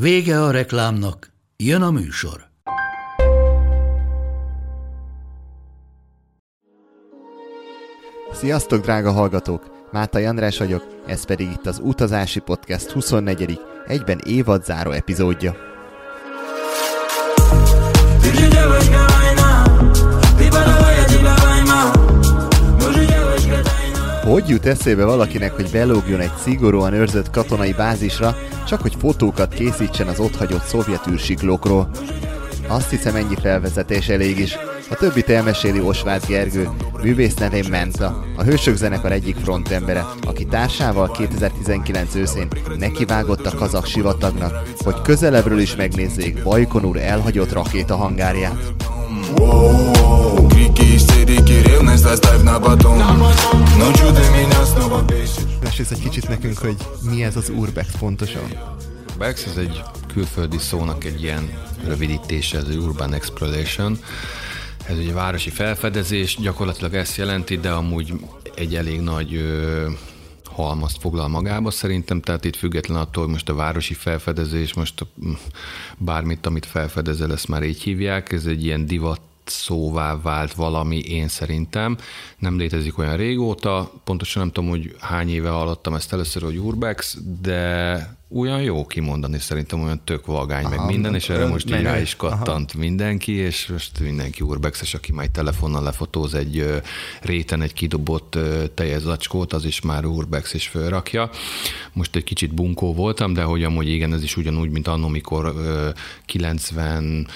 Vége a reklámnak, jön a műsor. Sziasztok, drága hallgatók! Mátai András vagyok, ez pedig itt az Utazási Podcast 24. egyben évadzáró epizódja. Hogy jut eszébe valakinek, hogy belógjon egy szigorúan őrzött katonai bázisra, csak hogy fotókat készítsen az otthagyott szovjet űrsiklókról? Azt hiszem ennyi felvezetés elég is. A többit elmeséli Osváth Gergő, művész nevén Menza, a Hősök zenekar egyik frontembere, aki társával 2019 őszén nekivágott a kazak sivatagnak, hogy közelebbről is megnézzék Bajkonur elhagyott rakéta hangárját. Mesélsz egy kicsit nekünk, hogy mi ez az Urbex pontosan? Urbex, ez egy külföldi szónak egy ilyen rövidítése, ez Urban Exploration. Ez ugye városi felfedezés, gyakorlatilag ezt jelenti, de amúgy egy elég nagy ö, halmazt foglal magába szerintem, tehát itt független attól, hogy most a városi felfedezés, most bármit, amit felfedezel, ezt már így hívják, ez egy ilyen divat szóvá vált valami, én szerintem. Nem létezik olyan régóta, pontosan nem tudom, hogy hány éve hallottam ezt először, hogy Urbex, de olyan jó kimondani, szerintem olyan tök vagány, Aha, meg minden, és erre most így rá is kattant Aha. mindenki, és most mindenki urbexes, aki majd telefonnal lefotóz egy réten egy kidobott teljes zacskót, az is már urbex és fölrakja. Most egy kicsit bunkó voltam, de hogy amúgy igen, ez is ugyanúgy, mint annó, mikor 90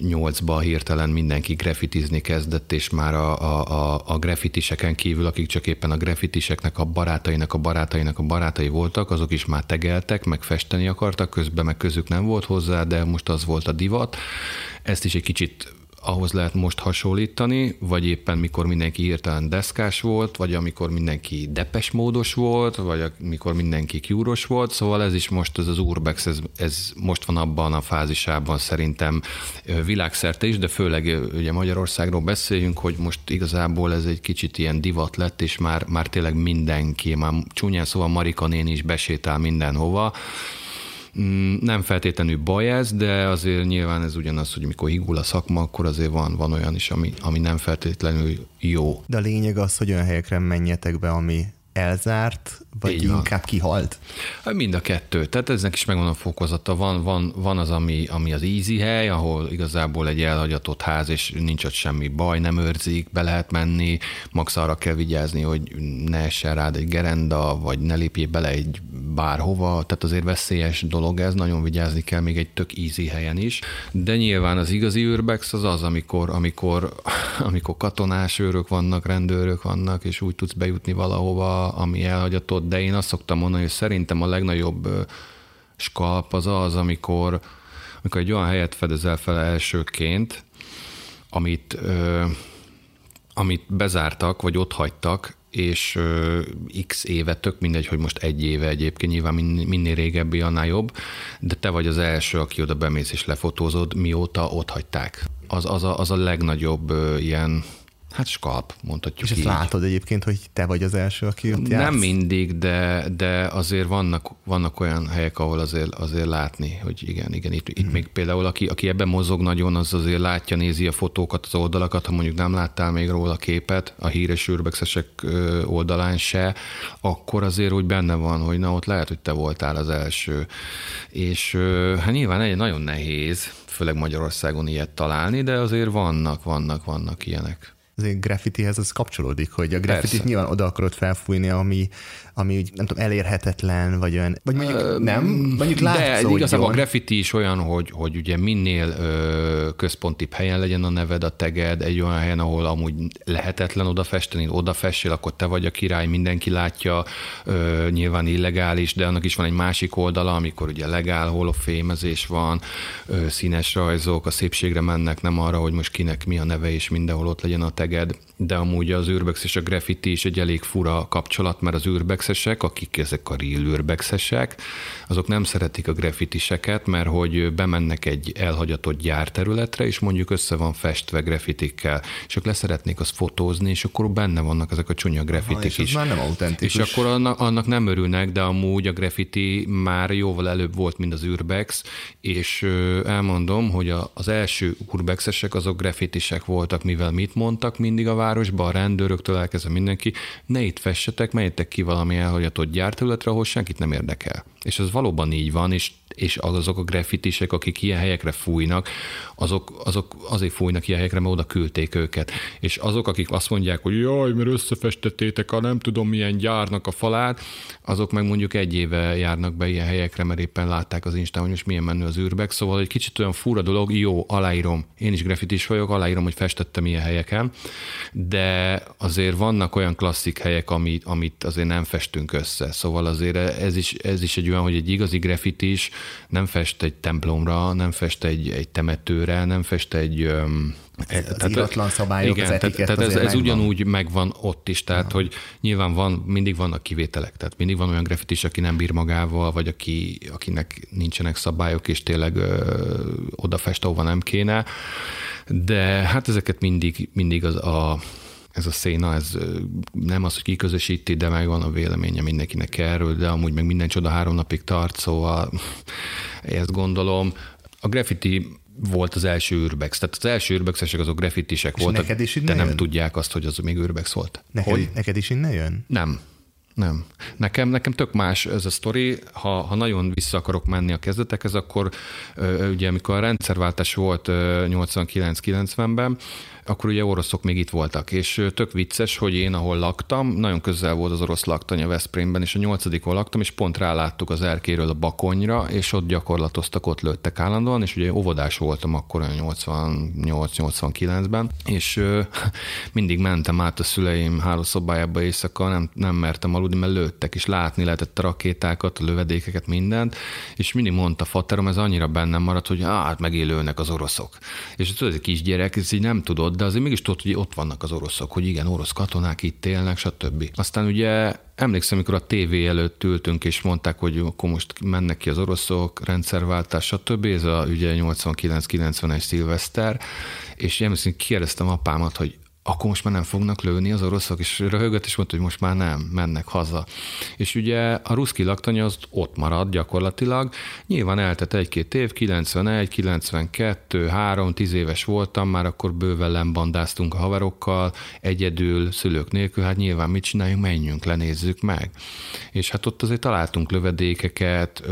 nyolcba hirtelen mindenki grafitizni kezdett, és már a, a, a, a grafitiseken kívül, akik csak éppen a grafitiseknek a barátainak a barátainak a barátai voltak, azok is már tegeltek, meg festeni akartak, közben meg közük nem volt hozzá, de most az volt a divat. Ezt is egy kicsit ahhoz lehet most hasonlítani, vagy éppen mikor mindenki hirtelen deszkás volt, vagy amikor mindenki depes módos volt, vagy amikor mindenki kiúros volt, szóval ez is most, ez az Urbex, ez, ez most van abban a fázisában szerintem világszerte is, de főleg ugye Magyarországról beszéljünk, hogy most igazából ez egy kicsit ilyen divat lett, és már, már tényleg mindenki, már csúnyán szóval Marika néni is besétál mindenhova, nem feltétlenül baj ez, de azért nyilván ez ugyanaz, hogy mikor higul a szakma, akkor azért van, van olyan is, ami, ami nem feltétlenül jó. De a lényeg az, hogy olyan helyekre menjetek be, ami elzárt, vagy Így inkább van. kihalt? Hát mind a kettő. Tehát eznek is megvan a fokozata. Van, van, van az, ami, ami az easy hely, ahol igazából egy elhagyatott ház, és nincs ott semmi baj, nem őrzik, be lehet menni, max arra kell vigyázni, hogy ne essen rád egy gerenda, vagy ne lépjél bele egy bárhova, tehát azért veszélyes dolog ez, nagyon vigyázni kell még egy tök easy helyen is, de nyilván az igazi urbex az az, amikor, amikor, amikor katonás őrök vannak, rendőrök vannak, és úgy tudsz bejutni valahova, ami elhagyatott, de én azt szoktam mondani, hogy szerintem a legnagyobb skalp az az, amikor, amikor egy olyan helyet fedezel fel elsőként, amit, amit bezártak, vagy ott hagytak, és x éve, tök mindegy, hogy most egy éve egyébként, nyilván minél régebbi, annál jobb, de te vagy az első, aki oda bemész és lefotózod, mióta ott hagyták. Az, az, a, az a legnagyobb ilyen Hát skalp, mondhatjuk És így. látod egyébként, hogy te vagy az első, aki ott jársz? Nem mindig, de, de azért vannak, vannak olyan helyek, ahol azért, azért látni, hogy igen, igen, itt, itt hmm. még például aki, aki ebben mozog nagyon, az azért látja, nézi a fotókat, az oldalakat, ha mondjuk nem láttál még róla képet, a híres űrbexesek oldalán se, akkor azért úgy benne van, hogy na ott lehet, hogy te voltál az első. És hát nyilván egy nagyon nehéz, főleg Magyarországon ilyet találni, de azért vannak, vannak, vannak ilyenek. Azért graffitihez az kapcsolódik, hogy a graffitit nyilván oda akarod felfújni, ami, ami úgy, nem tudom, elérhetetlen, vagy olyan, vagy mondjuk uh, nem, mondjuk látszódjon. De igazából a graffiti is olyan, hogy, hogy ugye minél ö, központibb helyen legyen a neved, a teged, egy olyan helyen, ahol amúgy lehetetlen odafesteni, odafessél, akkor te vagy a király, mindenki látja, ö, nyilván illegális, de annak is van egy másik oldala, amikor ugye legál, hol a fémezés van, ö, színes rajzok, a szépségre mennek, nem arra, hogy most kinek mi a neve, és mindenhol ott legyen a teged, de amúgy az urbex és a graffiti is egy elég fura kapcsolat, mert az urbexesek, akik ezek a real urbexesek, azok nem szeretik a graffitiseket, mert hogy bemennek egy elhagyatott gyárterületre, és mondjuk össze van festve graffitikkel, és ők leszeretnék azt fotózni, és akkor benne vannak ezek a csúnya graffitik is. már nem autentikus. És akkor annak, annak nem örülnek, de amúgy a graffiti már jóval előbb volt, mint az urbex, és elmondom, hogy az első urbexesek azok graffitisek voltak, mivel mit mondtak mindig a városba, a rendőröktől elkezdve mindenki, ne itt fessetek, menjetek ki valami elhagyatott gyárterületre, ahol senkit nem érdekel. És ez valóban így van, és és azok a graffitisek, akik ilyen helyekre fújnak, azok, azok azért fújnak ilyen helyekre, mert oda küldték őket. És azok, akik azt mondják, hogy jaj, mert összefestettétek a nem tudom milyen gyárnak a falát, azok meg mondjuk egy éve járnak be ilyen helyekre, mert éppen látták az Instán, hogy most milyen menő az űrbek. Szóval egy kicsit olyan fura dolog, jó, aláírom. Én is graffitis vagyok, aláírom, hogy festettem ilyen helyeken, de azért vannak olyan klasszik helyek, amit, amit azért nem festünk össze. Szóval azért ez is, ez is egy olyan, hogy egy igazi graffitis nem fest egy templomra, nem fest egy, egy temetőre, nem fest egy... Ez tehát, az iratlan szabályok, igen, az tehát, tehát ez, ez ugyanúgy megvan ott is, tehát Aha. hogy nyilván van, mindig vannak kivételek, tehát mindig van olyan graffitis, aki nem bír magával, vagy aki, akinek nincsenek szabályok, és tényleg ö, odafest, ahova nem kéne, de hát ezeket mindig, mindig az a ez a széna, ez nem az, hogy kiközösíti, de megvan a véleménye mindenkinek erről, de amúgy meg minden csoda három napig tart, szóval ezt gondolom. A graffiti volt az első urbex. Tehát az első urbexesek azok graffitisek voltak, neked is de nem jön? tudják azt, hogy az még urbex volt. Neked, hogy? neked is innen jön? Nem. Nem. Nekem, nekem tök más ez a sztori. Ha, ha nagyon vissza akarok menni a kezdetekhez, akkor ugye amikor a rendszerváltás volt 89-90-ben, akkor ugye oroszok még itt voltak, és tök vicces, hogy én, ahol laktam, nagyon közel volt az orosz laktanya Veszprémben, és a nyolcadikon laktam, és pont ráláttuk az erkéről a Bakonyra, és ott gyakorlatoztak, ott lőttek állandóan, és ugye óvodás voltam akkor 88-89-ben, és mindig mentem át a szüleim hálószobájába éjszaka, nem, nem mertem aludni, mert lőttek, és látni lehetett a rakétákat, a lövedékeket, mindent, és mindig mondta Faterom, ez annyira bennem maradt, hogy hát megélőnek az oroszok. És tudod, egy kisgyerek, ez így nem tudod, de azért mégis tudod, hogy ott vannak az oroszok, hogy igen, orosz katonák itt élnek, stb. Aztán ugye emlékszem, amikor a tévé előtt ültünk, és mondták, hogy akkor most mennek ki az oroszok, rendszerváltás, stb. Ez a ugye 89-91 szilveszter, és emlékszem, kérdeztem apámat, hogy akkor most már nem fognak lőni az oroszok, és röhögött, és mondta, hogy most már nem, mennek haza. És ugye a ruszki laktanya az ott marad gyakorlatilag. Nyilván eltett egy-két év, 91, 92, 3, 10 éves voltam, már akkor bőven lembandáztunk a haverokkal, egyedül, szülők nélkül, hát nyilván mit csináljunk, menjünk, lenézzük meg. És hát ott azért találtunk lövedékeket,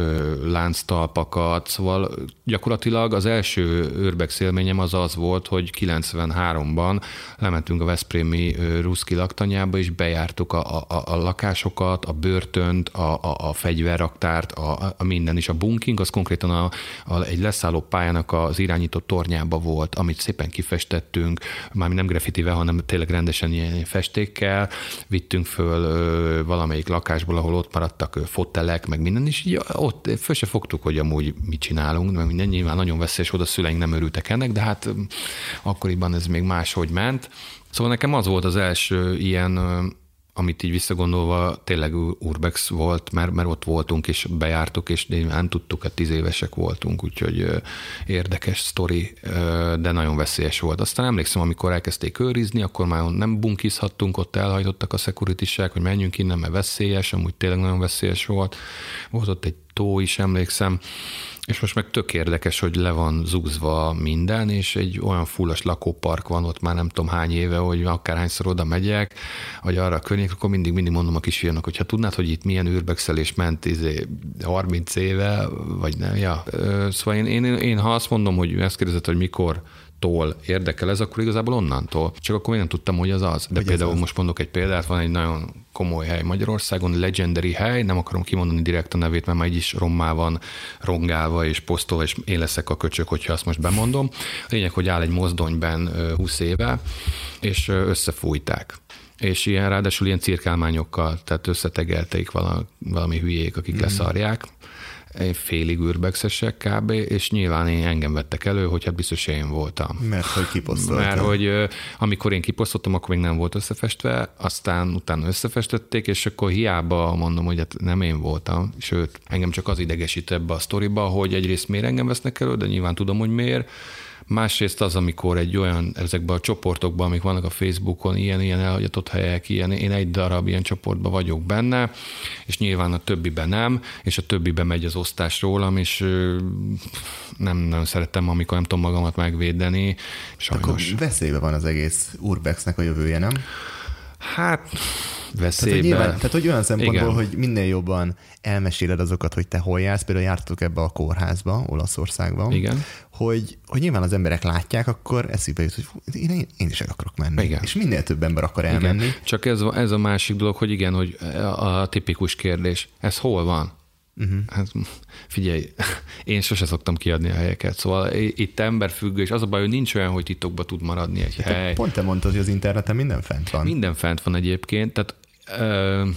lánctalpakat, szóval gyakorlatilag az első őrbex élményem az az volt, hogy 93-ban lement elmentünk a Veszprémi Ruszki laktanyába, és bejártuk a, a, a lakásokat, a börtönt, a, a, a fegyverraktárt, a, a minden is. A bunking az konkrétan a, a, egy leszálló pályának az irányított tornyába volt, amit szépen kifestettünk, már nem graffitivel, hanem tényleg rendesen ilyen festékkel, vittünk föl ö, valamelyik lakásból, ahol ott maradtak ö, fotelek, meg minden, is. így ott föl se fogtuk, hogy amúgy mit csinálunk, mert minden nyilván nagyon veszélyes, oda szüleink nem örültek ennek, de hát akkoriban ez még máshogy ment. Szóval nekem az volt az első ilyen, amit így visszagondolva tényleg urbex volt, mert, mert ott voltunk és bejártuk, és nem tudtuk, hogy tíz évesek voltunk, úgyhogy érdekes sztori, de nagyon veszélyes volt. Aztán emlékszem, amikor elkezdték őrizni, akkor már nem bunkizhattunk, ott elhajtottak a security hogy menjünk innen, mert veszélyes, amúgy tényleg nagyon veszélyes volt. Volt ott egy tó is, emlékszem, és most meg tök érdekes, hogy le van zúzva minden, és egy olyan fullas lakópark van ott már nem tudom hány éve, hogy akárhányszor oda megyek, vagy arra a környék, akkor mindig, mindig mondom a kisfiúnak, hogy ha tudnád, hogy itt milyen űrbexelés ment izé, 30 éve, vagy nem, ja. Szóval én, én, én, ha azt mondom, hogy ezt kérdezett, hogy mikor tól érdekel ez, akkor igazából onnantól. Csak akkor én nem tudtam, hogy az az. De hogy például az. most mondok egy példát, van egy nagyon komoly hely Magyarországon, legendary hely, nem akarom kimondani direkt a nevét, mert már így is rommá van rongálva és posztol, és én leszek a köcsök, hogyha azt most bemondom. A lényeg, hogy áll egy mozdonyben 20 éve, és összefújták és ilyen ráadásul ilyen cirkálmányokkal, tehát összetegelték valami, valami hülyék, akik mm. leszarják, félig ürbexesek kb., és nyilván én engem vettek elő, hogy hát biztos én voltam. Mert hogy kiposztoltam. Mert hogy amikor én kiposztoltam, akkor még nem volt összefestve, aztán utána összefestették, és akkor hiába mondom, hogy hát nem én voltam, sőt, engem csak az idegesít ebbe a sztoriba, hogy egyrészt miért engem vesznek elő, de nyilván tudom, hogy miért, Másrészt az, amikor egy olyan, ezekben a csoportokban, amik vannak a Facebookon, ilyen, ilyen elhagyatott helyek, ilyen, én egy darab ilyen csoportban vagyok benne, és nyilván a többiben nem, és a többiben megy az osztás rólam, és nem nagyon szeretem, amikor nem tudom magamat megvédeni. Sajnos. Akkor veszélybe van az egész Urbexnek a jövője, nem? Hát veszélybe. Tehát, hogy, nyilván, tehát, hogy olyan szempontból, Igen. hogy minél jobban elmeséled azokat, hogy te hol jársz, például jártok ebbe a kórházba, Olaszországban, Igen. Hogy, hogy nyilván az emberek látják, akkor eszükbe jut, hogy én, én is el akarok menni. Igen. És minél több ember akar elmenni. Igen. Csak ez, ez a másik dolog, hogy igen, hogy a tipikus kérdés, ez hol van? Uh-huh. Hát figyelj, én sose szoktam kiadni a helyeket, szóval itt függő, és az a baj, hogy nincs olyan, hogy titokba tud maradni egy hát hely. Pont te mondtad, hogy az interneten minden fent van. Minden fent van egyébként, tehát ö,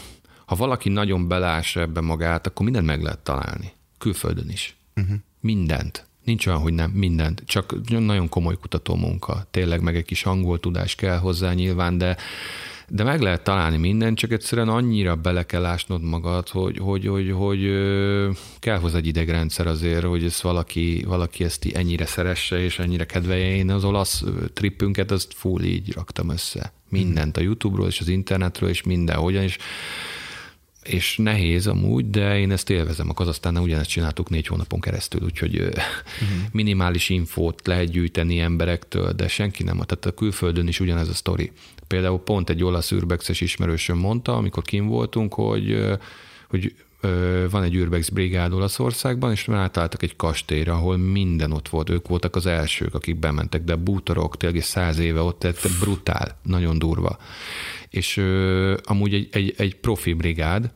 ha valaki nagyon belássa ebbe magát, akkor mindent meg lehet találni. Külföldön is. Uh-huh. Mindent. Nincs olyan, hogy nem, mindent. Csak nagyon komoly kutató munka. Tényleg meg egy kis angol tudás kell hozzá nyilván, de de meg lehet találni mindent, csak egyszerűen annyira bele kell ásnod magad, hogy, hogy, hogy, hogy kell hozzá egy idegrendszer azért, hogy ezt valaki, valaki ezt ennyire szeresse és ennyire kedvelje. Én az olasz trippünket, azt full így raktam össze. Mindent a YouTube-ról és az internetről, és mindenhogyan, és és nehéz amúgy, de én ezt élvezem. A Kazasztánnál ugyanezt csináltuk négy hónapon keresztül, úgyhogy uh-huh. minimális infót lehet gyűjteni emberektől, de senki nem. Tehát a külföldön is ugyanez a sztori. Például pont egy olasz ürbexes ismerősöm mondta, amikor kim voltunk, hogy, hogy van egy Urbex brigád Olaszországban, és átálltak egy kastélyra, ahol minden ott volt. Ők voltak az elsők, akik bementek, de bútorok, tényleg száz éve ott, tehát brutál, nagyon durva. És amúgy egy, egy, egy profi brigád,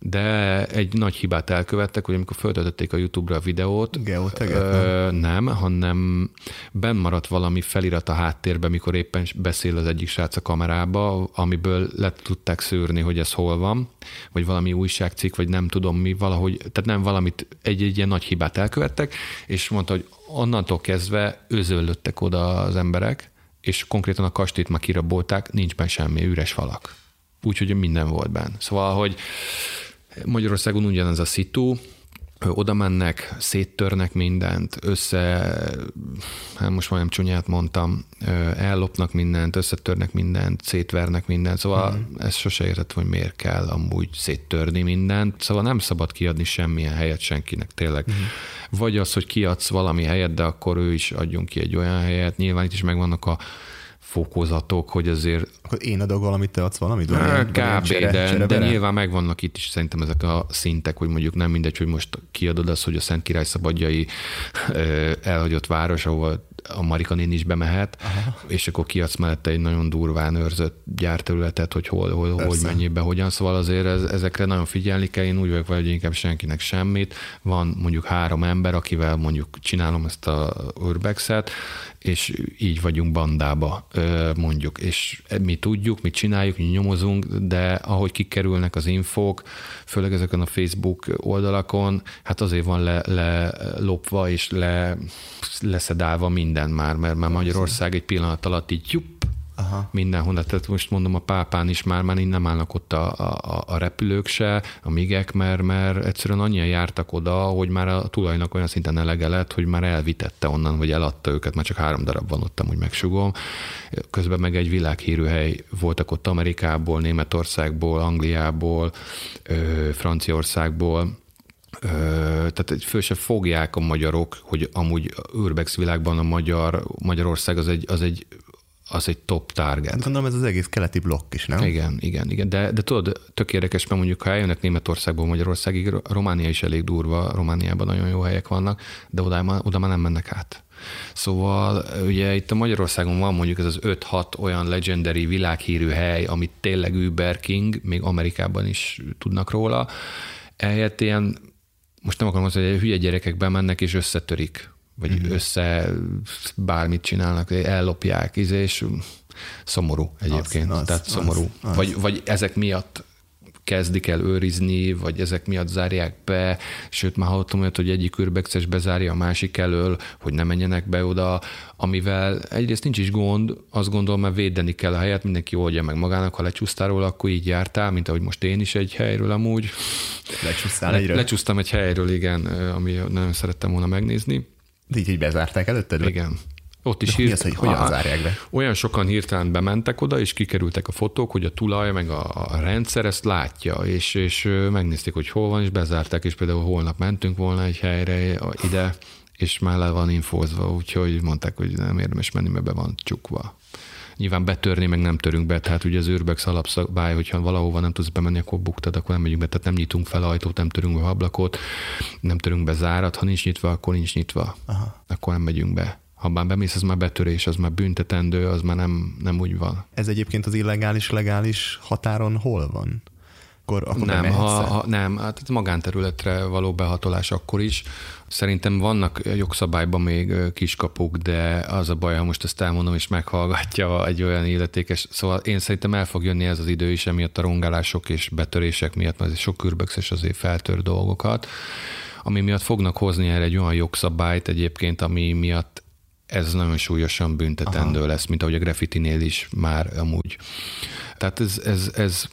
de egy nagy hibát elkövettek, hogy amikor föltöltötték a YouTube-ra a videót, ö, nem, hanem benn maradt valami felirat a háttérben, mikor éppen beszél az egyik srác a kamerába, amiből le tudták szűrni, hogy ez hol van, vagy valami újságcikk, vagy nem tudom mi, valahogy, tehát nem valamit, egy, egy ilyen nagy hibát elkövettek, és mondta, hogy onnantól kezdve özöllöttek oda az emberek, és konkrétan a kastélyt már kirabolták, nincs benne semmi, üres falak. Úgyhogy minden volt benne. Szóval, hogy Magyarországon ugyanez a szitu, oda mennek, széttörnek mindent, össze, hát most majdnem csúnyát mondtam, ellopnak mindent, összetörnek mindent, szétvernek mindent, szóval mm. ez sose értett, hogy miért kell amúgy széttörni mindent, szóval nem szabad kiadni semmilyen helyet senkinek, tényleg. Mm. Vagy az, hogy kiadsz valami helyet, de akkor ő is adjon ki egy olyan helyet, nyilván itt is megvannak a fokozatok, hogy azért... Akkor én adok valamit, te adsz valamit? Há, kb. Csere, de, csere de nyilván megvannak itt is szerintem ezek a szintek, hogy mondjuk nem mindegy, hogy most kiadod azt, hogy a Szent Király Szabadjai elhagyott város, ahol a Marika néni is bemehet, Aha. és akkor kiadsz mellette egy nagyon durván őrzött gyárterületet, hogy hol, hol hogy mennyibe, hogyan. Szóval azért ez, ezekre nagyon figyelni kell. Én úgy vagyok, hogy inkább senkinek semmit. Van mondjuk három ember, akivel mondjuk csinálom ezt a urbexet, és így vagyunk bandába, mondjuk. És mi tudjuk, mi csináljuk, mi nyomozunk, de ahogy kikerülnek az infók, főleg ezeken a Facebook oldalakon, hát azért van le, le lopva és le, leszedálva minden már, mert már Magyarország egy pillanat alatt így jupp, Aha. mindenhol. Tehát most mondom, a pápán is már, már nem állnak ott a, a, a repülők se, a migek, mert, mert egyszerűen annyian jártak oda, hogy már a tulajnak olyan szinten elege lett, hogy már elvitette onnan, vagy eladta őket, már csak három darab van ott, amúgy megsugom. Közben meg egy világhírű hely voltak ott Amerikából, Németországból, Angliából, Franciaországból, tehát föl se fogják a magyarok, hogy amúgy Urbex világban a magyar, Magyarország az egy, az egy az egy top target. Gondolom ez az egész keleti blokk is, nem? Igen, igen, igen. De, de tudod, tök érdekes, mert mondjuk ha eljönnek Németországból Magyarországig, Románia is elég durva, Romániában nagyon jó helyek vannak, de oda, oda már nem mennek át. Szóval ugye itt a Magyarországon van mondjuk ez az 5-6 olyan legendary világhírű hely, amit tényleg Uber King, még Amerikában is tudnak róla. Ehelyett ilyen, most nem akarom azt hogy hülye gyerekek bemennek és összetörik, vagy uh-huh. össze bármit csinálnak, ellopják, és szomorú egyébként. Az, az, Tehát szomorú. Az, az. Vagy, vagy ezek miatt kezdik el őrizni, vagy ezek miatt zárják be, sőt már hallottam olyat, hogy egyik ürbexes bezárja a másik elől, hogy ne menjenek be oda, amivel egyrészt nincs is gond, azt gondolom, mert védeni kell a helyet, mindenki oldja meg magának, ha lecsúsztál róla, akkor így jártál, mint ahogy most én is egy helyről amúgy. Lecsúsztál Le, egyről? Lecsúsztam egy helyről, igen, ami nagyon szerettem volna megnézni. De így, így bezárták előtted? Igen. Ott is De mi az, hogy hogyan zárják be? Olyan sokan hirtelen bementek oda, és kikerültek a fotók, hogy a tulaj, meg a, a rendszer ezt látja, és, és megnézték, hogy hol van, és bezárták, és például holnap mentünk volna egy helyre ide, és már le van infózva, úgyhogy mondták, hogy nem érdemes menni, mert be van csukva. Nyilván betörni, meg nem törünk be, tehát ugye az űrbex alapszabály, hogyha valahova nem tudsz bemenni, akkor buktad, akkor nem megyünk be, tehát nem nyitunk fel ajtót, nem törünk be ablakot, nem törünk be zárat, ha nincs nyitva, akkor nincs nyitva, Aha. akkor nem megyünk be ha már bemész, az már betörés, az már büntetendő, az már nem, nem úgy van. Ez egyébként az illegális-legális határon hol van? Akkor, akkor nem, ha, ha, nem, hát magánterületre való behatolás akkor is. Szerintem vannak jogszabályban még kiskapuk, de az a baj, ha most ezt elmondom, és meghallgatja egy olyan illetékes. Szóval én szerintem el fog jönni ez az idő is, emiatt a rongálások és betörések miatt, mert ez sok kürböxes azért feltör dolgokat, ami miatt fognak hozni erre egy olyan jogszabályt egyébként, ami miatt ez nagyon súlyosan büntetendő Aha. lesz, mint ahogy a graffitinél is már amúgy. Tehát ez, ez, ez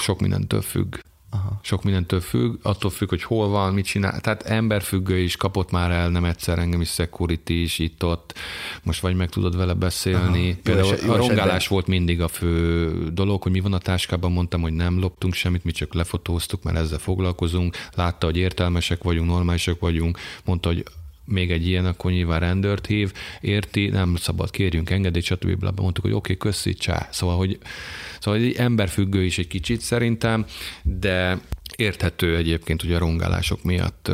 sok mindentől függ. Aha. Sok mindentől függ, attól függ, hogy hol van, mit csinál. Tehát emberfüggő is kapott már el nem egyszer engem is security is itt-ott. Most vagy meg tudod vele beszélni. Aha. Például jó, a rongálás esetben. volt mindig a fő dolog, hogy mi van a táskában, mondtam, hogy nem loptunk semmit, mi csak lefotóztuk, mert ezzel foglalkozunk. Látta, hogy értelmesek vagyunk, normálisak vagyunk. Mondta, hogy még egy ilyen, akkor nyilván rendőrt hív, érti, nem szabad, kérjünk engedélyt, stb. Mondtuk, hogy oké, okay, köszi, csá. Szóval, hogy szóval egy emberfüggő is egy kicsit szerintem, de érthető egyébként, hogy a rongálások miatt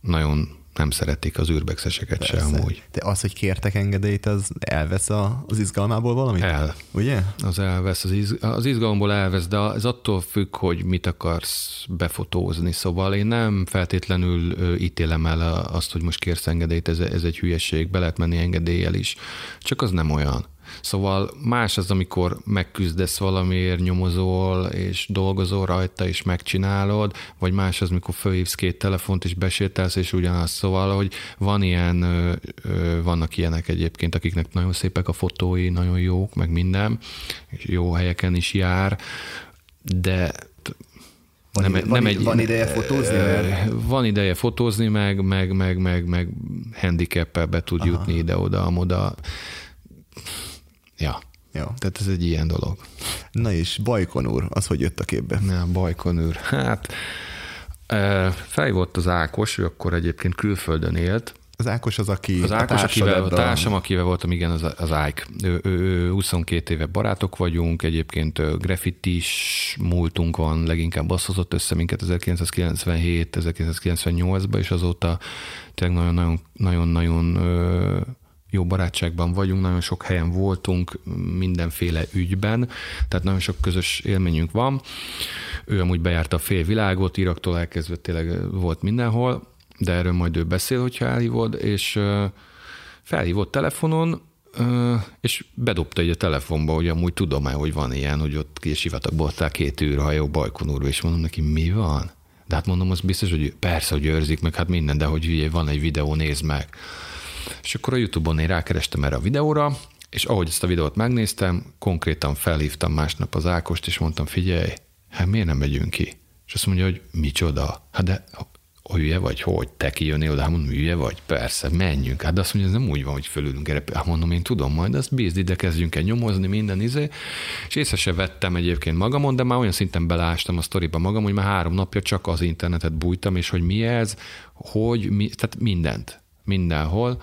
nagyon nem szeretik az űrbexeseket se amúgy. De az, hogy kértek engedélyt, az elvesz a, az izgalmából valamit? El. Ugye? Az elvesz, az, iz, az izgalomból elvesz, de ez attól függ, hogy mit akarsz befotózni. Szóval én nem feltétlenül ítélem el azt, hogy most kérsz engedélyt, ez, ez egy hülyeség, be lehet menni engedéllyel is. Csak az nem olyan. Szóval más az, amikor megküzdesz valamiért, nyomozol, és dolgozol rajta, és megcsinálod, vagy más az, mikor fölhívsz két telefont, és besétálsz, és ugyanaz. Szóval, hogy van ilyen, vannak ilyenek egyébként, akiknek nagyon szépek a fotói, nagyon jók, meg minden, és jó helyeken is jár, de van, nem, ide, nem van, egy, van ideje fotózni? Mert... Van ideje fotózni, meg, meg, meg, meg, meg handicappel be tud Aha. jutni ide-oda, amoda. Ja. Jó. Tehát ez egy ilyen dolog. Na és Bajkon úr, az hogy jött a képbe? Na, Bajkon úr, hát fej volt az Ákos, ő akkor egyébként külföldön élt, az Ákos az, aki Az Ákos, akivel, a társam, akivel voltam, igen, az, az Ájk. Ő, ő, ő, 22 éve barátok vagyunk, egyébként graffitis múltunk van, leginkább az hozott össze minket 1997-1998-ban, és azóta tényleg nagyon-nagyon jó barátságban vagyunk, nagyon sok helyen voltunk, mindenféle ügyben, tehát nagyon sok közös élményünk van. Ő amúgy bejárta a fél világot, Iraktól elkezdve tényleg volt mindenhol, de erről majd ő beszél, hogyha elhívod, és felhívott telefonon, és bedobta egy a telefonba, hogy amúgy tudom-e, hogy van ilyen, hogy ott sivatagból adták két űrhajó Bajkonurba, és mondom neki, mi van? De hát mondom, az biztos, hogy persze, hogy őrzik meg, hát minden, de hogy ugye van egy videó, nézd meg. És akkor a YouTube-on én rákerestem erre a videóra, és ahogy ezt a videót megnéztem, konkrétan felhívtam másnap az Ákost, és mondtam, figyelj, hát miért nem megyünk ki? És azt mondja, hogy micsoda? Hát de hülye vagy, hogy te kijönnél oda, hát mondom, hülye vagy, persze, menjünk. Hát de azt mondja, ez nem úgy van, hogy fölülünk erre. Hát mondom, én tudom majd, azt bízd, ide kezdjünk el nyomozni, minden izé. És észre se vettem egyébként magamon, de már olyan szinten belástam a sztoriba magam, hogy már három napja csak az internetet bújtam, és hogy mi ez, hogy, mi, tehát mindent mindenhol,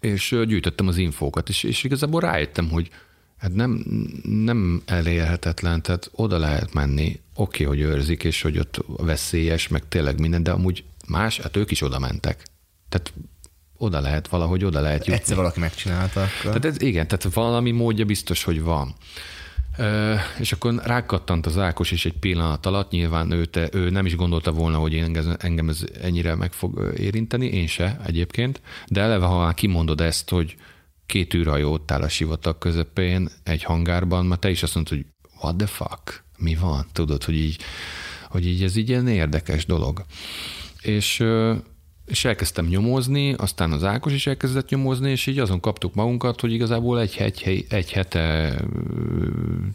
és gyűjtöttem az infókat, és, és igazából rájöttem, hogy hát nem, nem elérhetetlen, tehát oda lehet menni, oké, okay, hogy őrzik, és hogy ott veszélyes, meg tényleg minden, de amúgy más, hát ők is oda mentek. Tehát oda lehet, valahogy oda lehet jutni. Egyszer valaki megcsinálta. Akkor. Tehát ez, igen, tehát valami módja biztos, hogy van. És akkor rákattant az Ákos is egy pillanat alatt, nyilván ő, te, ő nem is gondolta volna, hogy engem, engem ez ennyire meg fog érinteni, én se egyébként, de eleve, ha már kimondod ezt, hogy két űrhajó ott áll a sivatag közepén egy hangárban, mert te is azt mondod, hogy what the fuck, mi van? Tudod, hogy így, hogy így ez így ilyen érdekes dolog. És és elkezdtem nyomozni, aztán az Ákos is elkezdett nyomozni, és így azon kaptuk magunkat, hogy igazából egy, egy, egy hete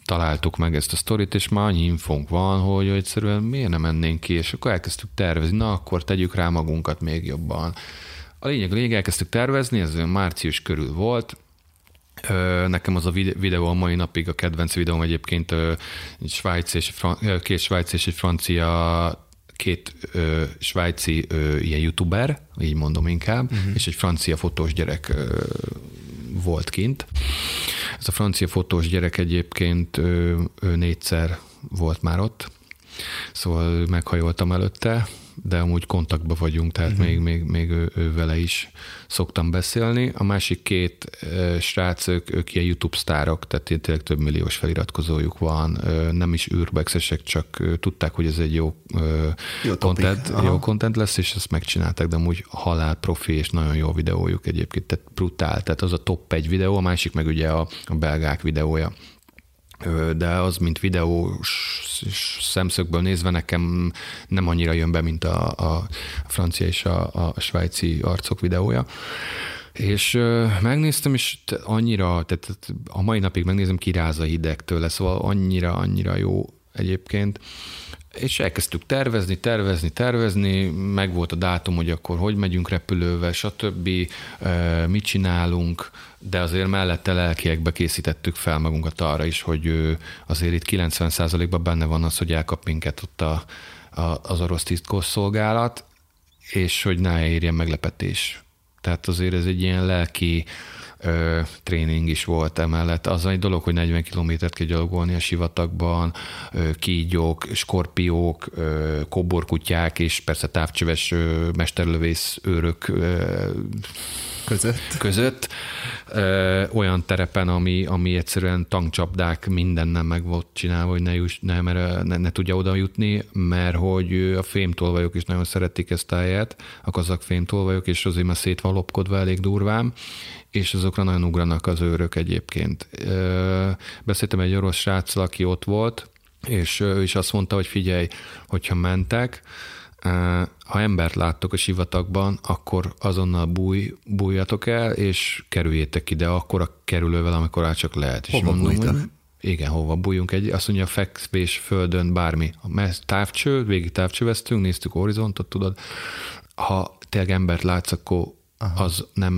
találtuk meg ezt a sztorit, és már annyi infónk van, hogy egyszerűen miért nem mennénk ki, és akkor elkezdtük tervezni, na akkor tegyük rá magunkat még jobban. A lényeg, a lényeg elkezdtük tervezni, ez március körül volt, Nekem az a videó a mai napig a kedvenc videóm egyébként egy svájci és, két svájci és egy francia két ö, svájci ö, ilyen youtuber, így mondom inkább, uh-huh. és egy francia fotós gyerek ö, volt kint. Ez a francia fotós gyerek egyébként ö, ö, négyszer volt már ott, szóval meghajoltam előtte, de amúgy kontaktban vagyunk, tehát uh-huh. még, még, még ő, ő vele is szoktam beszélni. A másik két e, srác, ők, ők ilyen YouTube sztárok, tehát tényleg több milliós feliratkozójuk van, nem is űrbexesek, csak tudták, hogy ez egy jó, jó, content, jó content lesz, és ezt megcsinálták, de amúgy halál profi, és nagyon jó videójuk egyébként, tehát brutál, tehát az a top egy videó, a másik meg ugye a, a belgák videója de az, mint videós szemszögből nézve nekem nem annyira jön be, mint a, a francia és a, a svájci arcok videója. És megnéztem, és annyira, tehát a mai napig megnézem, kiráz a hideg tőle, szóval annyira, annyira jó egyébként. És elkezdtük tervezni, tervezni, tervezni, meg volt a dátum, hogy akkor hogy megyünk repülővel, stb., mit csinálunk, de azért mellette lelkiekbe készítettük fel magunkat arra is, hogy azért itt 90%-ban benne van az, hogy elkap minket ott a, a, az orosz titkos és hogy ne érjen meglepetés. Tehát azért ez egy ilyen lelki ö, tréning is volt emellett. Az egy dolog, hogy 40 kilométert kell gyalogolni a sivatagban, ö, kígyók, skorpiók, ö, koborkutyák, és persze távcsöves ö, mesterlövész őrök ö, között, között ö, olyan terepen, ami, ami egyszerűen tankcsapdák mindennel meg volt csinálva, hogy ne, juss, ne, mert ne, ne tudja oda jutni, mert hogy a fémtolvajok is nagyon szeretik ezt a helyet, a kazak fémtolvajok, és azért már szét van lopkodva elég durván, és azokra nagyon ugranak az őrök egyébként. Beszéltem egy orosz sráccal, aki ott volt, és ő is azt mondta, hogy figyelj, hogyha mentek, ha embert láttok a sivatagban, akkor azonnal búj, bújjatok el, és kerüljétek ide akkor a kerülővel, amikor át csak lehet. Hova és mondom, hogy igen, hova bújjunk egy, azt mondja, fekvés földön bármi. Távcső, végig távcsöveztünk, néztük horizontot, tudod. Ha tényleg embert látsz, akkor Aha. az nem,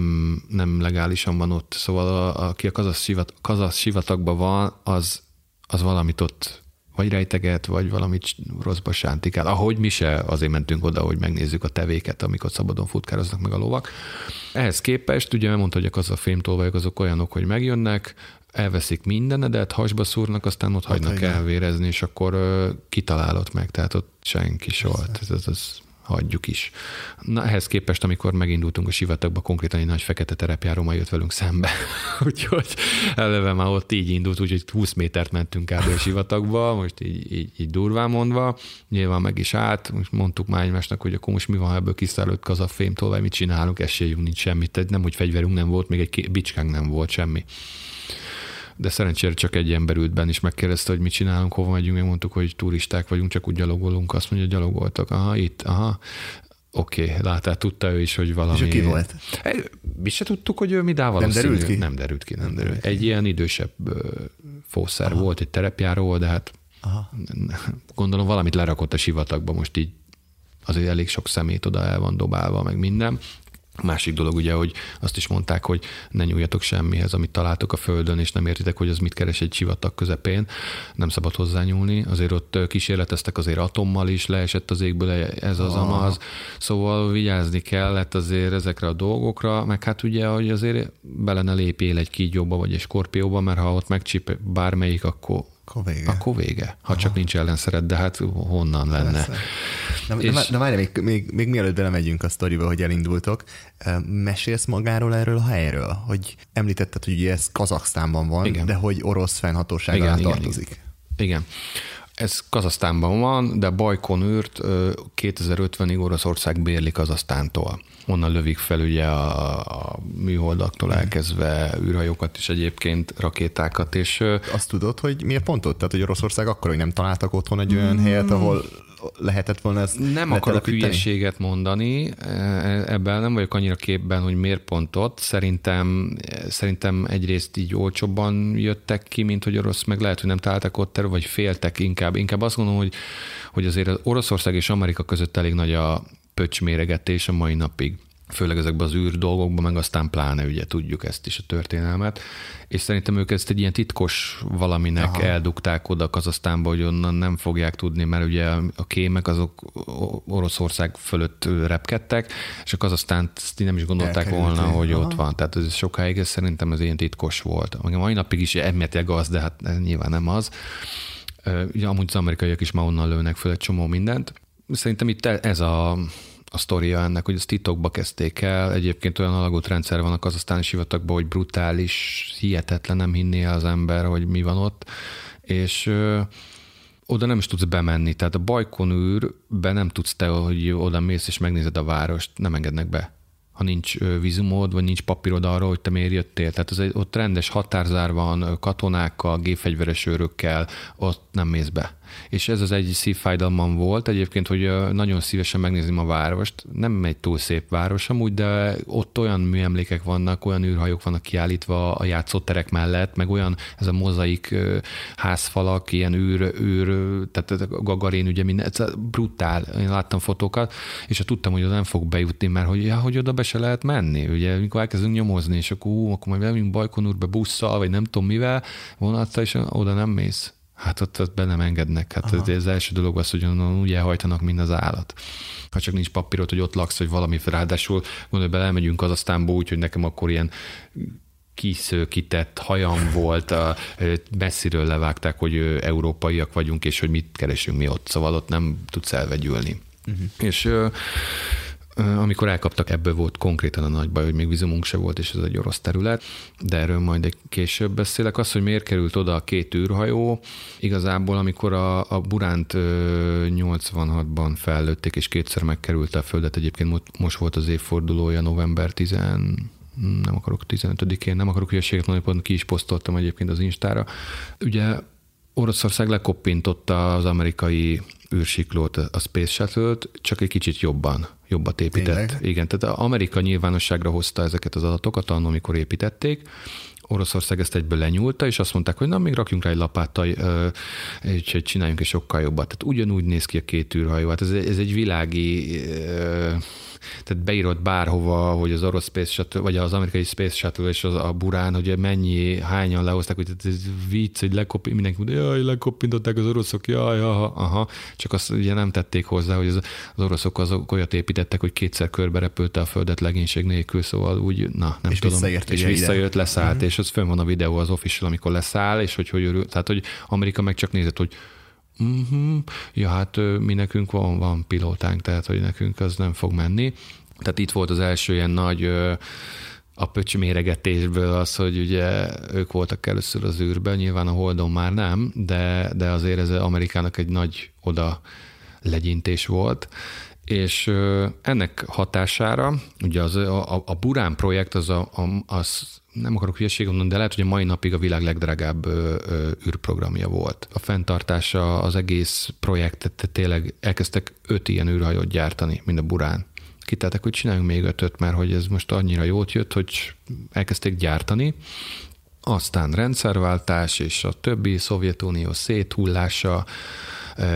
nem legálisan van ott. Szóval a, aki a kazasz, sivat, kazasz sivatagban van, az, az valamit ott vagy rejteget, vagy valamit rosszba sántikál. Ahogy mi se azért mentünk oda, hogy megnézzük a tevéket, amikor szabadon futkároznak meg a lovak. Ehhez képest, ugye mondta, hogy az a fémtolvajok azok olyanok, hogy megjönnek, elveszik mindenedet, hasba szúrnak, aztán ott hagynak elvérezni, és akkor uh, kitalálod meg, tehát ott senki soha. Ez, ez, ez hagyjuk is. Na ehhez képest, amikor megindultunk a sivatagba, konkrétan egy nagy fekete terepjáró jött velünk szembe. úgyhogy eleve már ott így indult, úgyhogy 20 métert mentünk kb. a sivatagba, most így, így, így durván mondva. Nyilván meg is állt, most mondtuk már egymásnak, hogy akkor most mi van, ebből kiszállott kazafémtól, mit csinálunk, esélyünk nincs semmit. Tehát nem, hogy fegyverünk nem volt, még egy bicskánk nem volt, semmi de szerencsére csak egy ember ült benne, és megkérdezte, hogy mit csinálunk, hova megyünk, mi mondtuk, hogy turisták vagyunk, csak úgy gyalogolunk, azt mondja, gyalogoltak, aha, itt, aha, Oké, okay, látál, tudta ő is, hogy valami... És ki volt? Mi se tudtuk, hogy ő mi dá Nem derült ki? Nem derült ki, nem derült. Egy ilyen idősebb fószer Aha. volt, egy terepjáró, de hát Aha. gondolom valamit lerakott a sivatagba, most így azért elég sok szemét oda el van dobálva, meg minden. Másik dolog ugye, hogy azt is mondták, hogy ne nyúljatok semmihez, amit találtok a földön, és nem értitek, hogy az mit keres egy sivatag közepén, nem szabad hozzányúlni. Azért ott kísérleteztek azért atommal is, leesett az égből ez az ah. amaz, szóval vigyázni kellett azért ezekre a dolgokra, meg hát ugye, hogy azért bele ne lépjél egy kígyóba vagy egy skorpióba, mert ha ott megcsíp bármelyik, akkor akkor vége. Akkor vége. Ha Aha. csak nincs ellenszeret, de hát honnan lenne. Na, és... de, de várj, még, még, még mielőtt belemegyünk a sztoriba, hogy elindultok, mesélsz magáról erről a helyről? Hogy említetted, hogy ez Kazaksztánban van, igen. de hogy orosz fennhatóság igen, tartozik. Igen. igen. Ez Kazasztánban van, de Bajkonűrt 2050-ig Oroszország bérli Kazasztántól. Onnan lövik fel ugye a, a műholdaktól elkezdve űrhajókat is egyébként, rakétákat, és... Azt tudod, hogy miért pont ott? Tehát, hogy Oroszország akkor, hogy nem találtak otthon egy olyan mm. helyet, ahol lehetett volna ezt Nem akarok hülyeséget mondani, e, ebben nem vagyok annyira képben, hogy miért pont ott. Szerintem, szerintem egyrészt így olcsóbban jöttek ki, mint hogy orosz, meg lehet, hogy nem találtak ott, vagy féltek inkább. Inkább azt gondolom, hogy, hogy azért az Oroszország és Amerika között elég nagy a pöcsméregetés a mai napig főleg ezekben az űr dolgokban, meg aztán pláne ugye tudjuk ezt is a történelmet, és szerintem ők ezt egy ilyen titkos valaminek Aha. eldugták oda Kazasztánba, hogy onnan nem fogják tudni, mert ugye a kémek azok Oroszország fölött repkedtek, és a Kazasztánt nem is gondolták volna, hogy Aha. ott van. Tehát ez sokáig ez szerintem ez ilyen titkos volt. Meg a mai napig is elméletileg az, de hát nyilván nem az. Ugye amúgy az amerikaiak is ma onnan lőnek föl egy csomó mindent. Szerintem itt ez a a sztoria ennek, hogy ezt titokba kezdték el. Egyébként olyan alagút rendszer van a kazasztáni sivatagban, hogy brutális, hihetetlen, nem hinné az ember, hogy mi van ott. És ö, oda nem is tudsz bemenni. Tehát a Bajkonűrbe nem tudsz te, hogy oda mész és megnézed a várost, nem engednek be ha nincs vízumod, vagy nincs papírod arra, hogy te miért jöttél. Tehát az egy, ott rendes határzár van, katonákkal, gépfegyveres őrökkel, ott nem mész be és ez az egy szívfájdalmam volt egyébként, hogy nagyon szívesen megnézem a várost. Nem egy túl szép város amúgy, de ott olyan műemlékek vannak, olyan űrhajók vannak kiállítva a játszóterek mellett, meg olyan ez a mozaik házfalak, ilyen űr, űr tehát a Gagarin, ugye minden, ez brutál. Én láttam fotókat, és ha tudtam, hogy oda nem fog bejutni, mert hogy, ja, hogy oda be se lehet menni. Ugye, amikor elkezdünk nyomozni, és akkor, ú, akkor majd bemegyünk Bajkonúrbe busszal, vagy nem tudom mivel, vonattal, és oda nem mész. Hát ott, ott be nem engednek. Hát ez az első dolog az, hogy onnan úgy elhajtanak, mint az állat. Ha csak nincs papírod, hogy ott laksz, vagy valami, ráadásul gondolj bele, elmegyünk az aztánból úgy, hogy nekem akkor ilyen kiszőkített hajam volt, a, messziről levágták, hogy európaiak vagyunk, és hogy mit keresünk mi ott, szóval ott nem tudsz elvegyülni. Uh-huh. És amikor elkaptak, ebből volt konkrétan a nagy baj, hogy még vízumunk se volt, és ez egy orosz terület, de erről majd egy később beszélek. Az, hogy miért került oda a két űrhajó, igazából amikor a, a Buránt 86-ban fellőtték, és kétszer megkerült a Földet, egyébként most volt az évfordulója november 10 nem akarok 15-én, nem akarok hülyeséget mondani, pont ki is posztoltam egyébként az Instára. Ugye Oroszország lekoppintotta az amerikai űrsiklót, a Space Shuttle-t, csak egy kicsit jobban, jobbat épített. Tényleg? Igen, tehát Amerika nyilvánosságra hozta ezeket az adatokat annól, amikor építették, Oroszország ezt egyből lenyúlta, és azt mondták, hogy na, még rakjunk rá egy lapáttal, és csináljunk egy sokkal jobbat. Tehát ugyanúgy néz ki a két űrhajó. Hát ez, ez egy világi tehát beírod bárhova, hogy az orosz Space Shuttle, vagy az amerikai Space Shuttle és az, a Burán, hogy mennyi, hányan lehozták, hogy ez vicc, hogy lekopint, mindenki mondja, jaj, lekopintották az oroszok, jaj, aha, aha, csak azt ugye nem tették hozzá, hogy az, az oroszok azok olyat építettek, hogy kétszer körbe repülte a földet legénység nélkül, szóval úgy, na, nem és tudom. Visszaért, és visszajött, ide. leszállt, uh-huh. és az fönn van a videó az official, amikor leszáll, és hogy, hogy örül, tehát, hogy Amerika meg csak nézett, hogy Uh-huh. Ja, hát mi nekünk van, van pilótánk, tehát hogy nekünk az nem fog menni. Tehát itt volt az első ilyen nagy a pöcs méregetésből az, hogy ugye ők voltak először az űrben, nyilván a Holdon már nem, de, de azért ez Amerikának egy nagy oda legyintés volt, és ennek hatására, ugye az, a, a Burán projekt az, a, a, az nem akarok hülyeséget mondani, de lehet, hogy a mai napig a világ legdrágább ö, ö, űrprogramja volt. A fenntartása, az egész projektet, tényleg elkezdtek öt ilyen űrhajót gyártani, mint a Burán. Kitáltak, hogy csináljunk még ötöt, mert hogy ez most annyira jót jött, hogy elkezdték gyártani, aztán rendszerváltás és a többi Szovjetunió széthullása,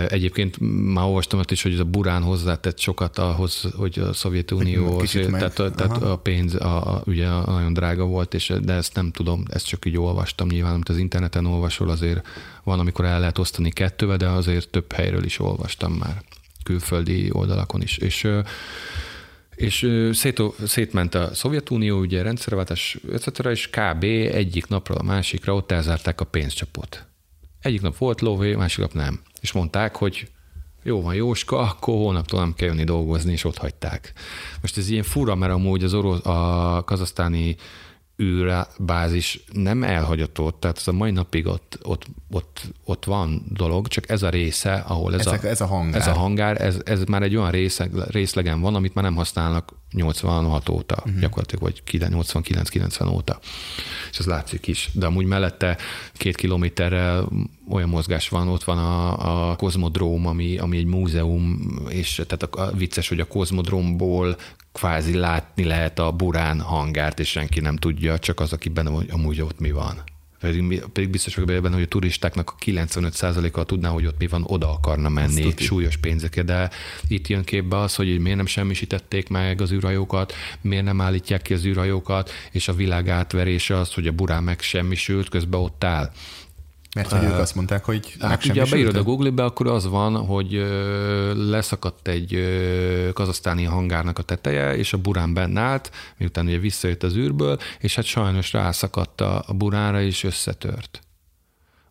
Egyébként már olvastam azt is, hogy ez a burán hozzátett sokat ahhoz, hogy a Szovjetunió, tehát, tehát a pénz a, a, ugye nagyon drága volt, és de ezt nem tudom, ezt csak így olvastam nyilván, amit az interneten olvasol, azért van, amikor el lehet osztani kettőbe, de azért több helyről is olvastam már, külföldi oldalakon is. És és szét, szétment a Szovjetunió, ugye rendszerváltás, etc., és kb. egyik napról a másikra ott elzárták a pénzcsapot. Egyik nap volt lóvé, másik nap nem. És mondták, hogy jó van Jóska, akkor holnaptól nem kell jönni dolgozni, és ott hagyták. Most ez ilyen fura, mert amúgy az orosz, a kazasztáni űrbázis nem elhagyatott, tehát ez a mai napig ott, ott, ott, ott van dolog, csak ez a része, ahol ez, Ezek, a, ez a hangár, ez, a hangár ez, ez már egy olyan része, részlegen van, amit már nem használnak 86 óta, uh-huh. gyakorlatilag, vagy 89-90 óta. És ez látszik is. De amúgy mellette két kilométerrel olyan mozgás van, ott van a, a kozmodróm, ami, ami egy múzeum, és tehát a, a vicces, hogy a kozmodrómból kvázi látni lehet a burán hangárt, és senki nem tudja, csak az, aki benne hogy amúgy ott mi van. Pedig, pedig biztos vagyok benne, hogy a turistáknak a 95%-a tudná, hogy ott mi van, oda akarna menni súlyos pénzekért, de itt jön képbe az, hogy miért nem semmisítették meg az űrhajókat, miért nem állítják ki az űrhajókat, és a világ átverése az, hogy a burán megsemmisült, közben ott áll. Mert hogy uh, ők azt mondták, hogy hát ugye, ha beírod a Google-be, akkor az van, hogy leszakadt egy kazasztáni hangárnak a teteje, és a burán benne állt, miután ugye visszajött az űrből, és hát sajnos rászakadt a, a buránra, és összetört.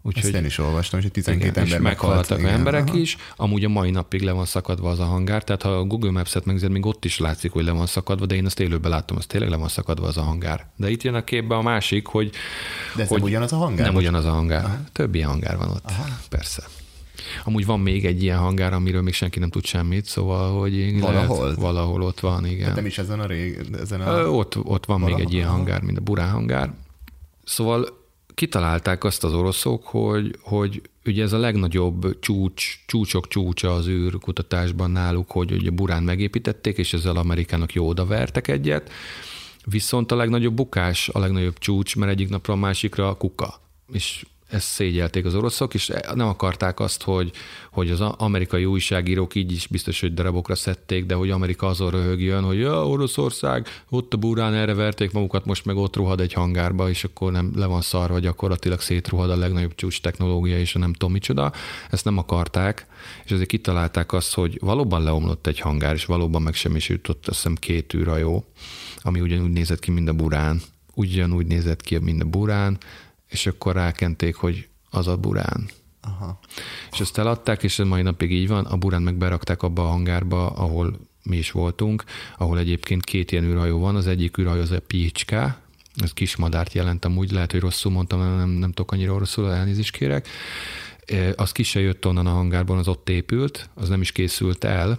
Úgyhogy, Ezt én is olvastam, hogy 12 igen, ember és meghaltak igen, emberek aha. is. Amúgy a mai napig le van szakadva az a hangár, tehát ha a Google Maps-et megnézed, még ott is látszik, hogy le van szakadva, de én azt élőben láttam, az tényleg le van szakadva az a hangár. De itt jön a képbe a másik, hogy... De ez hogy nem ugyanaz a hangár? Nem ugyanaz a hangár. Aha. Több ilyen hangár van ott. Aha. Persze. Amúgy van még egy ilyen hangár, amiről még senki nem tud semmit, szóval, hogy valahol? Lehet, valahol ott van, igen. Hát nem is ezen a rég, ezen a... Ott, ott van valahol? még egy ilyen hangár, mint a Burán hangár. Szóval kitalálták azt az oroszok, hogy, hogy ugye ez a legnagyobb csúcs, csúcsok csúcsa az űrkutatásban náluk, hogy ugye Burán megépítették, és ezzel Amerikának jó vertek egyet, viszont a legnagyobb bukás, a legnagyobb csúcs, mert egyik napra a másikra a kuka. És ezt szégyelték az oroszok, és nem akarták azt, hogy, hogy az amerikai újságírók így is biztos, hogy darabokra szedték, de hogy Amerika azon röhögjön, hogy ja, Oroszország, ott a burán erre verték magukat, most meg ott ruhad egy hangárba, és akkor nem le van szarva, gyakorlatilag szétruhad a legnagyobb csúcs technológia, és a nem tudom micsoda. Ezt nem akarták, és azért kitalálták azt, hogy valóban leomlott egy hangár, és valóban megsemmisült ott azt hiszem két űrhajó, ami ugyanúgy nézett ki, mint a burán, ugyanúgy nézett ki, mint a burán, és akkor rákenték, hogy az a burán. Aha. És ezt eladták, és ez mai napig így van, a burán meg berakták abba a hangárba, ahol mi is voltunk, ahol egyébként két ilyen űrhajó van, az egyik űrhajó az a Picská, ez kis madárt jelent amúgy, lehet, hogy rosszul mondtam, nem, nem tudok annyira rosszul, elnézést kérek. Az ki se jött onnan a hangárban, az ott épült, az nem is készült el,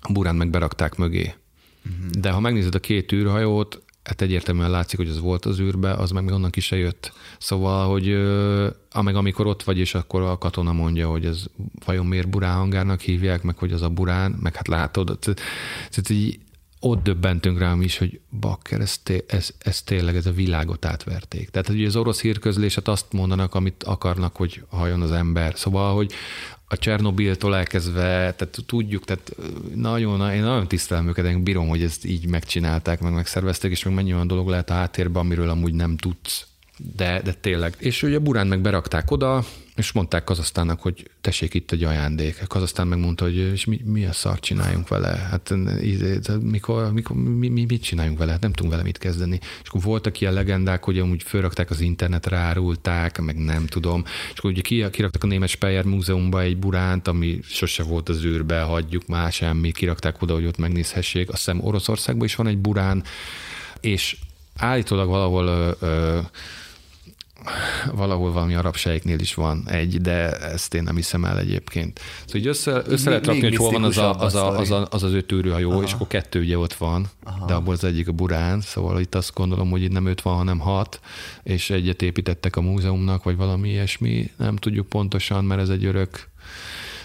a burán meg berakták mögé. Uh-huh. De ha megnézed a két űrhajót, hát egyértelműen látszik, hogy az volt az űrbe, az meg még onnan ki se jött. Szóval, hogy ameg amikor ott vagy, és akkor a katona mondja, hogy ez vajon miért burán hívják, meg hogy az a burán, meg hát látod, tehát így ott döbbentünk rám is, hogy bakker, ez, ez, ez tényleg ez a világot átverték. Tehát hogy az orosz hírközléset azt mondanak, amit akarnak, hogy halljon az ember. Szóval, hogy a Csernobiltól elkezdve, tehát tudjuk, tehát nagyon, én nagyon tisztelem őket, én bírom, hogy ezt így megcsinálták, meg megszervezték, és meg mennyi olyan dolog lehet a háttérben, amiről amúgy nem tudsz de, de tényleg. És ugye Burán meg berakták oda, és mondták Kazasztánnak, hogy tessék itt egy ajándék. Kazasztán megmondta, hogy és mi, mi a szart csináljunk vele? Hát mikor, mikor mi, mi, mit csináljunk vele? Hát nem tudunk vele mit kezdeni. És akkor voltak ilyen legendák, hogy amúgy fölrakták az internetre, árulták, meg nem tudom. És akkor ugye kiraktak a Német Speyer Múzeumba egy buránt, ami sose volt az űrbe, hagyjuk már semmi, kirakták oda, hogy ott megnézhessék. Azt hiszem Oroszországban is van egy burán, és állítólag valahol ö, ö, valahol valami arab sejknél is van egy, de ezt én nem hiszem el egyébként. Szóval így össze, össze lehet rakni, hogy hol van az a, az, a, az, a, az, az öt űrhajó, Aha. és akkor kettő ugye ott van, Aha. de abból az egyik a Burán, szóval itt azt gondolom, hogy itt nem öt van, hanem hat, és egyet építettek a múzeumnak, vagy valami ilyesmi, nem tudjuk pontosan, mert ez egy örök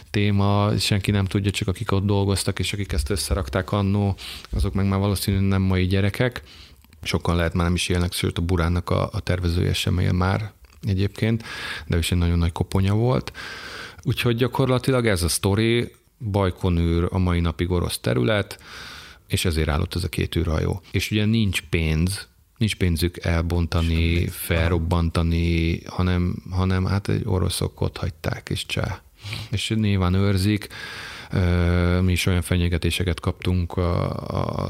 téma, senki nem tudja, csak akik ott dolgoztak, és akik ezt összerakták annó, azok meg már valószínűleg nem mai gyerekek, sokan lehet már nem is élnek, sőt a Buránnak a, a tervezője sem él már egyébként, de ő is egy nagyon nagy koponya volt. Úgyhogy gyakorlatilag ez a sztori, Bajkonűr a mai napig orosz terület, és ezért állott ez a két űrhajó. És ugye nincs pénz, nincs pénzük elbontani, Semmi. felrobbantani, hanem, hanem hát egy oroszok ott hagyták, és csá. És nyilván őrzik, mi is olyan fenyegetéseket kaptunk a,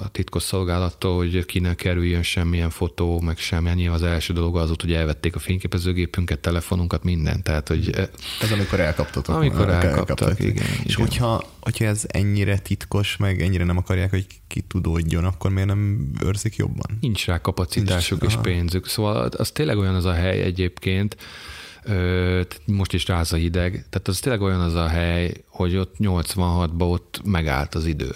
a titkosszolgálattól, hogy ki ne kerüljön semmilyen fotó, meg semmi. Nyilván az első dolog az volt, hogy elvették a fényképezőgépünket, telefonunkat, mindent. Tehát, hogy ez amikor elkaptatok. Amikor elkaptak, elkaptak, igen. És igen. hogyha, hogyha ez ennyire titkos, meg ennyire nem akarják, hogy ki tudódjon, akkor miért nem őrzik jobban? Nincs rá kapacitásuk Nincs, és aha. pénzük. Szóval az tényleg olyan az a hely egyébként, most is ráz a hideg, tehát az tényleg olyan az a hely, hogy ott 86-ban ott megállt az idő.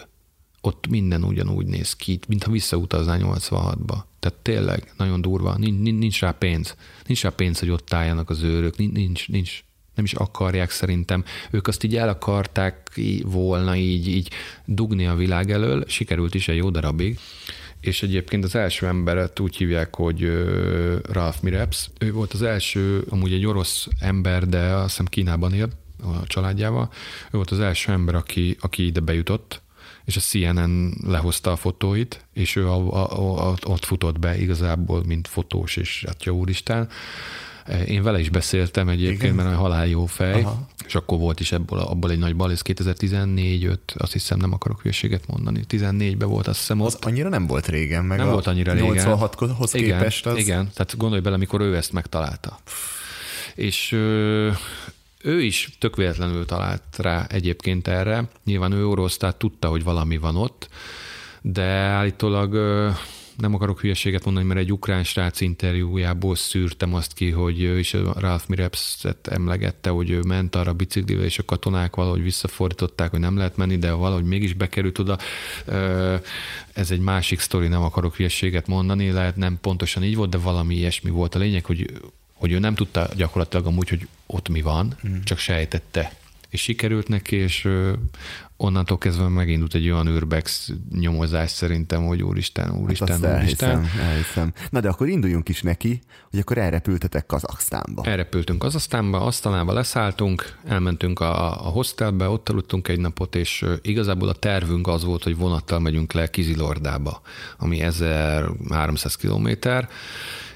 Ott minden ugyanúgy néz ki, mintha visszautaznál 86-ba. Tehát tényleg nagyon durva, nincs, nincs rá pénz. Nincs rá pénz, hogy ott álljanak az őrök, nincs, nincs, nem is akarják szerintem. Ők azt így el akarták volna így, így dugni a világ elől, sikerült is egy jó darabig, és egyébként az első emberet úgy hívják, hogy Ralph Mireps. Ő volt az első, amúgy egy orosz ember, de azt hiszem Kínában él a családjával. Ő volt az első ember, aki, aki ide bejutott, és a CNN lehozta a fotóit, és ő a, a, a, ott futott be igazából, mint fotós, és hát jó úristen. Én vele is beszéltem egyébként, Igen. mert a halál jó fej, Aha. És akkor volt is ebből, abból egy nagy bal, ez 2014-5, azt hiszem nem akarok hülyeséget mondani, 14-ben volt azt hiszem ott. Az annyira nem volt régen, meg nem volt annyira régen. 86-hoz képest az... Igen, tehát gondolj bele, mikor ő ezt megtalálta. És ö, ő is tök véletlenül talált rá egyébként erre. Nyilván ő orosz, tehát tudta, hogy valami van ott, de állítólag nem akarok hülyeséget mondani, mert egy ukrán srác interjújából szűrtem azt ki, hogy ő is Ralph Mirepset emlegette, hogy ő ment arra biciklivel, és a katonák valahogy visszafordították, hogy nem lehet menni, de valahogy mégis bekerült oda. Ez egy másik sztori, nem akarok hülyeséget mondani, lehet nem pontosan így volt, de valami ilyesmi volt a lényeg, hogy hogy ő nem tudta gyakorlatilag amúgy, hogy ott mi van, mm. csak sejtette és sikerült neki, és onnantól kezdve megindult egy olyan urbex nyomozás szerintem, hogy úristen, úristen, hát úristen. Elhiszem, elhiszem. Na de akkor induljunk is neki, hogy akkor elrepültetek Kazaksztánba. Elrepültünk Kazaksztánba, asztalába leszálltunk, elmentünk a, a hostelbe, ott aludtunk egy napot, és igazából a tervünk az volt, hogy vonattal megyünk le Kizilordába, ami 1300 kilométer,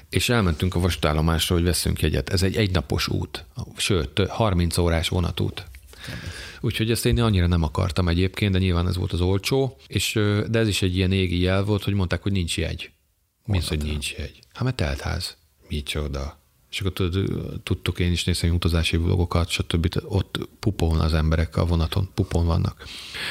és elmentünk a vasútállomásra, hogy veszünk jegyet. Ez egy egynapos út, sőt, 30 órás vonatút. Úgyhogy ezt én annyira nem akartam egyébként, de nyilván ez volt az olcsó, és, de ez is egy ilyen égi jel volt, hogy mondták, hogy nincs jegy. Mi hogy nincs jegy? Hát mert teltház. Micsoda. És akkor tudtuk én is nézni utazási vlogokat, stb. Ott pupon az emberek a vonaton, pupon vannak.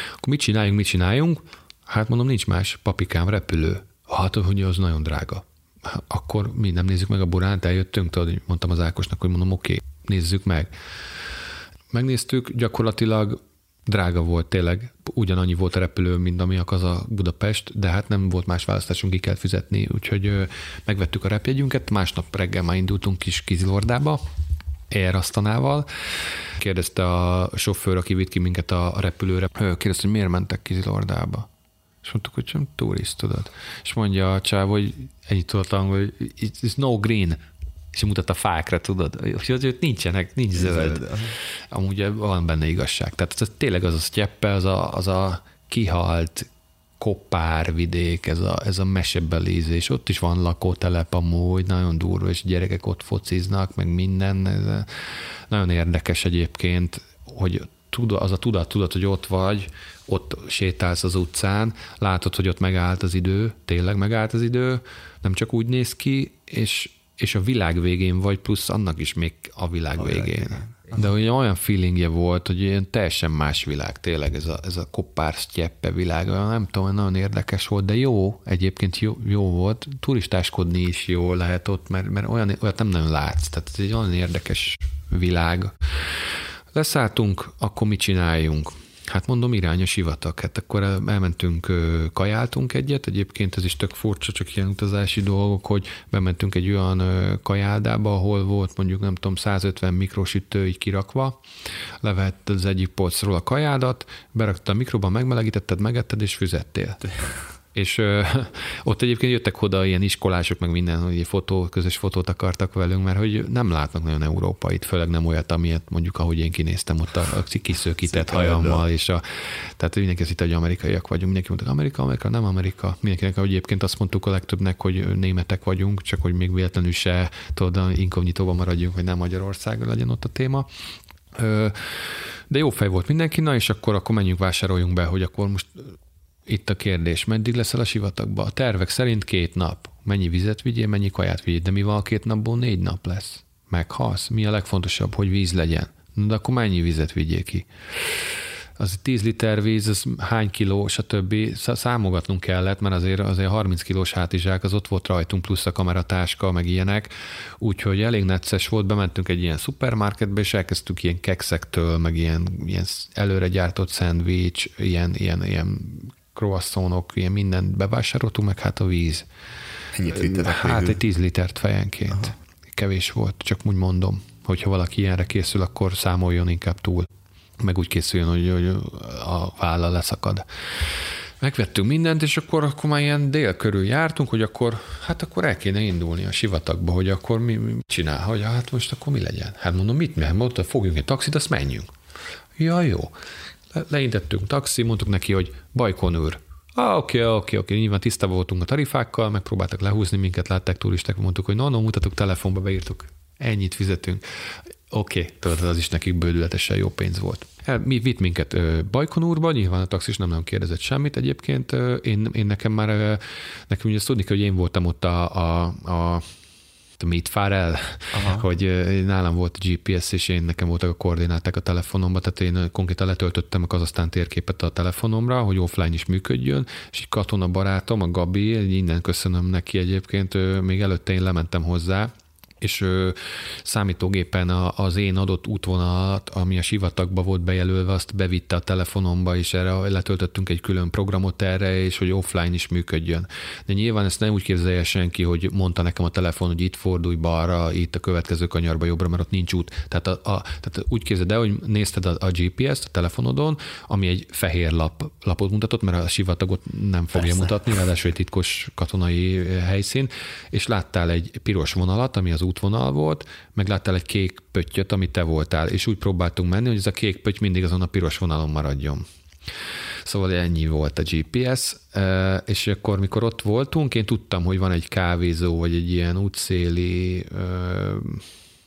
Akkor mit csináljunk, mit csináljunk? Hát mondom, nincs más, papikám, repülő. Hát, hogy az nagyon drága. Hát, akkor mi nem nézzük meg a burát, eljöttünk, tudod, mondtam az Ákosnak, hogy mondom, oké, okay, nézzük meg megnéztük, gyakorlatilag drága volt tényleg, ugyanannyi volt a repülő, mint ami az a Budapest, de hát nem volt más választásunk, ki kell fizetni, úgyhogy megvettük a repjegyünket, másnap reggel már indultunk kis Kizilordába, Air Asztanával. Kérdezte a sofőr, aki vitt ki minket a repülőre, kérdezte, hogy miért mentek Kizilordába. És mondtuk, hogy sem turist, tudod. És mondja a csáv, hogy ennyit tudtam, hogy it's no green, és mutatta fákra, tudod, hogy ott nincsenek, nincs zöld. zöld. Amúgy van benne igazság. Tehát ez tényleg az a sztyeppe, az a, az a kihalt vidék, ez a, ez a mesebelízés. Ott is van lakótelep amúgy, nagyon durva, és gyerekek ott fociznak, meg minden. Ez nagyon érdekes egyébként, hogy az a tudat, tudat, hogy ott vagy, ott sétálsz az utcán, látod, hogy ott megállt az idő, tényleg megállt az idő, nem csak úgy néz ki, és és a világ végén vagy, plusz annak is még a világ a végén. De hogy olyan feelingje volt, hogy ilyen teljesen más világ, tényleg ez a, ez a kopár sztyeppe világ, nem tudom, nagyon érdekes volt, de jó, egyébként jó, jó volt, turistáskodni is jó lehet ott, mert, mert olyan, olyat nem nagyon látsz, tehát ez egy olyan érdekes világ. Leszálltunk, akkor mit csináljunk? Hát mondom, irány a sivatag. Hát akkor elmentünk, kajáltunk egyet, egyébként ez is tök furcsa, csak ilyen utazási dolgok, hogy bementünk egy olyan kajáldába, ahol volt mondjuk nem tudom 150 mikrosütő így kirakva, levett az egyik polcról a kajádat, beraktad a mikroban, megmelegítetted, megetted és füzettél. És ö, ott egyébként jöttek oda ilyen iskolások, meg minden, hogy fotó, közös fotót akartak velünk, mert hogy nem látnak nagyon Európait, főleg nem olyat, amilyet mondjuk, ahogy én kinéztem ott a, a kiszőkített hajammal, és a, tehát mindenki azt hitt, hogy amerikaiak vagyunk, mindenki mondta, Amerika, Amerika, nem Amerika. Mindenkinek, hogy egyébként azt mondtuk a legtöbbnek, hogy németek vagyunk, csak hogy még véletlenül se tudod, inkognitóban maradjunk, hogy nem Magyarország legyen ott a téma. De jó fej volt mindenki, na és akkor, akkor menjünk, vásároljunk be, hogy akkor most itt a kérdés, meddig leszel a sivatagba? A tervek szerint két nap. Mennyi vizet vigyél, mennyi kaját vigyél, de mi van a két napból négy nap lesz? Meghalsz? Mi a legfontosabb, hogy víz legyen? Na, de akkor mennyi vizet vigyél ki? az 10 liter víz, az hány kiló, stb. Számogatnunk kellett, mert azért, azért 30 kilós hátizsák az ott volt rajtunk, plusz a kameratáska, meg ilyenek. Úgyhogy elég necces volt, bementünk egy ilyen szupermarketbe, és elkezdtük ilyen kekszektől, meg ilyen, ilyen előre gyártott szendvics, ilyen, ilyen, ilyen croissonok, ilyen mindent bevásároltunk, meg hát a víz. Ennyit vittetek Hát végül? egy 10 litert fejenként. Aha. Kevés volt, csak úgy mondom. Hogyha valaki ilyenre készül, akkor számoljon inkább túl meg úgy készüljön, hogy, hogy a válla leszakad. Megvettünk mindent, és akkor, akkor már ilyen dél körül jártunk, hogy akkor, hát akkor el kéne indulni a sivatagba, hogy akkor mi, mi csinál, hogy hát most akkor mi legyen. Hát mondom, mit, mert mondta, fogjunk egy taxit, azt menjünk. Ja, jó. Le, leintettünk taxi, mondtuk neki, hogy Bajkonőr. Ah, oké, oké, oké, okay. nyilván tisztában voltunk a tarifákkal, megpróbáltak lehúzni minket, látták turisták, mondtuk, hogy no, no, mutatok telefonba, beírtuk, ennyit fizetünk. Oké, tudod, az is nekik bődületesen jó pénz volt. Mi vitt minket Bajkonúrba, nyilván a taxis nem nagyon kérdezett semmit egyébként. Én, én nekem már, nekem ugye azt tudni hogy én voltam ott a, a, a mit fár el, Aha. hogy nálam volt a GPS, és én nekem voltak a koordináták a telefonomban, tehát én konkrétan letöltöttem a Kazasztán térképet a telefonomra, hogy offline is működjön, és egy katona barátom, a Gabi, innen köszönöm neki egyébként, még előtte én lementem hozzá, és ö, számítógépen a, az én adott útvonalat, ami a sivatagba volt bejelölve, azt bevitte a telefonomba, és erre letöltöttünk egy külön programot erre, és hogy offline is működjön. De nyilván ezt nem úgy képzelje senki, hogy mondta nekem a telefon, hogy itt fordulj balra, itt a következő kanyarba jobbra, mert ott nincs út. Tehát, a, a, tehát úgy képzeld el, hogy nézted a, a GPS-t a telefonodon, ami egy fehér lap, lapot mutatott, mert a sivatagot nem fogja Persze. mutatni, ráadásul egy titkos katonai helyszín, és láttál egy piros vonalat, ami az útvonal volt, meg láttál egy kék pöttyöt, amit te voltál, és úgy próbáltunk menni, hogy ez a kék pötty mindig azon a piros vonalon maradjon. Szóval ennyi volt a GPS, és akkor, mikor ott voltunk, én tudtam, hogy van egy kávézó, vagy egy ilyen útszéli,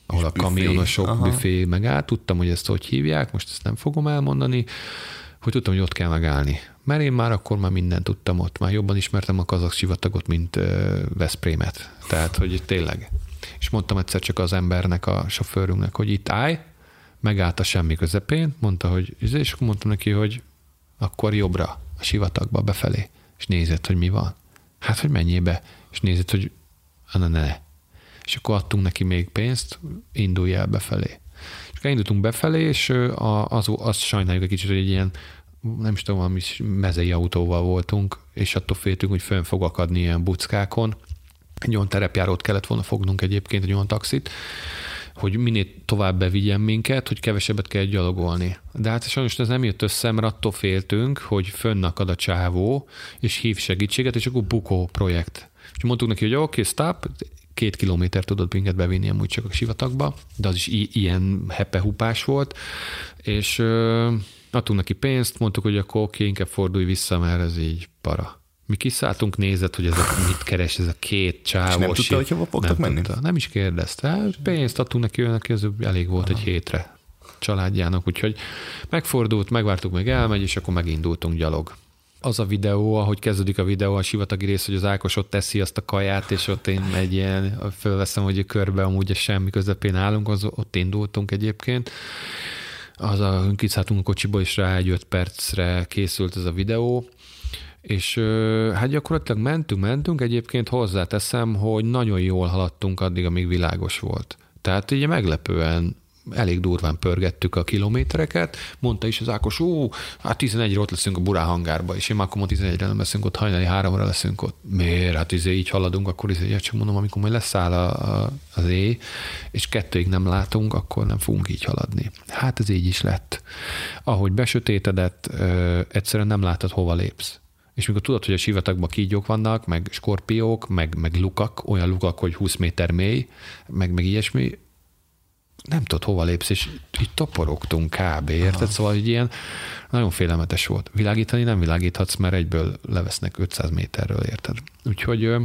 ahol a kamionosok Aha. büfé megállt, tudtam, hogy ezt hogy hívják, most ezt nem fogom elmondani, hogy tudtam, hogy ott kell megállni. Mert én már akkor már mindent tudtam ott, már jobban ismertem a kazak sivatagot, mint Veszprémet. Tehát, hogy tényleg és mondtam egyszer csak az embernek, a sofőrünknek, hogy itt állj, megállt a semmi közepén, mondta, hogy és akkor mondtam neki, hogy akkor jobbra, a sivatagba befelé, és nézett, hogy mi van. Hát, hogy menjél be, és nézett, hogy ne, ne, ne. És akkor adtunk neki még pénzt, indulj el befelé. És akkor indultunk befelé, és az, azt sajnáljuk egy kicsit, hogy egy ilyen nem is tudom, valami mezei autóval voltunk, és attól féltünk, hogy fönn fog akadni ilyen buckákon, egy olyan terepjárót kellett volna fognunk egyébként, egy olyan taxit, hogy minél tovább bevigyen minket, hogy kevesebbet kell gyalogolni. De hát sajnos ez nem jött össze, mert attól féltünk, hogy fönnakad a csávó, és hív segítséget, és akkor bukó projekt. És mondtuk neki, hogy oké, okay, stop, két kilométer tudod minket bevinni amúgy csak a sivatagba, de az is i- ilyen hepehupás volt, és ö, adtunk neki pénzt, mondtuk, hogy akkor oké, okay, inkább fordulj vissza, mert ez így para. Mi kiszálltunk, nézett, hogy ez a, mit keres ez a két csávos. És nem tudta, hogy hova fogtak nem menni? Tudta. Nem is kérdezte. Hát pénzt adtunk neki, neki ez elég volt Aha. egy hétre családjának, úgyhogy megfordult, megvártuk, meg elmegy, és akkor megindultunk gyalog. Az a videó, ahogy kezdődik a videó, a sivatagi rész, hogy az Ákos ott teszi azt a kaját, és ott én egy ilyen, fölveszem, hogy a körbe amúgy a semmi közepén állunk, az, ott indultunk egyébként. Az a, kiszálltunk a kocsiba, és rá egy öt percre készült ez a videó, és hát gyakorlatilag mentünk, mentünk, egyébként hozzáteszem, hogy nagyon jól haladtunk addig, amíg világos volt. Tehát ugye meglepően elég durván pörgettük a kilométereket, mondta is az Ákos, ó, hát 11-re ott leszünk a Burá hangárba, és én már akkor 11-re nem leszünk ott, hajnali 3-ra leszünk ott. Miért? Hát izé így haladunk, akkor izé, csak mondom, amikor majd leszáll a, a, az éj, és kettőig nem látunk, akkor nem fogunk így haladni. Hát ez így is lett. Ahogy besötétedett, ö, egyszerűen nem látod, hova lépsz és mikor tudod, hogy a sivatagban kígyók vannak, meg skorpiók, meg, meg lukak, olyan lukak, hogy 20 méter mély, meg, meg ilyesmi, nem tudod, hova lépsz, és így toporogtunk kb. Érted? Aha. Szóval hogy ilyen nagyon félelmetes volt. Világítani nem világíthatsz, mert egyből levesznek 500 méterről, érted? Úgyhogy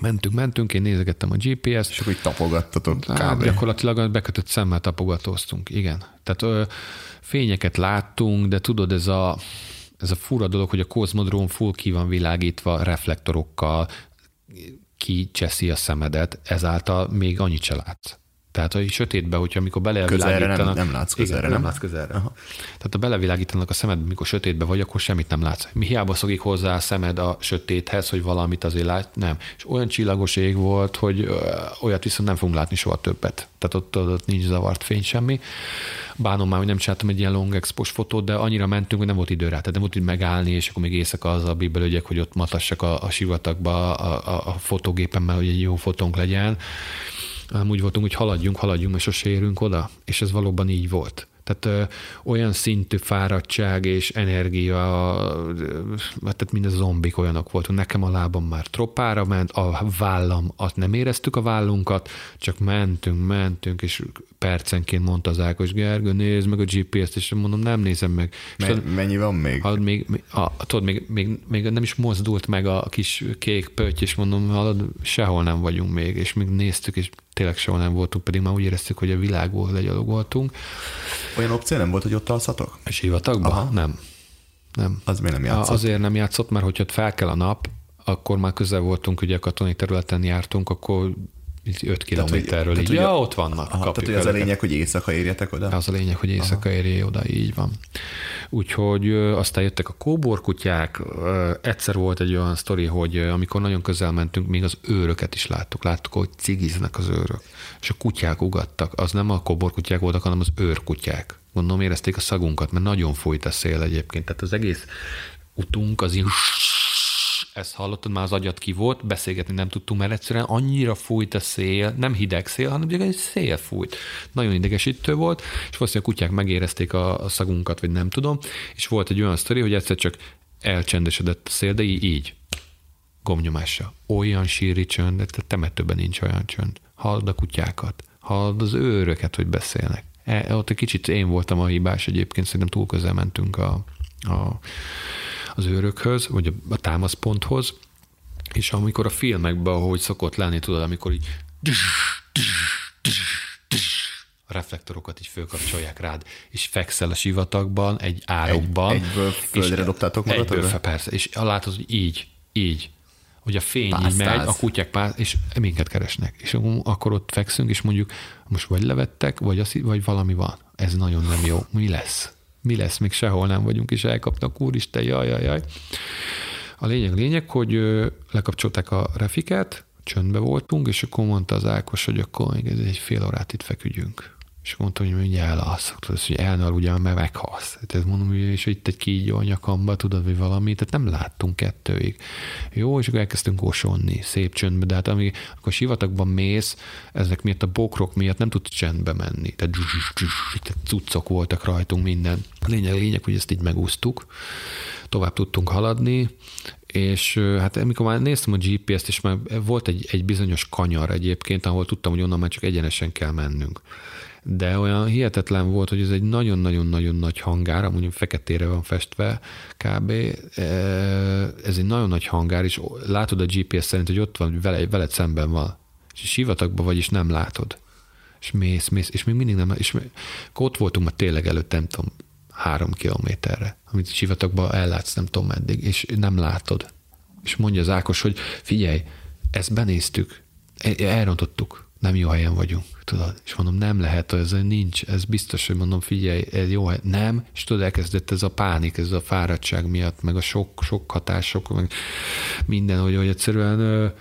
mentünk, mentünk, én nézegettem a GPS-t. És akkor így tapogattatok hát, kb. Gyakorlatilag bekötött szemmel tapogatóztunk, igen. Tehát ö, fényeket láttunk, de tudod, ez a, ez a fura dolog, hogy a kozmodrón full ki van világítva reflektorokkal, kicseszi a szemedet, ezáltal még annyit se látsz. Tehát, hogy sötétben, hogyha amikor belevilágítanak... Nem, nem látsz közelre, igen, nem? nem látsz közelre. Aha. Tehát, ha belevilágítanak a szemed, mikor sötétben vagy, akkor semmit nem látsz. Mi hiába szokik hozzá a szemed a sötéthez, hogy valamit azért lát, nem. És olyan csillagos ég volt, hogy olyat viszont nem fogunk látni soha többet. Tehát ott, ott nincs zavart fény semmi. Bánom már, hogy nem csináltam egy ilyen long expos fotót, de annyira mentünk, hogy nem volt idő rá. Tehát nem volt így megállni, és akkor még éjszaka az a bibelőgyek, hogy ott matassak a, a sivatagba a, a, a fotógépemmel, hogy egy jó fotónk legyen nem úgy voltunk, hogy haladjunk, haladjunk, és sose érünk oda. És ez valóban így volt. Tehát ö, olyan szintű fáradtság és energia, tehát mind a zombik olyanok voltunk. Nekem a lábam már troppára ment, a vállam, azt nem éreztük a vállunkat, csak mentünk, mentünk, és percenként mondta az Ákos Gergő, nézd meg a GPS-t, és mondom, nem nézem meg. Me- mennyi van még? Hallod, még, még, a, tudod, még, még, még, nem is mozdult meg a kis kék pötty, és mondom, hallod, sehol nem vagyunk még, és még néztük, és tényleg sehol nem voltunk, pedig már úgy éreztük, hogy a világból legyalogoltunk. Olyan opció nem volt, hogy ott alszatok? És hivatagban? Nem. Nem. Az miért nem játszott? Azért nem játszott, mert hogyha fel kell a nap, akkor már közel voltunk, ugye a katonai területen jártunk, akkor 5 kilométerről így. Ja, ott vannak. Aha, tehát, az a lényeg, hogy éjszaka érjetek oda? Az a lényeg, hogy éjszaka érje oda, így van. Úgyhogy aztán jöttek a kóborkutyák. Egyszer volt egy olyan sztori, hogy amikor nagyon közel mentünk, még az őröket is láttuk. Láttuk, hogy cigiznek az őrök. És a kutyák ugattak. Az nem a kóborkutyák voltak, hanem az őrkutyák. Gondolom érezték a szagunkat, mert nagyon fújt a szél egyébként. Tehát az egész utunk az így ezt hallottad, már az agyat ki volt, beszélgetni nem tudtunk, mert egyszerűen annyira fújt a szél, nem hideg szél, hanem ugye egy szél fújt. Nagyon idegesítő volt, és valószínűleg a kutyák megérezték a, szagunkat, vagy nem tudom, és volt egy olyan sztori, hogy egyszer csak elcsendesedett a szél, de így, így. Olyan síri csönd, de temetőben nincs olyan csönd. Hallod a kutyákat, hallod az őröket, hogy beszélnek. E, ott egy kicsit én voltam a hibás egyébként, szerintem túl közel mentünk a, a az őrökhöz, vagy a, támaszponthoz, és amikor a filmekben, ahogy szokott lenni, tudod, amikor így a reflektorokat így fölkapcsolják rád, és fekszel a sivatagban, egy árokban. Egy, egyből földre dobtátok magatokra? Egyből, persze, és látod, hogy így, így, hogy a fény Pásztáz. így megy, a kutyák pász, és minket keresnek. És akkor ott fekszünk, és mondjuk, most vagy levettek, vagy, az, vagy valami van. Ez nagyon nem jó. Mi lesz? Mi lesz, még sehol nem vagyunk, és elkapnak, úristen, jaj, jaj, jaj. A lényeg, lényeg, hogy lekapcsolták a refiket, csöndbe voltunk, és akkor mondta az Ákos, hogy akkor még egy fél órát itt feküdjünk. És mondtam, hogy mindjárt elalszok, tudod, hogy ugye, mert meghalsz. Tehát mondom, hogy és itt egy kígyó a nyakamba, tudod, vagy valami, tehát nem láttunk kettőig. Jó, és akkor elkezdtünk osonni, szép csöndbe, de hát amíg akkor sivatagban mész, ezek miatt a bokrok miatt nem tudsz csendbe menni. Tehát, tehát cuccok voltak rajtunk minden. A lényeg, a lényeg, hogy ezt így megúsztuk, tovább tudtunk haladni, és hát amikor már néztem a GPS-t, és már volt egy, egy bizonyos kanyar egyébként, ahol tudtam, hogy onnan már csak egyenesen kell mennünk de olyan hihetetlen volt, hogy ez egy nagyon-nagyon-nagyon nagy hangár, amúgy feketére van festve kb. E, ez egy nagyon nagy hangár, és látod a GPS szerint, hogy ott van, vele, veled szemben van. És sivatagban vagy, és nem látod. És mész, mész, és még mindig nem, és ott voltunk már tényleg előtt, nem tudom, három kilométerre, amit sivatagban ellátsz, nem tudom meddig, és nem látod. És mondja az Ákos, hogy figyelj, ezt benéztük, e, elrontottuk, nem jó helyen vagyunk, tudod. És mondom, nem lehet, ez nincs, ez biztos, hogy mondom, figyelj, ez jó hely. Nem, és tudod, elkezdett ez a pánik, ez a fáradtság miatt, meg a sok, sok hatások, meg minden, hogy, hogy egyszerűen,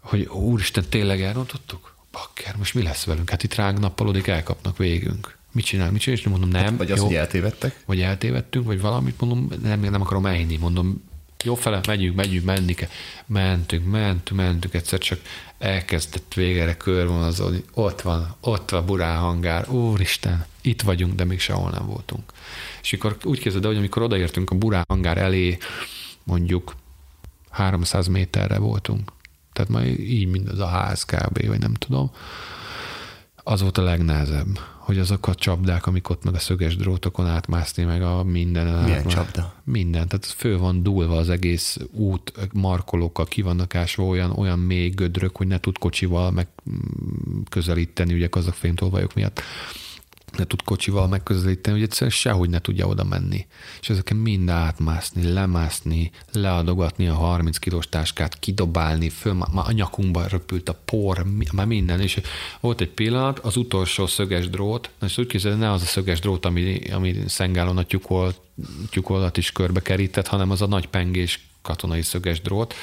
hogy úristen, tényleg elrontottuk? Bakker, most mi lesz velünk? Hát itt ránk nappalodik, elkapnak végünk. Mit csinál, mit csinál? És mondom, nem. Hát, vagy az, jó, hogy eltévedtek? Vagy eltévedtünk, vagy valamit mondom, nem, nem akarom elhinni, mondom, jó fele, megyünk, megyünk, menni kell. Mentünk, mentünk, mentünk, egyszer csak elkezdett végre körvonalazódni. Ott van, ott van Burán hangár. Úristen, itt vagyunk, de még sehol nem voltunk. És akkor úgy kezdődött, hogy amikor odaértünk a Burán hangár elé, mondjuk 300 méterre voltunk. Tehát majd így, mint az a ház kb. vagy nem tudom. Az volt a legnehezebb, hogy azok a csapdák, amik ott meg a szöges drótokon átmászni, meg a minden. Milyen átmá... csapda? Minden, tehát fő van dúlva az egész út, markolókkal ki vannak ásva olyan, olyan mély gödrök, hogy ne tud kocsival meg mm, közelíteni, ugye kazakfémtolvajok miatt ne tud kocsival megközelíteni, hogy egyszerűen sehogy ne tudja oda menni. És ezeken mind átmászni, lemászni, leadogatni a 30 kilós táskát, kidobálni, föl, már a nyakunkba röpült a por, már minden. És volt egy pillanat, az utolsó szöges drót, és úgy képzeld, ne az a szöges drót, ami, ami Szengálon a tyukol, tyukolat is körbe kerített, hanem az a nagy pengés katonai szöges drót,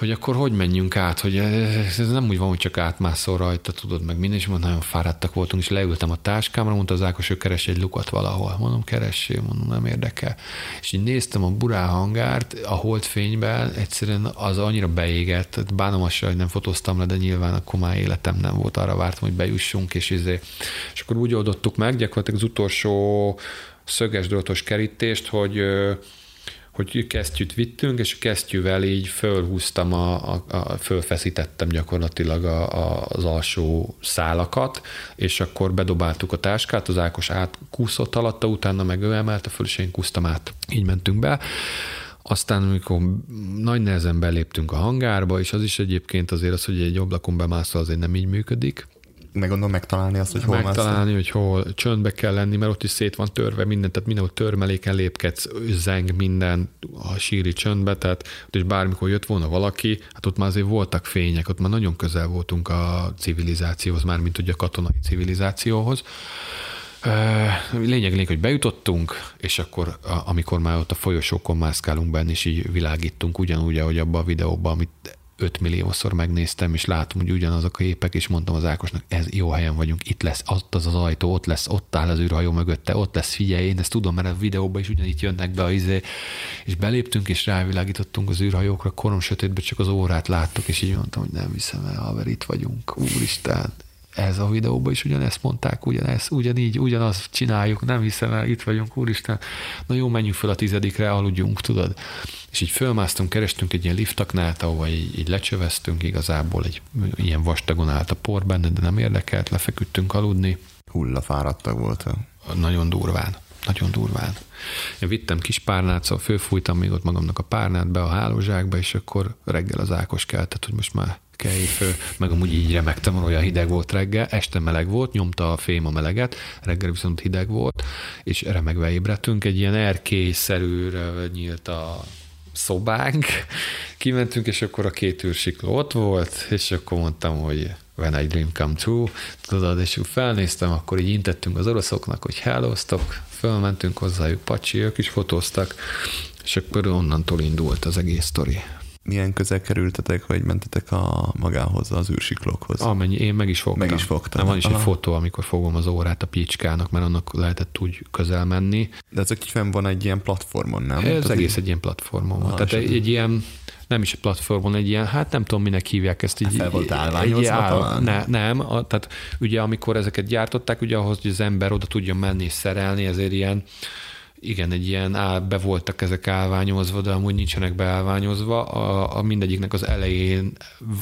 hogy akkor hogy menjünk át, hogy ez nem úgy van, hogy csak átmászol rajta, tudod meg minden, és mondom, nagyon fáradtak voltunk, és leültem a táskámra, mondta az Ákos, hogy keres egy lukat valahol. Mondom, keressél, mondom, nem érdekel. És így néztem a burá hangárt, a holdfényben, egyszerűen az annyira beégett, bánom azt, hogy nem fotóztam le, de nyilván akkor már életem nem volt, arra vártam, hogy bejussunk, és, izé. és akkor úgy oldottuk meg, gyakorlatilag az utolsó szöges drótos kerítést, hogy hogy kesztyűt vittünk, és a kesztyűvel így fölhúztam, a, a, a, fölfeszítettem gyakorlatilag a, a, az alsó szálakat, és akkor bedobáltuk a táskát, az Ákos átkúszott alatta, utána meg ő emelte föl, és én kúztam át. Így mentünk be. Aztán, amikor nagy nehezen beléptünk a hangárba, és az is egyébként azért az, hogy egy ablakon bemászol, azért nem így működik, meg gondolom megtalálni azt, hogy hol Megtalálni, hogy hol csöndbe kell lenni, mert ott is szét van törve minden, tehát mindenhol törmeléken lépkedsz, zeng minden a síri csöndbe, tehát ott is bármikor jött volna valaki, hát ott már azért voltak fények, ott már nagyon közel voltunk a civilizációhoz, már mint ugye a katonai civilizációhoz. Lényeg, lényeg, hogy bejutottunk, és akkor, amikor már ott a folyosókon mászkálunk benne, és így világítunk, ugyanúgy, ahogy abban a videóban, amit 5 milliószor megnéztem, és látom, hogy ugyanazok a képek, és mondtam az Ákosnak, ez jó helyen vagyunk, itt lesz, ott az az ajtó, ott lesz, ott áll az űrhajó mögötte, ott lesz, figyelj, én ezt tudom, mert a videóban is ugyanígy jönnek be a izé, és beléptünk, és rávilágítottunk az űrhajókra, korom sötétben csak az órát láttuk, és így mondtam, hogy nem hiszem el, haver, itt vagyunk, úristen, ez a videóban is ugyanezt mondták, ugyanezt, ugyanígy, ugyanazt csináljuk, nem hiszem el, itt vagyunk, úristen, na jó, menjünk fel a tizedikre, aludjunk, tudod. És így fölmásztunk, kerestünk egy ilyen liftaknát, ahol így, így lecsöveztünk, igazából egy ilyen vastagon állt a por benne, de nem érdekelt, lefeküdtünk aludni. Hullafáradtak voltak. Nagyon durván, nagyon durván. Én vittem kis párnát, szóval fölfújtam még ott magamnak a párnát be a hálózsákba, és akkor reggel az Ákos keltett, hogy most már kelj föl, meg amúgy így remektem, olyan hideg volt reggel, este meleg volt, nyomta a fém a meleget, reggel viszont hideg volt, és remegve ébredtünk, egy ilyen erkélyszerűre nyílt a szobánk, kimentünk, és akkor a két űrsikló ott volt, és akkor mondtam, hogy when I dream come true, tudod, és felnéztem, akkor így intettünk az oroszoknak, hogy hellóztok, fölmentünk hozzájuk, pacsi, ők is fotóztak, és akkor onnantól indult az egész sztori milyen közel kerültetek, vagy mentetek a magához, az űrsiklókhoz? Amennyi, én meg is fogtam. Meg is fogtam. Nem, van is Aha. egy fotó, amikor fogom az órát a picskának, mert annak lehetett úgy közel menni. De ezek fenn van egy ilyen platformon, nem? Ez Tehát egész így... egy ilyen platformon van. Tehát egy, egy ilyen, nem is egy platformon, egy ilyen, hát nem tudom, minek hívják ezt. Így, fel volt egy áll, ne, Nem, a, tehát ugye amikor ezeket gyártották, ugye ahhoz, hogy az ember oda tudjon menni és szerelni, ezért ilyen igen, egy ilyen áll, be voltak ezek állványozva, de amúgy nincsenek beállványozva. A, a mindegyiknek az elején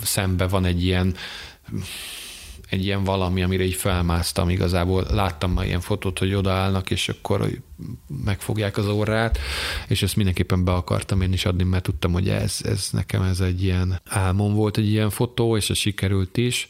szembe van egy ilyen egy ilyen valami, amire így felmásztam igazából. Láttam már ilyen fotót, hogy odaállnak, és akkor megfogják az órát, és ezt mindenképpen be akartam én is adni, mert tudtam, hogy ez, ez nekem ez egy ilyen álmom volt, egy ilyen fotó, és ez sikerült is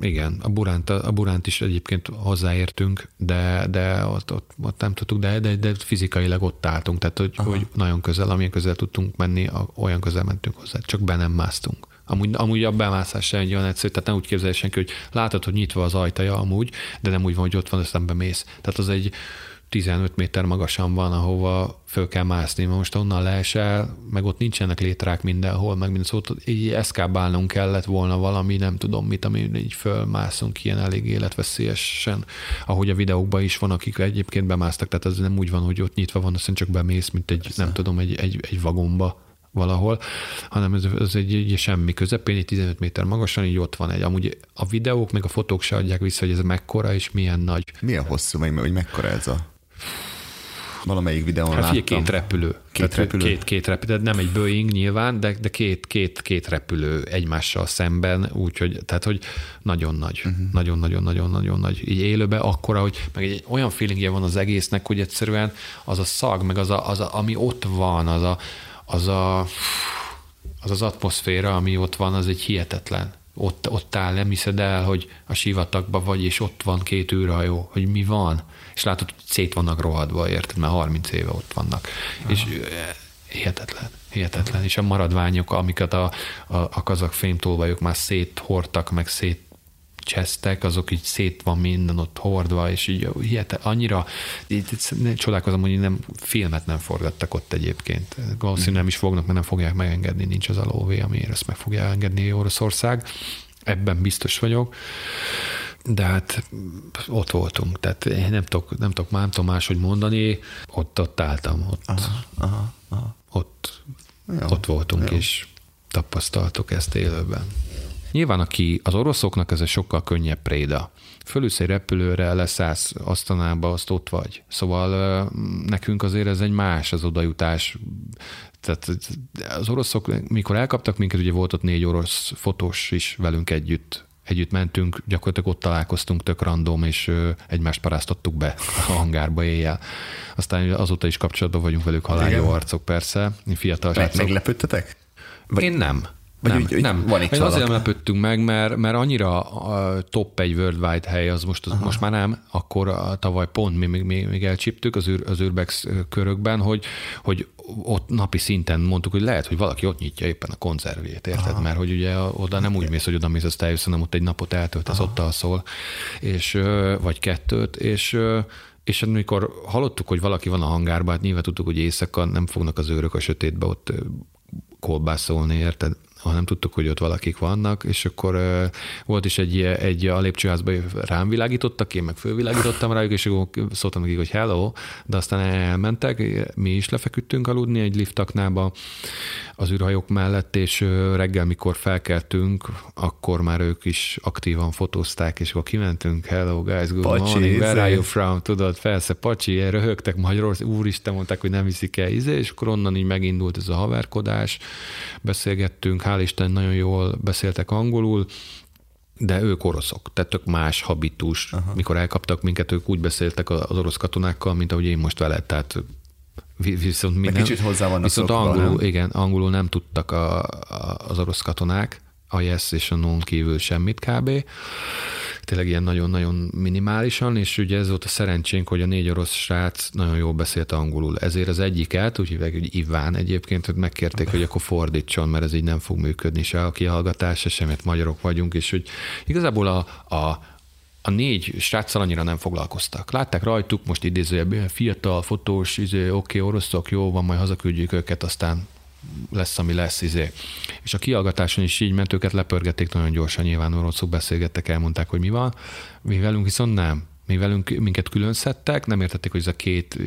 igen, a Buránt, a Buránt is egyébként hozzáértünk, de, de ott, ott, ott nem tudtuk, de, de, de fizikailag ott álltunk, tehát hogy, hogy nagyon közel, amilyen közel tudtunk menni, olyan közel mentünk hozzá, csak be nem másztunk. Amúgy, amúgy a bemászás sem egy olyan egyszerű, tehát nem úgy képzelj senki, hogy látod, hogy nyitva az ajtaja amúgy, de nem úgy van, hogy ott van, aztán bemész. Tehát az egy, 15 méter magasan van, ahova föl kell mászni. Most onnan leesel, meg ott nincsenek létrák mindenhol, meg minden szóval így eszkábálnunk kellett volna valami, nem tudom mit, ami így fölmászunk ilyen elég életveszélyesen, ahogy a videókban is van, akik egyébként bemásztak, tehát ez nem úgy van, hogy ott nyitva van, aztán csak bemész, mint egy, Persze. nem tudom, egy, egy, egy vagomba valahol, hanem ez, ez egy, egy semmi közepén, egy 15 méter magasan, így ott van egy. Amúgy a videók, meg a fotók se adják vissza, hogy ez mekkora és milyen nagy. Milyen hosszú, meg hogy mekkora ez a Valamelyik videón Hát láttam. két repülő. Két Tehát repülő? Két, két repülő, nem egy Boeing nyilván, de, de két, két, két repülő egymással szemben, úgyhogy, tehát hogy nagyon nagy, Mhm. uh-huh. nagyon, nagy. Így élőben akkora, hogy meg egy, egy olyan feelingje van az egésznek, hogy egyszerűen az a szag, meg az, a, az a, ami ott van, az a, az a, az az atmoszféra, ami ott van, az egy hihetetlen. Ott, ott áll, nem hiszed el, hogy a sivatagban vagy, és ott van két űrhajó, hogy mi van. És látod, hogy szét vannak rohadva, érted? Mert 30 éve ott vannak. Aha. És hihetetlen, hihetetlen. És a maradványok, amiket a, a, a kazak fémtolvajok már széthordtak, meg szét csesztek, azok így szét van minden ott hordva, és így hihetet, annyira így, így csodálkozom, hogy nem filmet nem forgattak ott egyébként. Valószínűleg nem is fognak, mert nem fogják megengedni, nincs az a lóvé, amiért ezt meg fogja engedni Oroszország. Ebben biztos vagyok. De hát ott voltunk, tehát én nem tudok, nem tudok, nem tudom máshogy mondani, ott, ott álltam, ott, aha, Aha, aha. ott, Jó, ott voltunk, jó. és tapasztaltuk ezt élőben. Nyilván aki az oroszoknak ez egy sokkal könnyebb préda. Fölülsz egy repülőre, leszállsz Asztanába, azt ott vagy. Szóval nekünk azért ez egy más az odajutás. Tehát az oroszok, mikor elkaptak minket, ugye volt ott négy orosz fotós is velünk együtt, együtt mentünk, gyakorlatilag ott találkoztunk tök random, és egymást paráztattuk be a hangárba éjjel. Aztán azóta is kapcsolatban vagyunk velük, halál jó Igen. arcok persze, fiatal Meg, srácok. meglepődtetek? Vagy, Én nem. vagy nem, úgy- úgy nem. van itt Én azért lepődtünk meg, mert, mert annyira a top egy worldwide hely, az most, az most már nem, akkor a, tavaly pont mi még, még, elcsíptük az, űr, az Urbex körökben, hogy, hogy ott napi szinten mondtuk, hogy lehet, hogy valaki ott nyitja éppen a konzervét, érted? Aha. Mert hogy ugye oda nem úgy mész, hogy oda mész, azt eljössz, hanem ott egy napot eltöltesz, ott alszol, és, vagy kettőt, és és amikor hallottuk, hogy valaki van a hangárban, hát nyilván tudtuk, hogy éjszaka nem fognak az őrök a sötétbe ott kolbászolni, érted? Hanem tudtuk, hogy ott valakik vannak, és akkor volt is egy, egy a lépcsőházban rám világítottak, én meg fölvilágítottam rájuk, és akkor szóltam nekik, hogy hello, de aztán elmentek, mi is lefeküdtünk aludni egy liftaknába az űrhajók mellett, és reggel, mikor felkeltünk, akkor már ők is aktívan fotózták, és akkor kimentünk, hello guys, good Pacsi, morning, where are izé. you from? Tudod, felsze, pacsi, röhögtek Magyarország, úristen, mondták, hogy nem viszik el, izé, és akkor onnan így megindult ez a haverkodás, beszélgettünk, hál' Isten nagyon jól beszéltek angolul, de ők oroszok, tehát tök más habitus. Aha. Mikor elkaptak minket, ők úgy beszéltek az orosz katonákkal, mint ahogy én most veled, tehát vi- viszont mi nem, kicsit hozzá vannak viszont szokva, angolul, nem? igen, angolul nem tudtak a, a, az orosz katonák, a yes és a non kívül semmit kb. Tényleg ilyen nagyon-nagyon minimálisan, és ugye ez volt a szerencsénk, hogy a négy orosz srác nagyon jól beszélt angolul. Ezért az egyiket, úgy hívják, hogy Iván egyébként, hogy megkérték, hogy akkor fordítson, mert ez így nem fog működni se a kihallgatás, se sem, mert magyarok vagyunk, és hogy igazából a, a a négy sráccal annyira nem foglalkoztak. Látták rajtuk, most idézőjebb, fiatal, fotós, izé, oké, oroszok, jó van, majd hazaküldjük őket, aztán lesz, ami lesz, izé. És a kiallgatáson is így ment, őket lepörgették nagyon gyorsan, nyilván oroszok beszélgettek, elmondták, hogy mi van. Mi velünk viszont nem. Mi velünk, minket külön szedtek, nem értették, hogy ez a két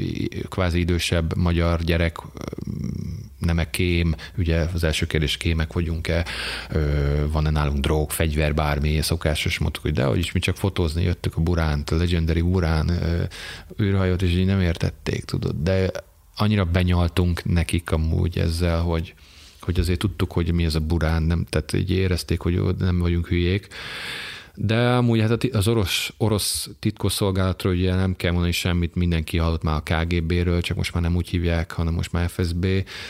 kvázi idősebb magyar gyerek nem-e kém, ugye az első kérdés kémek vagyunk-e, van-e nálunk drog, fegyver, bármi, szokásos, mondtuk, hogy de, hogy is mi csak fotózni jöttük a Buránt, a Legendary Burán űrhajót, és így nem értették, tudod, de annyira benyaltunk nekik amúgy ezzel, hogy, hogy azért tudtuk, hogy mi ez a burán, nem, tehát így érezték, hogy nem vagyunk hülyék. De amúgy hát az orosz, orosz titkosszolgálatról ugye nem kell mondani semmit, mindenki hallott már a KGB-ről, csak most már nem úgy hívják, hanem most már FSB,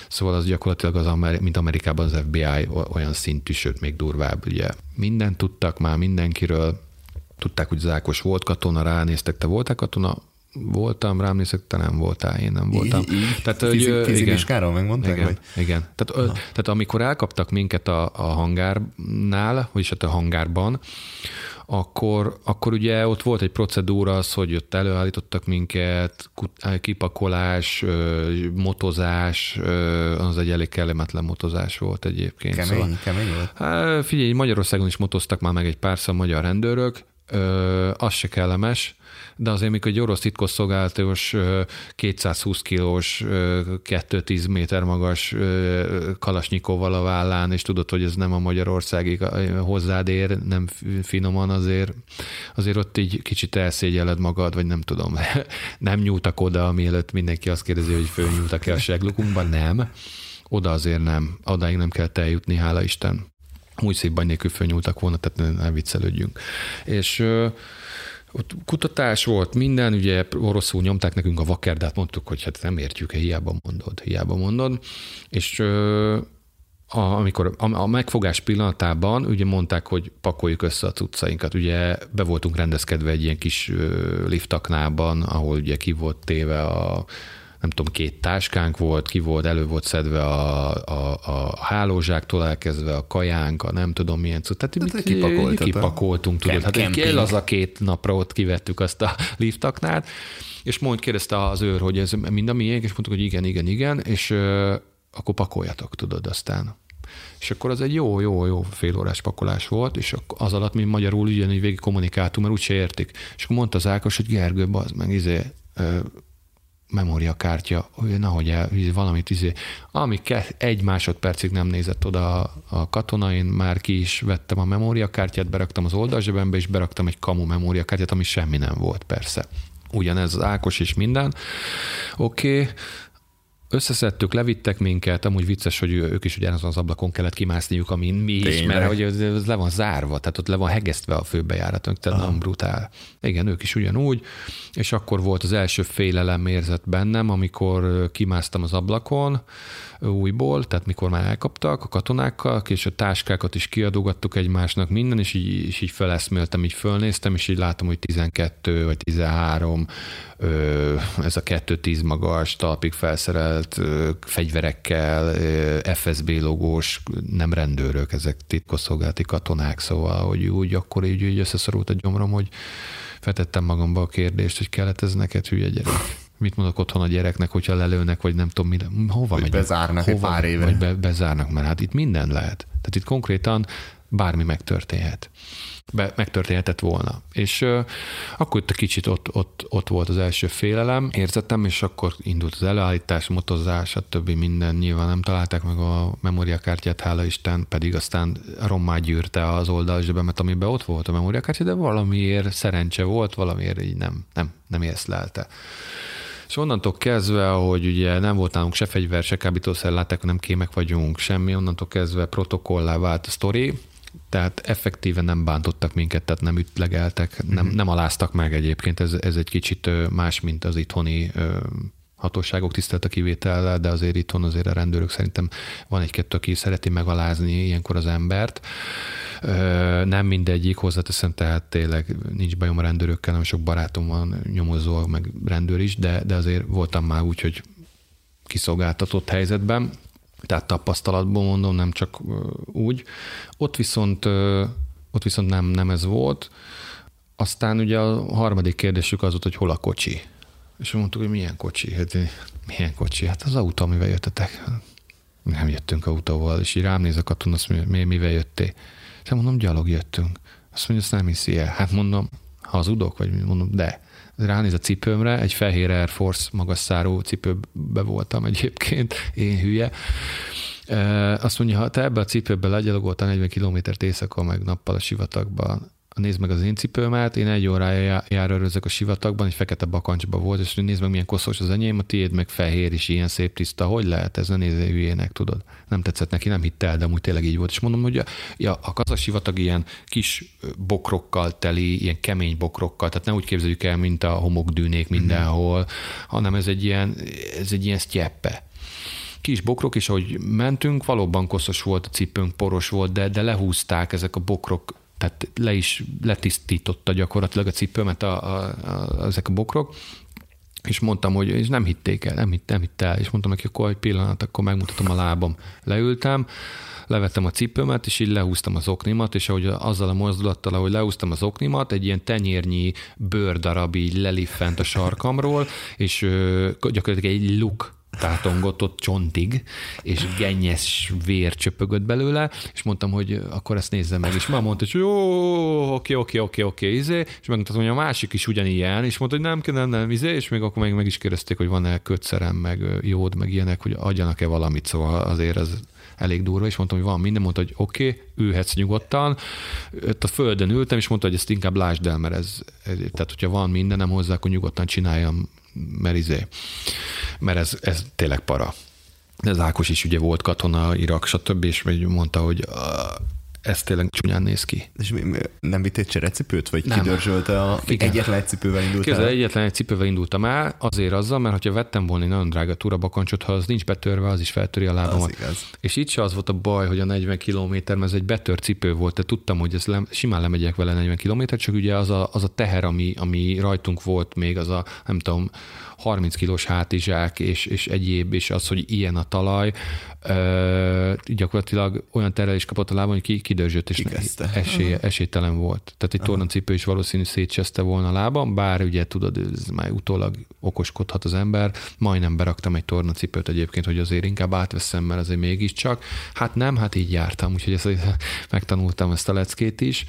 szóval az gyakorlatilag az, mint Amerikában az FBI olyan szintű, sőt még durvább, ugye. Mindent tudtak már mindenkiről, tudták, hogy Zákos volt katona, ránéztek, te voltál katona? Voltam, rám néztek, te nem voltál, én nem voltam. Így, így? Tehát, hogy, ö, fizivizsgáról megmondták, igen, vagy? igen. Tehát, ö, tehát amikor elkaptak minket a, a hangárnál, vagyis hát a hangárban, akkor, akkor ugye ott volt egy procedúra az, hogy ott előállítottak minket, kut- kipakolás, motozás, az egy elég kellemetlen motozás volt egyébként. Kemény, kemény volt? Hát, figyelj, Magyarországon is motoztak már meg egy párszor magyar rendőrök, az se kellemes, de azért mikor egy orosz titkosszolgálatos 220 kilós, 210 méter magas kalasnyikóval a vállán, és tudod, hogy ez nem a magyarországi hozzád ér, nem finoman azért, azért ott így kicsit elszégyeled magad, vagy nem tudom, nem nyúltak oda, mielőtt mindenki azt kérdezi, hogy fölnyúltak-e a seglukunkban, nem. Oda azért nem, odáig nem kell eljutni, hála Isten. Úgy szép baj nélkül fölnyúltak volna, tehát ne, ne viccelődjünk. És ott kutatás volt, minden, ugye oroszul nyomták nekünk a vakerdát, mondtuk, hogy hát nem értjük, hiába mondod, hiába mondod, és a, amikor a, a megfogás pillanatában ugye mondták, hogy pakoljuk össze a cuccainkat. Ugye be voltunk rendezkedve egy ilyen kis liftaknában, ahol ugye ki volt téve a, nem tudom, két táskánk volt, ki volt, elő volt szedve a, a, a hálózsáktól elkezdve a kajánk, a nem tudom milyen cucc. Tehát hát, kipakoltunk, kipakoltunk tudod. Hát kell az a két napra ott kivettük azt a liftaknát, és mond, kérdezte az őr, hogy ez mind a miénk, és mondtuk, hogy igen, igen, igen, és ö, akkor pakoljatok, tudod, aztán. És akkor az egy jó, jó, jó félórás pakolás volt, és az alatt mi magyarul ugyanígy végig kommunikáltunk, mert úgyse értik. És akkor mondta az Ákos, hogy Gergő, bazd meg, izé, memóriakártya, hogy nahogy el, valamit, izé, ami egy másodpercig nem nézett oda a, a katona, én már ki is vettem a memóriakártyát, beraktam az oldalzsebembe, és beraktam egy kamu memóriakártyát, ami semmi nem volt, persze. Ugyanez az Ákos is minden. Oké, okay összeszedtük, levittek minket, amúgy vicces, hogy ők is ugyanazon az ablakon kellett kimászniuk, amin mi Tényleg? is, mert hogy ez, ez le van zárva, tehát ott le van hegesztve a főbejáratunk, tehát nem brutál. Igen, ők is ugyanúgy, és akkor volt az első félelem érzet bennem, amikor kimásztam az ablakon, újból, tehát mikor már elkaptak a katonákkal, és a táskákat is kiadogattuk egymásnak minden, és így, és így feleszméltem, így fölnéztem, és így látom, hogy 12 vagy 13 ez a 2-10 magas, talpig felszerelt fegyverekkel, FSB logós, nem rendőrök, ezek titkosszolgálati katonák, szóval, hogy úgy akkor így, így összeszorult a gyomrom, hogy feltettem magamba a kérdést, hogy kellett ez neked hülye gyerek mit mondok otthon a gyereknek, hogyha lelőnek, vagy nem tudom, mire, hova megy? bezárnak hova, egy pár éve. Vagy be, bezárnak, mert hát itt minden lehet. Tehát itt konkrétan bármi megtörténhet. Be, megtörténhetett volna. És uh, akkor itt kicsit ott, ott, ott volt az első félelem, érzettem, és akkor indult az előállítás, motozás, többi minden. Nyilván nem találták meg a memóriakártyát, hála Isten, pedig aztán rommá gyűrte az oldalzsebemet, amiben ott volt a memóriakártya, de valamiért szerencse volt, valamiért így nem, nem, nem észlelte. És onnantól kezdve, hogy ugye nem volt nálunk se fegyver, se kábítószer, látták, nem kémek vagyunk, semmi, onnantól kezdve protokollá vált a sztori, tehát effektíven nem bántottak minket, tehát nem ütlegeltek, nem, mhm. nem aláztak meg egyébként, ez, ez egy kicsit más, mint az itthoni hatóságok tisztelt a kivétellel, de azért itthon azért a rendőrök szerintem van egy-kettő, aki szereti megalázni ilyenkor az embert. Nem mindegyik, hozzáteszem, tehát tényleg nincs bajom a rendőrökkel, nem sok barátom van, nyomozó, meg rendőr is, de, de azért voltam már úgy, hogy kiszolgáltatott helyzetben, tehát tapasztalatból mondom, nem csak úgy. Ott viszont, ott viszont nem, nem ez volt. Aztán ugye a harmadik kérdésük az volt, hogy hol a kocsi. És mondtuk, hogy milyen kocsi? Hát, milyen kocsi? Hát az autó, amivel jöttetek. Nem jöttünk autóval, és így rám néz a katona, azt mondja, mi, mivel jöttél? És mondom, gyalog jöttünk. Azt mondja, azt nem hiszi el. Hát mondom, hazudok, vagy mondom, de. Ránéz a cipőmre, egy fehér Air Force magas száró cipőbe voltam egyébként, én hülye. Azt mondja, ha te ebbe a cipőbe legyalogoltál 40 kilométert éjszaka, meg nappal a sivatagban, nézd meg az én cipőmet, én egy órája jár örözök a sivatagban, egy fekete bakancsba volt, és nézd meg milyen koszos az enyém, a tiéd meg fehér is, ilyen szép tiszta, hogy lehet ez, ne nézze hülyének, tudod. Nem tetszett neki, nem hitte el, de amúgy tényleg így volt. És mondom, hogy a, ja, a kazas sivatag ilyen kis bokrokkal teli, ilyen kemény bokrokkal, tehát nem úgy képzeljük el, mint a homokdűnék mindenhol, mm. hanem ez egy ilyen, ez egy ilyen sztyeppe kis bokrok, és ahogy mentünk, valóban koszos volt a cipőnk, poros volt, de, de lehúzták ezek a bokrok tehát le is letisztította gyakorlatilag a cipőmet a, a, a, ezek a bokrok, és mondtam, hogy és nem hitték el, nem, hitt, nem hitt el, és mondtam neki, akkor egy pillanat, akkor megmutatom a lábam. Leültem, levettem a cipőmet, és így lehúztam az oknimat, és ahogy azzal a mozdulattal, ahogy lehúztam az oknimat, egy ilyen tenyérnyi bőrdarab így leliffent a sarkamról, és ö, gyakorlatilag egy luk tátongott ott csontig, és gennyes vér csöpögött belőle, és mondtam, hogy akkor ezt nézze meg, és már mondta, hogy jó, oké, oké, oké, oké, izé, és megmutatom, hogy a másik is ugyanilyen, és mondta, hogy nem, nem, nem, izé, és még akkor meg, meg is kérdezték, hogy van-e kötszerem, meg jód, meg ilyenek, hogy adjanak-e valamit, szóval azért ez elég durva, és mondtam, hogy van minden, mondta, hogy oké, okay, ülhetsz nyugodtan. Ott a földön ültem, és mondta, hogy ezt inkább lásd el, mert ez, ez tehát hogyha van mindenem hozzá, akkor nyugodtan csináljam, mert izé, mert ez, ez tényleg para. Ez Ákos is ugye volt katona, Irak, stb. és mondta, hogy ez tényleg csúnyán néz ki. És mi, mi, nem vitt egy cserecipőt, vagy nem. kidörzsölte a... Igen. Egyetlen egy cipővel indultam Képzel, egyetlen egy cipővel indultam el, azért azzal, mert hogyha vettem volna egy nagyon drága túrabakancsot, ha az nincs betörve, az is feltöri a lábamat. És itt se az volt a baj, hogy a 40 km, mert ez egy betört cipő volt, de tudtam, hogy ez le, simán lemegyek vele 40 km, csak ugye az a, az a teher, ami, ami rajtunk volt még, az a, nem tudom, 30 kilós hátizsák és, és egyéb, és az, hogy ilyen a talaj, ö, gyakorlatilag olyan terelés kapott a lábon, hogy ki, kidörzsött, és esély, esélytelen volt. Tehát egy tornacipő is valószínű szétcseszte volna a lábam, bár ugye tudod, ez már utólag okoskodhat az ember. Majdnem beraktam egy tornacipőt egyébként, hogy azért inkább átveszem, mert azért mégiscsak. Hát nem, hát így jártam, úgyhogy ezt megtanultam ezt a leckét is.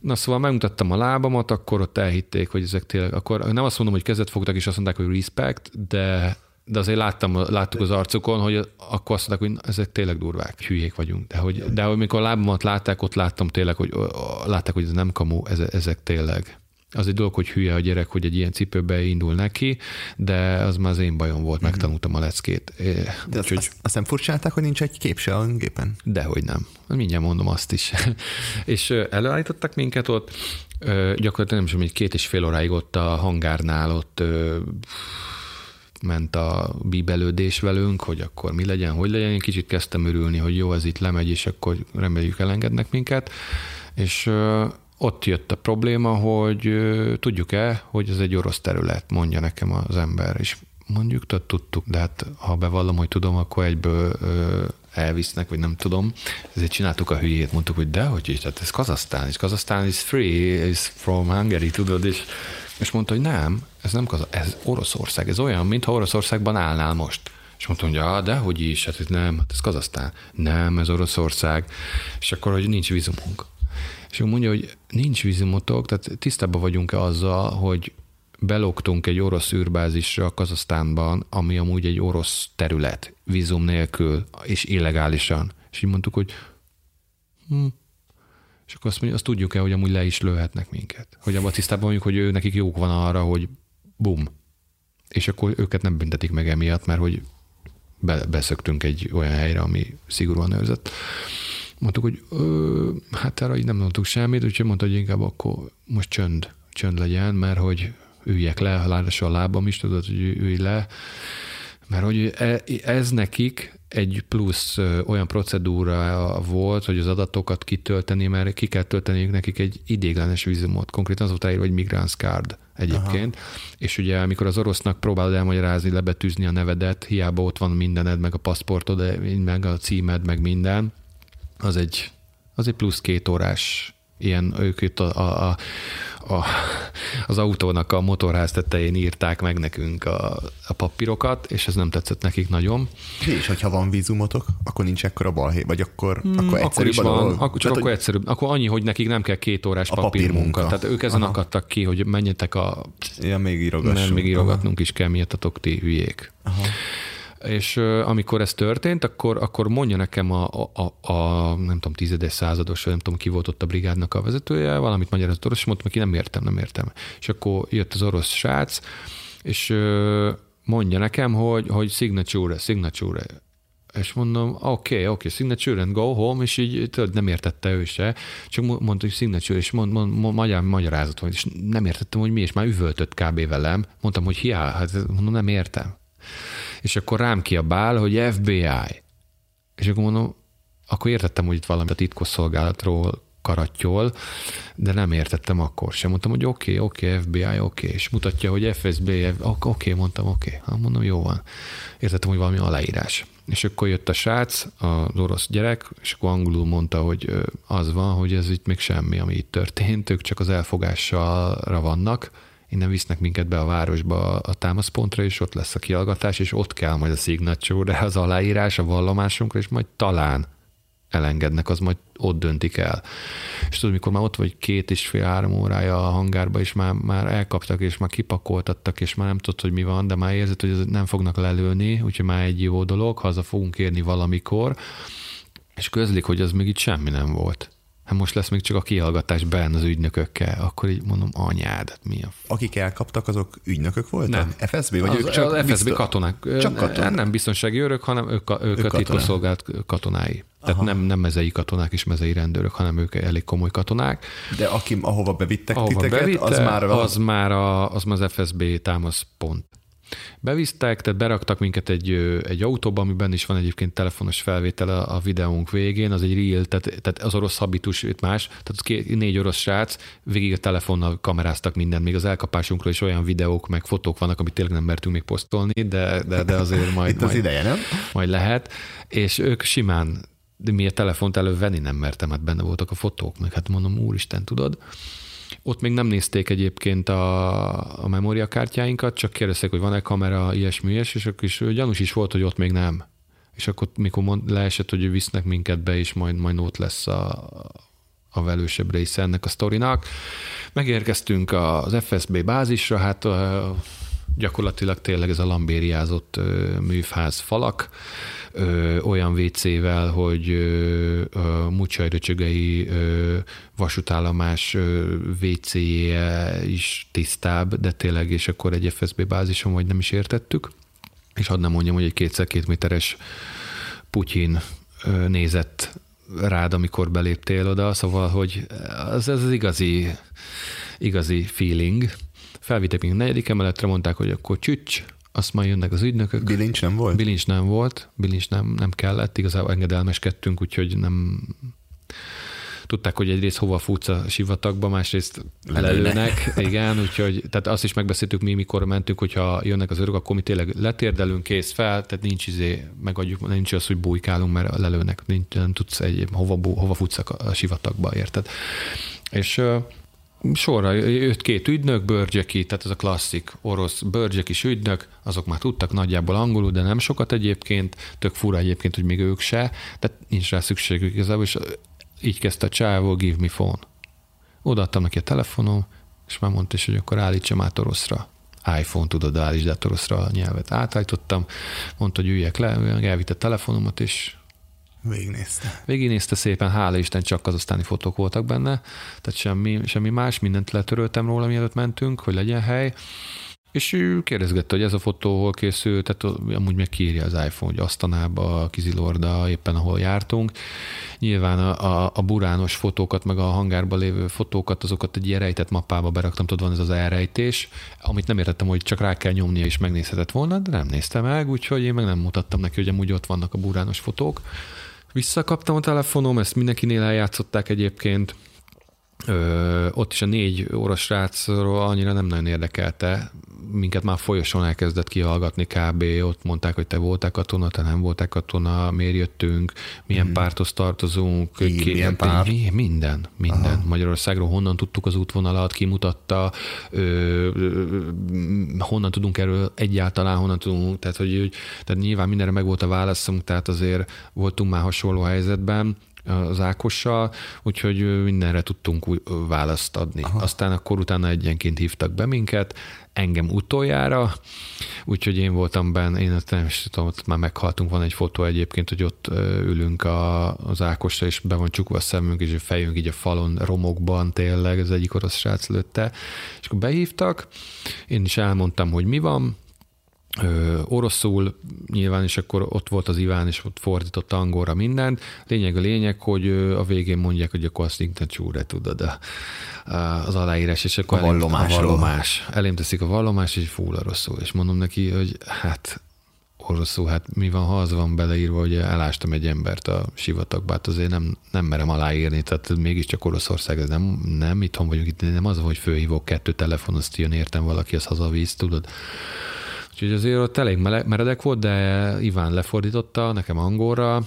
Na szóval megmutattam a lábamat, akkor ott elhitték, hogy ezek tényleg, akkor nem azt mondom, hogy kezet fogtak, és azt mondták, hogy respect, de de azért láttam, láttuk az arcukon, hogy akkor azt mondták, hogy ezek tényleg durvák, hülyék vagyunk. De hogy, de hogy mikor a lábamat látták, ott láttam tényleg, hogy látták, hogy ez nem kamu, ezek tényleg az egy dolog, hogy hülye a gyerek, hogy egy ilyen cipőbe indul neki, de az már az én bajom volt, mhm. megtanultam a leckét. De Úgyhogy... azt, azt nem furcsálták, hogy nincs egy kép se a gépen? Dehogy nem. Mindjárt mondom azt is. és előállítottak minket ott, gyakorlatilag nem is hogy két és fél óráig ott a hangárnál ott ment a bíbelődés velünk, hogy akkor mi legyen, hogy legyen. Én kicsit kezdtem örülni, hogy jó, ez itt lemegy, és akkor reméljük elengednek minket. És ott jött a probléma, hogy tudjuk-e, hogy ez egy orosz terület, mondja nekem az ember, és mondjuk, tehát tudtuk, de hát ha bevallom, hogy tudom, akkor egyből elvisznek, vagy nem tudom. Ezért csináltuk a hülyét, mondtuk, hogy de, hogy tehát ez Kazasztán, és Kazasztán is free, is from Hungary, tudod, és, és mondta, hogy nem, ez nem Kazasztán, ez Oroszország, ez olyan, mintha Oroszországban állnál most. És mondtam, hogy ah, de hogy is, hát ez nem, hát ez Kazasztán. Nem, ez Oroszország. És akkor, hogy nincs vízumunk. És ő mondja, hogy nincs vízumotok, tehát tisztában vagyunk-e azzal, hogy beloktunk egy orosz űrbázisra Kazasztánban, ami amúgy egy orosz terület, vízum nélkül, és illegálisan. És így mondtuk, hogy hm. És akkor azt mondja, azt tudjuk-e, hogy amúgy le is lőhetnek minket. Hogy abban tisztában vagyunk, hogy ő, nekik jók van arra, hogy bum. És akkor őket nem büntetik meg emiatt, mert hogy be, beszöktünk egy olyan helyre, ami szigorúan őrzött. Mondtuk, hogy ö, hát erre így nem mondtuk semmit, úgyhogy mondta, hogy inkább akkor most csönd, csönd legyen, mert hogy üljek le, ráadásul a lábam is tudod, hogy ülj le, mert hogy e, ez nekik egy plusz olyan procedúra volt, hogy az adatokat kitölteni, mert ki kell tölteniük nekik egy idéglenes vízumot. Konkrétan az volt ráírva, hogy migrants card egyébként. Aha. És ugye, amikor az orosznak próbálod elmagyarázni, lebetűzni a nevedet, hiába ott van mindened, meg a paszportod, meg a címed, meg minden, az egy, az egy plusz két órás ilyen, ők itt a, a, a, az autónak a motorház tetején írták meg nekünk a, a papírokat, és ez nem tetszett nekik nagyon. És hogyha van vízumotok, akkor nincs ekkora balhé, vagy akkor, hmm, akkor akkor is van, akkor, csak Tehát, akkor egyszerűbb. Akkor annyi, hogy nekik nem kell két órás papírmunka. Tehát ők ezen Aha. akadtak ki, hogy menjetek a... Ja, még írogassunk. Nem, még írogatnunk Aha. is kell, miattatok ti hülyék. Aha és amikor ez történt, akkor, akkor mondja nekem a, a, a, nem tudom, tizedes százados, nem tudom, ki volt ott a brigádnak a vezetője, valamit magyarázott orosz, és mondtam, ki nem értem, nem értem. És akkor jött az orosz srác, és mondja nekem, hogy, hogy signature, signature. És mondom, oké, okay, oké, okay, signature and go home, és így tudod, nem értette ő se, csak mondta, hogy signature, és mond, mond, mond, magyar, magyarázat van, és nem értettem, hogy mi, és már üvöltött kb. velem. Mondtam, hogy hiá, hát mondom, nem értem és akkor rám kiabál, hogy FBI. És akkor mondom, akkor értettem, hogy itt valami a titkosszolgálatról karattyol, de nem értettem akkor sem. Mondtam, hogy oké, okay, oké, okay, FBI, oké, okay. és mutatja, hogy FSB, oké, okay, mondtam, oké. Okay. Hát mondom, jó van. Értettem, hogy valami aláírás. És akkor jött a srác, az orosz gyerek, és akkor angolul mondta, hogy az van, hogy ez itt még semmi, ami itt történt, ők csak az elfogással vannak, innen visznek minket be a városba a támaszpontra, és ott lesz a kiallgatás, és ott kell majd a signature az aláírás a vallomásunkra, és majd talán elengednek, az majd ott döntik el. És tudod, mikor már ott vagy két és fél három órája a hangárba, és már, már elkaptak, és már kipakoltattak, és már nem tudod, hogy mi van, de már érzed, hogy nem fognak lelőni, úgyhogy már egy jó dolog, haza fogunk érni valamikor, és közlik, hogy az még itt semmi nem volt hát most lesz még csak a kihallgatás benn az ügynökökkel, akkor így mondom, anyád, hát mi a... Akik elkaptak, azok ügynökök voltak? Nem. FSB? Vagy az, ők csak az FSB biztos... katonák. Csak katonák. Nem biztonsági őrök, hanem ők, a, ők, Ők a titkosszolgált katonái. Tehát nem, nem mezei katonák és mezei rendőrök, hanem ők elég komoly katonák. De aki, ahova bevittek Ahova titeket, bevitte, az már... a- az már, a, az már az FSB támaszpont. Bevisztek, tehát beraktak minket egy, egy autóba, amiben is van egyébként telefonos felvétel a, videónk végén, az egy real, tehát, tehát az orosz habitus itt más, tehát két, négy orosz srác végig a telefonnal kameráztak mindent, még az elkapásunkról is olyan videók, meg fotók vannak, amit tényleg nem mertünk még posztolni, de, de, de azért majd, Itt az majd, ideje, nem? majd lehet, és ők simán, de mi a telefont elővenni nem mertem, hát benne voltak a fotók, meg hát mondom, úristen, tudod, ott még nem nézték egyébként a, a memóriakártyáinkat, csak kérdezték, hogy van-e kamera, ilyesmi, ilyesmi, és akkor is gyanús is volt, hogy ott még nem. És akkor mikor mond, leesett, hogy visznek minket be, és majd, majd ott lesz a, a velősebb része ennek a sztorinak. Megérkeztünk az FSB bázisra, hát gyakorlatilag tényleg ez a lambériázott műfáz falak, ö, olyan WC-vel, hogy ö, ö, mucsajröcsögei vasútállomás WC-je is tisztább, de tényleg, és akkor egy FSB bázison vagy nem is értettük. És hadd nem mondjam, hogy egy kétszer két méteres Putyin ö, nézett rád, amikor beléptél oda, szóval, hogy ez, ez az igazi, igazi feeling. Felvittek még a negyedik emeletre, mondták, hogy akkor csücs, azt majd jönnek az ügynökök. Bilincs nem volt? Bilincs nem volt, bilincs nem, nem kellett, igazából engedelmeskedtünk, úgyhogy nem tudták, hogy egyrészt hova futsz a sivatagba, másrészt Lelőnek. igen, úgyhogy tehát azt is megbeszéltük mi, mikor mentünk, hogyha jönnek az örök, akkor mi tényleg letérdelünk, kész fel, tehát nincs izé, megadjuk, nincs az, hogy bujkálunk, mert lelőnek, nincs, nem tudsz egy, hova, hova futsz a, sivatagba, érted? És sorra jött két ügynök, Börgyeki, tehát ez a klasszik orosz Börgyekis ügynök, azok már tudtak nagyjából angolul, de nem sokat egyébként, tök fura egyébként, hogy még ők se, tehát nincs rá szükségük igazából, és így kezdte a csávó, give me phone. Odaadtam neki a telefonom, és már mondta is, hogy akkor állítsam át oroszra. iPhone, tudod, állítsd át oroszra a nyelvet. Átállítottam, mondta, hogy üljek le, elvitte a telefonomat, és Végignézte. Végignézte szépen, hála Isten, csak kazaksztáni fotók voltak benne, tehát semmi, semmi más, mindent letöröltem róla, mielőtt mentünk, hogy legyen hely. És ő kérdezgette, hogy ez a fotó hol készült, tehát amúgy meg kiírja az iPhone, hogy Asztanába, Kizilorda, éppen ahol jártunk. Nyilván a, a, a burános fotókat, meg a hangárban lévő fotókat, azokat egy ilyen rejtett mappába beraktam, tudod, van ez az elrejtés, amit nem értettem, hogy csak rá kell nyomnia, és megnézhetett volna, de nem nézte meg, úgyhogy én meg nem mutattam neki, hogy amúgy ott vannak a burános fotók. Visszakaptam a telefonom, ezt mindenkinél eljátszották egyébként. Ö, ott is a négy orosz srácról annyira nem nagyon érdekelte. Minket már folyosón elkezdett kihallgatni kb. Ott mondták, hogy te voltál katona, te nem voltál katona, miért jöttünk, milyen mm. párthoz tartozunk. Ki, milyen párt? Mi, minden, minden. Aha. Magyarországról honnan tudtuk az útvonalat, kimutatta, ö, ö, honnan tudunk erről egyáltalán, honnan tudunk, tehát, hogy, hogy tehát nyilván mindenre meg volt a válaszunk, tehát azért voltunk már hasonló helyzetben, az Ákossal, úgyhogy mindenre tudtunk ö, választ adni. Aha. Aztán akkor utána egyenként hívtak be minket, engem utoljára, úgyhogy én voltam benne, én nem is tudom, ott már meghaltunk, van egy fotó egyébként, hogy ott ülünk a, az Ákosra, és be van csukva a szemünk, és a fejünk így a falon, romokban tényleg, az egyik orosz srác lőtte, és akkor behívtak, én is elmondtam, hogy mi van, ö, oroszul nyilván, és akkor ott volt az Iván, és ott fordította angolra mindent. Lényeg a lényeg, hogy a végén mondják, hogy akkor azt ignacsúre tudod a, a, az aláírás, és akkor A elém-. A vallomás. Elém teszik a vallomás, és full oroszul. És mondom neki, hogy hát oroszul, hát mi van, ha az van beleírva, hogy elástam egy embert a sivatagba, hát azért nem, nem merem aláírni, tehát mégiscsak Oroszország, ez nem, nem itthon vagyunk itt, nem az, hogy fölhívok kettő telefon, azt jön értem valaki, az hazavíz, tudod. Úgyhogy azért ott elég meredek volt, de Iván lefordította nekem angolra,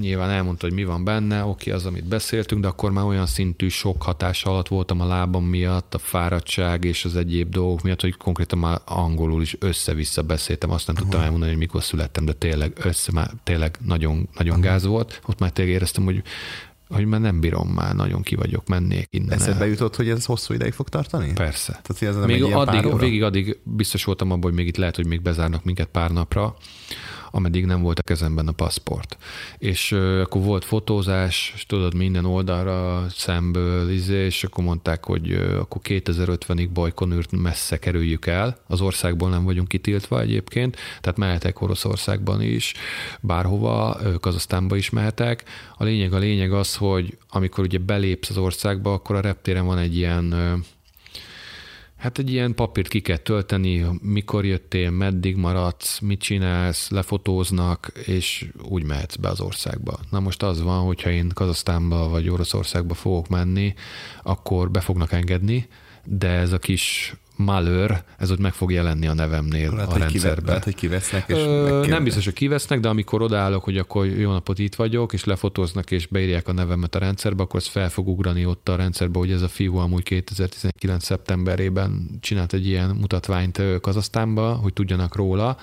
nyilván elmondta, hogy mi van benne, oké, az, amit beszéltünk, de akkor már olyan szintű sok hatás alatt voltam a lábam miatt, a fáradtság és az egyéb dolgok miatt, hogy konkrétan már angolul is össze-vissza beszéltem, azt nem tudtam elmondani, hogy mikor születtem, de tényleg össze, már tényleg nagyon, nagyon gáz volt. Ott már tényleg éreztem, hogy hogy már nem bírom már, nagyon ki vagyok, mennék innen. Eszedbe el. jutott, hogy ez hosszú ideig fog tartani? Persze. Tehát, ez nem még addig, végig addig biztos voltam abban, hogy még itt lehet, hogy még bezárnak minket pár napra, ameddig nem volt a kezemben a passzport. És ö, akkor volt fotózás, és tudod, minden oldalra szemből, izé, és akkor mondták, hogy ö, akkor 2050-ig Bajkonűrt messze kerüljük el. Az országból nem vagyunk kitiltva egyébként, tehát mehetek Oroszországban is, bárhova, Kazasztánba is mehetek. A lényeg a lényeg az, hogy amikor ugye belépsz az országba, akkor a reptéren van egy ilyen Hát egy ilyen papírt ki kell tölteni, mikor jöttél, meddig maradsz, mit csinálsz, lefotóznak, és úgy mehetsz be az országba. Na most az van, hogyha én Kazasztánba vagy Oroszországba fogok menni, akkor be fognak engedni, de ez a kis malőr, ez ott meg fog jelenni a nevemnél Lehet, a hogy, kive, lehet, hogy kivesznek, és Ö, nem biztos, hogy kivesznek, de amikor odaállok, hogy akkor jó napot itt vagyok, és lefotóznak, és beírják a nevemet a rendszerbe, akkor az fel fog ugrani ott a rendszerbe, hogy ez a fiú amúgy 2019. szeptemberében csinált egy ilyen mutatványt Kazasztánba, hogy tudjanak róla.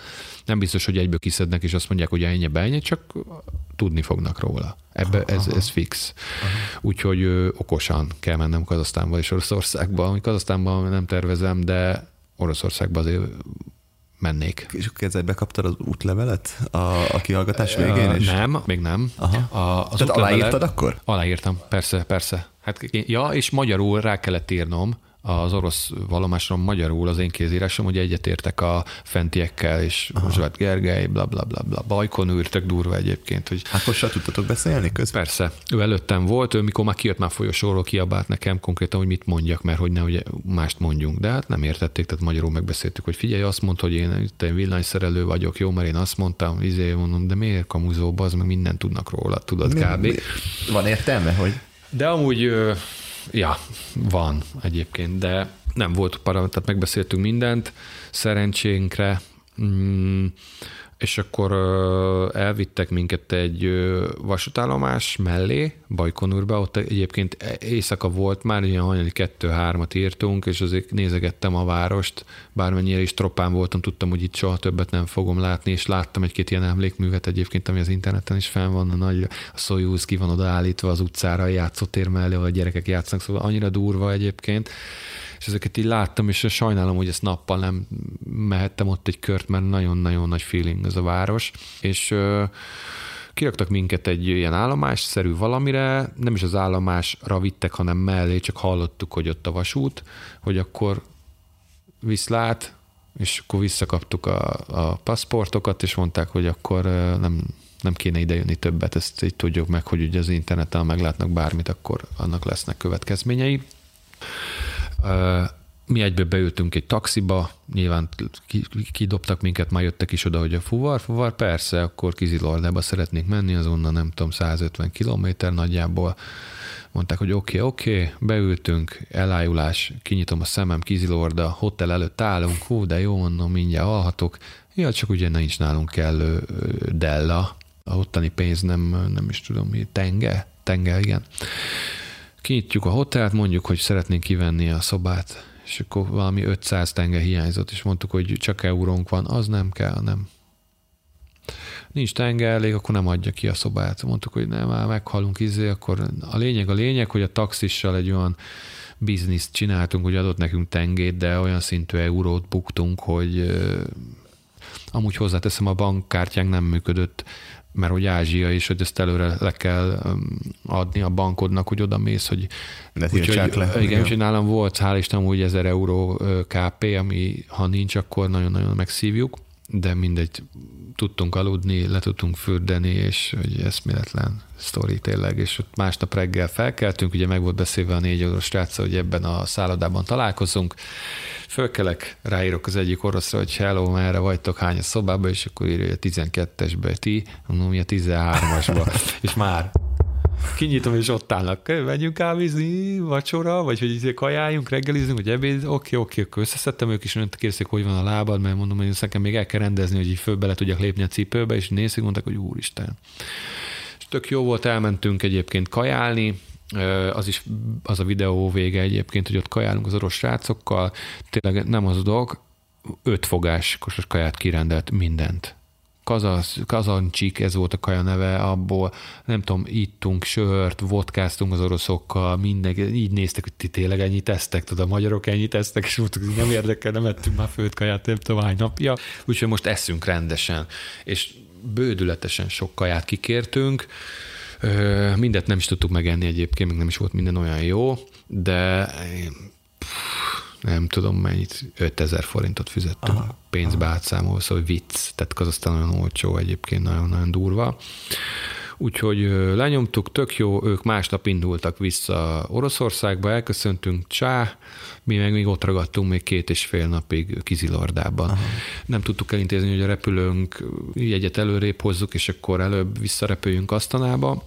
Nem biztos, hogy egyből kiszednek, és azt mondják, hogy ennyi, ennyi, csak tudni fognak róla. Ebbe ez, ez fix. Úgyhogy ö, okosan kell mennem Kazasztánba és Oroszországba. Ami Kazasztánban nem tervezem, de Oroszországba azért mennék. És akkor ezzel bekaptad az útlevelet a, a kihallgatás végén? És... Nem, még nem. Aha. A, az Tehát aláírtad akkor? Aláírtam, persze, persze. Hát, ja, és magyarul rá kellett írnom az orosz vallomásról magyarul az én kézírásom, hogy egyetértek a fentiekkel, és Zsolt Gergely, bla bla bla bla. Bajkon űrtök durva egyébként, hogy Ákossal tudtatok beszélni közben? Persze, ő előttem volt, ő mikor már kijött már folyosóról, kiabált nekem konkrétan, hogy mit mondjak, mert hogy nehogy mást mondjunk. De hát nem értették, tehát magyarul megbeszéltük, hogy figyelj, azt mondta, hogy én itt egy villanyszerelő vagyok, jó, mert én azt mondtam, izé, mondom, de miért kamuzó, az meg mindent tudnak róla, tudod, Mi- kb. mi- Van értelme, hogy De amúgy, ja, van egyébként, de nem volt para, tehát megbeszéltünk mindent, szerencsénkre, mm, és akkor elvittek minket egy vasútállomás mellé, Bajkonurba, ott egyébként éjszaka volt, már ilyen hajnali kettő-hármat írtunk, és azért nézegettem a várost, bármennyire is tropán voltam, tudtam, hogy itt soha többet nem fogom látni, és láttam egy-két ilyen emlékművet egyébként, ami az interneten is fenn van, a nagy a Soyuz ki van odaállítva az utcára, a játszótér mellé, ahol a gyerekek játszanak, szóval annyira durva egyébként, és ezeket így láttam, és sajnálom, hogy ezt nappal nem mehettem ott egy kört, mert nagyon-nagyon nagy feeling ez a város, és kiraktak minket egy ilyen állomásszerű valamire, nem is az állomásra vittek, hanem mellé, csak hallottuk, hogy ott a vasút, hogy akkor viszlát, és akkor visszakaptuk a, a paszportokat, és mondták, hogy akkor nem, nem kéne idejönni többet, ezt így tudjuk meg, hogy ugye az interneten meglátnak bármit, akkor annak lesznek következményei. Mi egyből beültünk egy taxiba, nyilván ki- kidobtak minket, már jöttek is oda, hogy a fuvar, fuvar, persze, akkor Kizilordába szeretnék menni, azonnal nem tudom, 150 kilométer nagyjából. Mondták, hogy oké, okay, oké, okay, beültünk, elájulás, kinyitom a szemem, Kizilorda, hotel előtt állunk, hú, de jó, mondom, mindjárt alhatok. Ja, csak ugye nincs nálunk kellő della, a ottani pénz nem, nem is tudom mi, tenge, tenge, igen. Kinyitjuk a hotelt, mondjuk, hogy szeretnénk kivenni a szobát, és akkor valami 500 tenge hiányzott, és mondtuk, hogy csak eurónk van, az nem kell, nem. Nincs tenge elég, akkor nem adja ki a szobát. Mondtuk, hogy nem, már meghalunk izé, akkor a lényeg a lényeg, hogy a taxissal egy olyan bizniszt csináltunk, hogy adott nekünk tengét, de olyan szintű eurót buktunk, hogy amúgy hozzáteszem, a bankkártyánk nem működött, mert hogy Ázsia is, hogy ezt előre le kell öm, adni a bankodnak, hogy oda mész, hogy Ne tiltsák le. Igen, úgyhogy nálam volt, hál' Isten, úgy 1000 euró ö, KP, ami ha nincs, akkor nagyon-nagyon megszívjuk, de mindegy, tudtunk aludni, le tudtunk fürdeni, és hogy eszméletlen sztori tényleg, és ott másnap reggel felkeltünk, ugye meg volt beszélve a négy eurós srácsa, hogy ebben a szállodában találkozunk, fölkelek, ráírok az egyik oroszra, hogy hello, merre vagytok, hány a szobába, és akkor írja, hogy a 12-esbe ti, mondom, mi a 13-asba, és már kinyitom, és ott állnak, megyünk kávézni, vacsora, vagy hogy izé kajáljunk, reggelizünk, vagy ebéd, oké, oké, akkor összeszedtem ők is, kérdezték, hogy van a lábad, mert mondom, hogy nekem még el kell rendezni, hogy így föl bele tudjak lépni a cipőbe, és nézik, mondták, hogy úristen. És tök jó volt, elmentünk egyébként kajálni, az is az a videó vége egyébként, hogy ott kajálunk az orosz srácokkal, tényleg nem az dolog, öt fogás kosas kaját kirendelt mindent. Kazasz, kazancsik, ez volt a kaja neve, abból nem tudom, ittunk sört, vodkáztunk az oroszokkal, mindenki, így néztek, hogy ti tényleg ennyit esztek, tudod, a magyarok ennyit esztek, és mondtuk, nem érdekel, nem ettünk már főt kaját, nem tudom, hány napja, úgyhogy most eszünk rendesen, és bődületesen sok kaját kikértünk, Mindet nem is tudtuk megenni egyébként, még nem is volt minden olyan jó, de nem tudom mennyit, 5000 forintot fizettünk aha, pénzbe aha. átszámolva, szóval vicc, tehát aztán olyan olcsó egyébként, nagyon-nagyon durva. Úgyhogy lenyomtuk, tök jó, ők másnap indultak vissza Oroszországba, elköszöntünk, csá, mi meg még ott ragadtunk még két és fél napig Kizilordában. Aha. Nem tudtuk elintézni, hogy a repülőnk jegyet előrébb hozzuk, és akkor előbb visszarepüljünk Asztanába,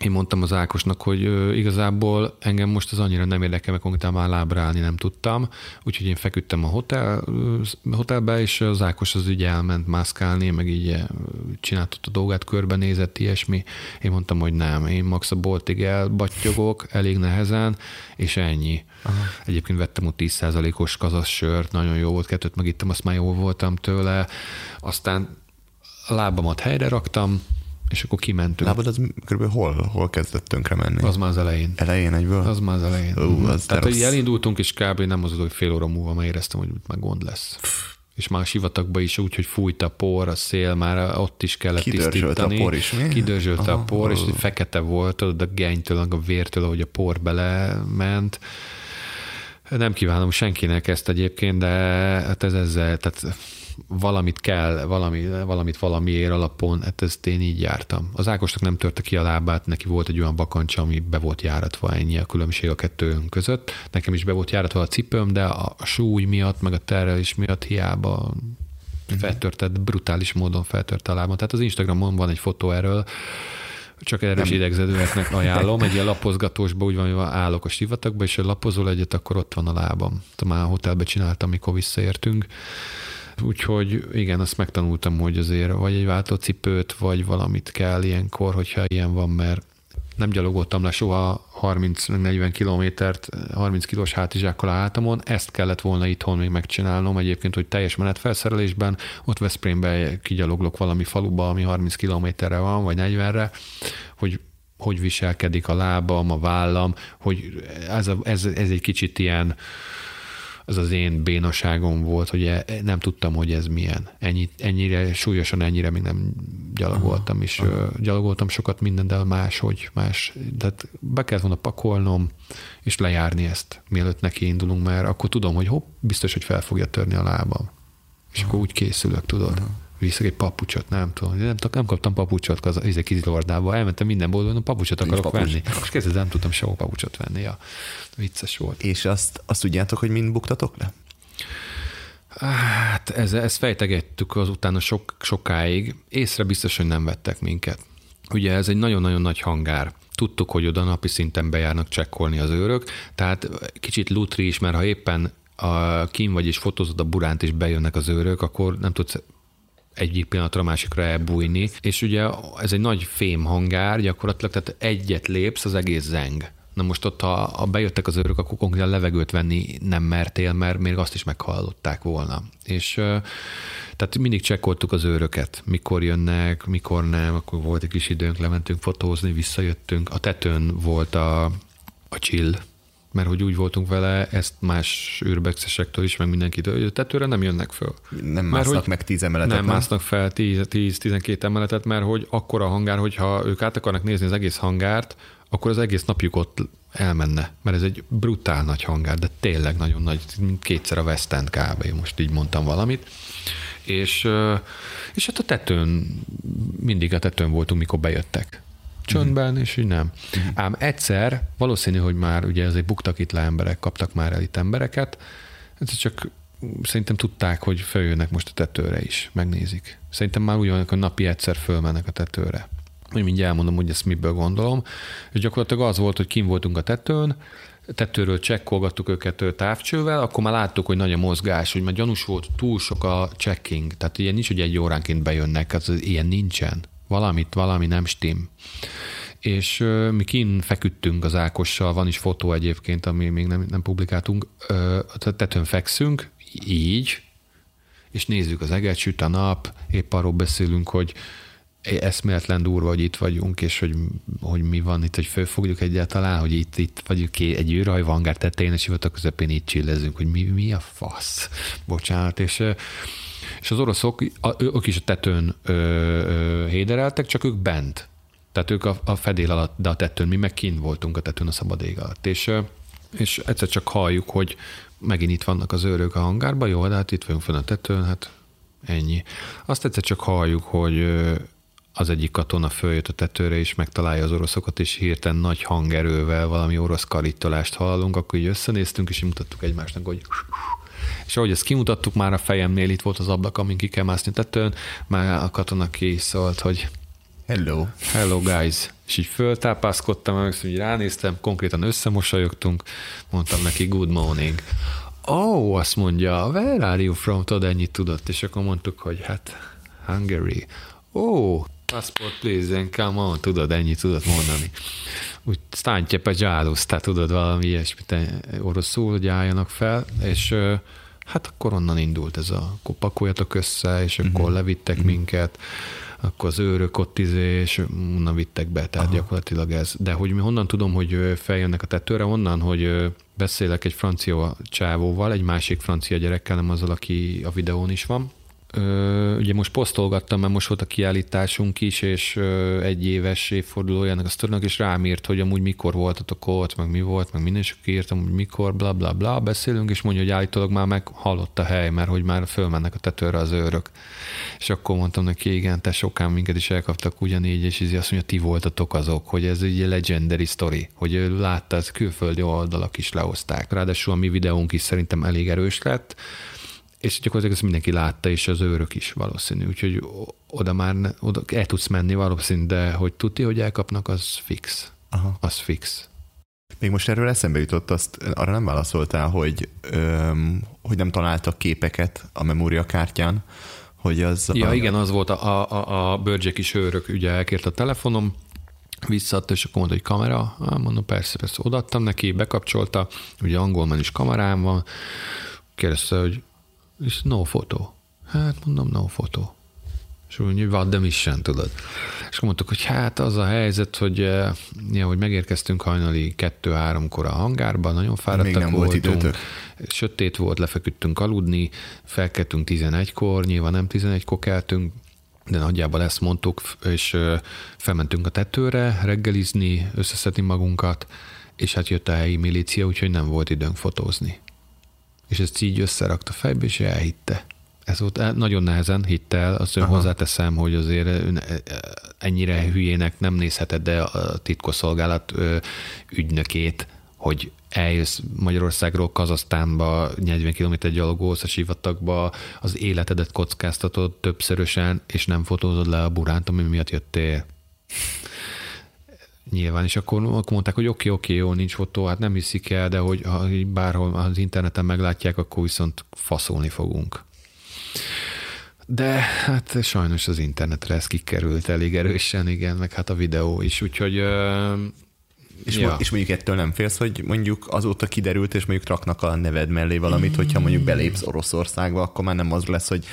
én mondtam az Ákosnak, hogy igazából engem most az annyira nem érdekel, mert konkrétan már lábra állni nem tudtam, úgyhogy én feküdtem a hotel, hotelbe, és az Ákos az ugye elment mászkálni, meg így csináltott a dolgát, körbenézett, ilyesmi. Én mondtam, hogy nem, én max a boltig elbattyogok, elég nehezen, és ennyi. Aha. Egyébként vettem ott 10%-os kazas sört, nagyon jó volt, kettőt megittem, azt már jól voltam tőle. Aztán a lábamat helyre raktam, és akkor kimentünk. Lábad az kb. hol, hol kezdett tönkre menni? Az már az elején. Elején egyből? Az már az elején. Uh, az Tehát, hogy elindultunk, és kb. nem az, hogy fél óra múlva már éreztem, hogy már gond lesz. És már a sivatagba is úgy, hogy fújt a por, a szél, már ott is kellett Kidörzsölt tisztítani. a por is, mi? Kidörzsölt a por, és fekete volt, a génytől, a vértől, ahogy a por belement. Nem kívánom senkinek ezt egyébként, de hát ez ezzel, tehát valamit kell, valami, valamit valamiért alapon, hát ezt én így jártam. Az Ákosnak nem törte ki a lábát, neki volt egy olyan bakancsa, ami be volt járatva, ennyi a különbség a kettőnk között. Nekem is be volt járatva a cipőm, de a súly miatt, meg a terrelés miatt hiába feltörtett, brutális módon feltörte a lábam. Tehát az Instagramon van egy fotó erről, csak erős nem. idegzedőeknek ajánlom, egy ilyen lapozgatósba úgy van, hogy állok a sivatagba, és ha lapozol egyet, akkor ott van a lábam. Már a hotelbe csináltam, amikor visszaértünk. Úgyhogy igen, azt megtanultam, hogy azért vagy egy váltócipőt, vagy valamit kell ilyenkor, hogyha ilyen van, mert nem gyalogoltam le soha 30-40 kilométert, 30 kilós hátizsákkal a hátamon, ezt kellett volna itthon még megcsinálnom egyébként, hogy teljes menetfelszerelésben, ott Veszprémbe kigyaloglok valami faluba, ami 30 kilométerre van, vagy 40-re, hogy hogy viselkedik a lábam, a vállam, hogy ez, a, ez, ez egy kicsit ilyen, az az én bénaságom volt, hogy e, nem tudtam, hogy ez milyen. Ennyi, ennyire súlyosan, ennyire még nem gyalogoltam, és aha. gyalogoltam sokat minden, de máshogy, más. Tehát be kellett volna pakolnom, és lejárni ezt, mielőtt neki indulunk, mert akkor tudom, hogy hopp, biztos, hogy fel fogja törni a lábam. És aha. akkor úgy készülök, tudod. Aha viszek egy papucsot, nem tudom, nem, nem kaptam papucsot az izé kizilordába, elmentem minden boldogban, papucsot akarok papucs. venni. És kezdve nem tudtam sehol papucsot venni, ja. vicces volt. És azt, azt tudjátok, hogy mind buktatok le? Hát ez, ezt fejtegettük az utána sok, sokáig. Észre biztos, hogy nem vettek minket. Ugye ez egy nagyon-nagyon nagy hangár. Tudtuk, hogy oda napi szinten bejárnak csekkolni az őrök, tehát kicsit lutri is, mert ha éppen a kim vagy és fotózod a buránt, és bejönnek az őrök, akkor nem tudsz egyik pillanatra a másikra elbújni, és ugye ez egy nagy fém hangár, gyakorlatilag, tehát egyet lépsz, az egész zeng. Na most ott, ha, ha bejöttek az őrök, akkor konkrétan levegőt venni nem mertél, mert még azt is meghallották volna. És tehát mindig csekkoltuk az őröket, mikor jönnek, mikor nem, akkor volt egy kis időnk, lementünk fotózni, visszajöttünk. A tetőn volt a, a chill, mert hogy úgy voltunk vele, ezt más űrbexesektől is, meg mindenkitől, hogy a tetőre nem jönnek föl. Nem másznak hogy meg tíz emeletet. Nem, nem másznak fel 10-12 emeletet, mert hogy akkora hangár, hogyha ők át akarnak nézni az egész hangárt, akkor az egész napjuk ott elmenne, mert ez egy brutál nagy hangár, de tényleg nagyon nagy, mint kétszer a West End kb. Most így mondtam valamit. És, és hát a tetőn, mindig a tetőn voltunk, mikor bejöttek csöndben, uh-huh. és így nem. Uh-huh. Ám egyszer, valószínű, hogy már ugye ezért buktak itt le emberek, kaptak már el itt embereket, ez csak szerintem tudták, hogy följönnek most a tetőre is, megnézik. Szerintem már úgy van, hogy napi egyszer fölmennek a tetőre. Hogy mindjárt elmondom, hogy ezt miből gondolom. És gyakorlatilag az volt, hogy kim voltunk a tetőn, tetőről csekkolgattuk őket távcsővel, akkor már láttuk, hogy nagy a mozgás, hogy már gyanús volt, túl sok a checking, tehát ilyen nincs, hogy egy óránként bejönnek, az ilyen nincsen valamit, valami nem stim. És ö, mi kin feküdtünk az Ákossal, van is fotó egyébként, ami még nem, nem publikáltunk, ö, tetőn fekszünk, így, és nézzük az eget, süt a nap, épp arról beszélünk, hogy eszméletlen durva, hogy itt vagyunk, és hogy, hogy mi van itt, hogy fölfogjuk egyáltalán, hogy itt, itt vagyunk egy űrhaj vangár tetején, és a közepén itt csillezünk, hogy mi, mi a fasz. Bocsánat, és, és az oroszok, ők is a tetőn ö, ö, hédereltek, csak ők bent. Tehát ők a, a fedél alatt, de a tetőn, mi meg kint voltunk a tetőn a szabad ég alatt. És, és egyszer csak halljuk, hogy megint itt vannak az őrök a hangárban, jó, de hát itt vagyunk fenn a tetőn, hát ennyi. Azt egyszer csak halljuk, hogy az egyik katona följött a tetőre, és megtalálja az oroszokat, és hirtelen nagy hangerővel valami orosz karítolást hallunk, akkor így összenéztünk, és így mutattuk egymásnak, hogy és ahogy ezt kimutattuk, már a fejemnél itt volt az ablak, amin ki kell mászni tetőn, már a katona ki szólt, hogy Hello. Hello guys. És így föltápászkodtam, és így ránéztem, konkrétan összemosolyogtunk, mondtam neki good morning. Oh, azt mondja, where are you from? Tudod, ennyit tudott, és akkor mondtuk, hogy hát Hungary. Oh, passport please, and come on, tudod, ennyit tudod mondani. Úgy stántje pedzsálusztá, tudod, valami ilyesmit oroszul, hogy álljanak fel, és hát akkor onnan indult ez a, akkor pakoljatok össze, és akkor uh-huh. levittek uh-huh. minket, akkor az őrök ott izé, és onnan vittek be, tehát Aha. gyakorlatilag ez. De hogy mi honnan tudom, hogy feljönnek a tetőre, onnan, hogy beszélek egy francia csávóval, egy másik francia gyerekkel, nem azzal, aki a videón is van, Ö, ugye most posztolgattam, mert most volt a kiállításunk is, és ö, egy éves évfordulójának a sztorinak, és rám írt, hogy amúgy mikor voltatok ott, meg mi volt, meg minden, és írtam, hogy mikor, bla bla bla, beszélünk, és mondja, hogy állítólag már meghallott a hely, mert hogy már fölmennek a tetőre az őrök. És akkor mondtam neki, igen, te sokán minket is elkaptak ugyanígy, és így azt mondja, ti voltatok azok, hogy ez egy legendary story, hogy ő látta, ez külföldi oldalak is lehozták. Ráadásul a mi videónk is szerintem elég erős lett, és gyakorlatilag ezt mindenki látta, és az őrök is valószínű, úgyhogy oda már ne, oda el tudsz menni valószínű, de hogy tudti, hogy elkapnak, az fix. Aha. Az fix. Még most erről eszembe jutott, azt arra nem válaszoltál, hogy, öm, hogy nem találtak képeket a memóriakártyán, hogy az... Ja, a... igen, az volt a, a, a Börgyek is őrök, ugye elkért a telefonom, visszaadta, és akkor mondta, hogy kamera, ah, mondom, persze, persze, odaadtam neki, bekapcsolta, ugye angolban is kamerám van, kérdezte, hogy és no fotó. Hát mondom, no fotó. És úgy vad de mission, tudod. És akkor mondtuk, hogy hát az a helyzet, hogy, eh, ja, hogy megérkeztünk hajnali kettő-háromkor a hangárba, nagyon fáradtak Még nem voltunk. Volt időtök. Sötét volt, lefeküdtünk aludni, felkeltünk 11-kor, nyilván nem 11-kor keltünk, de nagyjából ezt mondtuk, és eh, felmentünk a tetőre reggelizni, összeszedni magunkat, és hát jött a helyi milícia, úgyhogy nem volt időnk fotózni és ezt így összerakta fejbe, és elhitte. Ez volt nagyon nehezen hitte el, azt Aha. hozzáteszem, hogy azért ennyire hülyének nem nézheted, de a titkosszolgálat ügynökét, hogy eljössz Magyarországról Kazasztánba, 40 km gyalogolsz a sivatagba, az életedet kockáztatod többszörösen, és nem fotózod le a buránt, ami miatt jöttél nyilván, és akkor, akkor mondták, hogy oké, oké, jó, nincs fotó, hát nem hiszik el, de hogy ha bárhol az interneten meglátják, akkor viszont faszolni fogunk. De hát sajnos az internetre ez kikerült elég erősen, igen, meg hát a videó is, úgyhogy és, ja. és mondjuk ettől nem félsz, hogy mondjuk azóta kiderült, és mondjuk raknak a neved mellé valamit, hogyha mondjuk belépsz Oroszországba, akkor már nem az lesz, hogy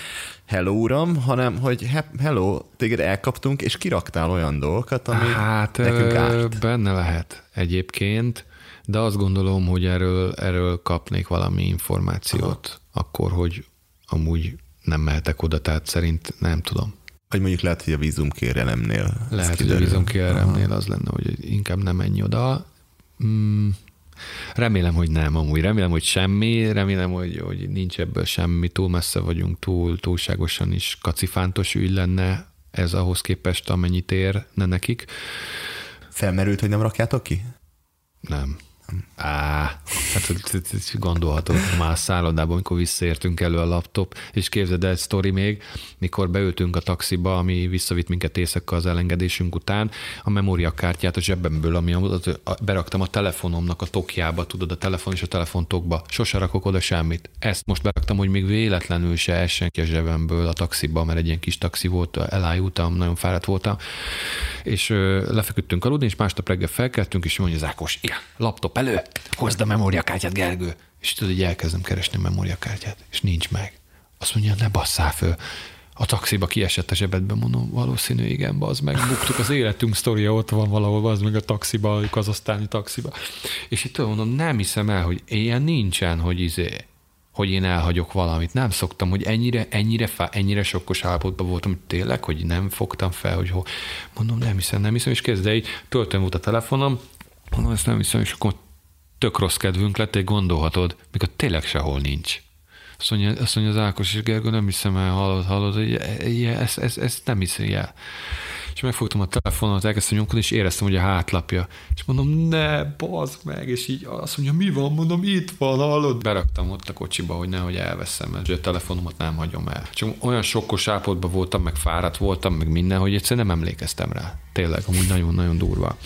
hello uram, hanem hogy hello, téged elkaptunk, és kiraktál olyan dolgokat, ami hát, nekünk árt. benne lehet egyébként, de azt gondolom, hogy erről, erről kapnék valami információt, Aha. akkor, hogy amúgy nem mehetek oda, tehát szerint nem tudom. Vagy mondjuk lehet, hogy a vízumkérelemnél. Lehet, hogy a vízumkérelemnél az lenne, hogy inkább nem menj oda. Mm, remélem, hogy nem amúgy. Remélem, hogy semmi. Remélem, hogy, hogy nincs ebből semmi. Túl messze vagyunk, túl, túlságosan is kacifántos ügy lenne ez ahhoz képest, amennyit érne nekik. Felmerült, hogy nem rakjátok ki? Nem. Á, hát gondolhatod, már a szállodában, amikor visszaértünk elő a laptop, és képzeld el egy sztori még, mikor beültünk a taxiba, ami visszavitt minket éjszaka az elengedésünk után, a memóriakártyát a zsebemből, ami beraktam a telefonomnak a tokjába, tudod, a telefon és a telefontokba, sose rakok oda semmit. Ezt most beraktam, hogy még véletlenül se essen ki a zsebemből a taxiba, mert egy ilyen kis taxi volt, elájultam, nagyon fáradt voltam, és lefeküdtünk aludni, és másnap reggel felkeltünk, és mondja az Ákos, igen, laptop elő, hozd a memóriakártyát, Gergő. És tudod, hogy elkezdem keresni a memóriakártyát, és nincs meg. Azt mondja, ne basszál föl. A taxiba kiesett a zsebedbe, mondom, valószínű, igen, az meg, buktuk az életünk sztoria, ott van valahol, az meg a taxiba, a kazasztáni taxiba. És itt mondom, nem hiszem el, hogy ilyen nincsen, hogy izé, hogy én elhagyok valamit. Nem szoktam, hogy ennyire, ennyire, fá, ennyire sokkos állapotban voltam, hogy tényleg, hogy nem fogtam fel, hogy hol. Mondom, nem hiszem, nem hiszem, és kezd, de így töltőn volt a telefonom, mondom, ezt nem hiszem, és akkor tök rossz kedvünk lett, egy gondolhatod, mikor tényleg sehol nincs. Azt mondja, azt mondja az Ákos és Gergő, nem hiszem el, hallod, hallod, hogy ezt, ezt, ezt nem hiszem el és megfogtam a telefonomat, elkezdtem nyomkodni, és éreztem, hogy a hátlapja. És mondom, ne, bazd meg, és így azt mondja, mi van, mondom, itt van, hallod? Beraktam ott a kocsiba, hogy nehogy elveszem, mert a telefonomat nem hagyom el. Csak olyan sokkos állapotban voltam, meg fáradt voltam, meg minden, hogy egyszerűen nem emlékeztem rá. Tényleg, amúgy nagyon-nagyon durva.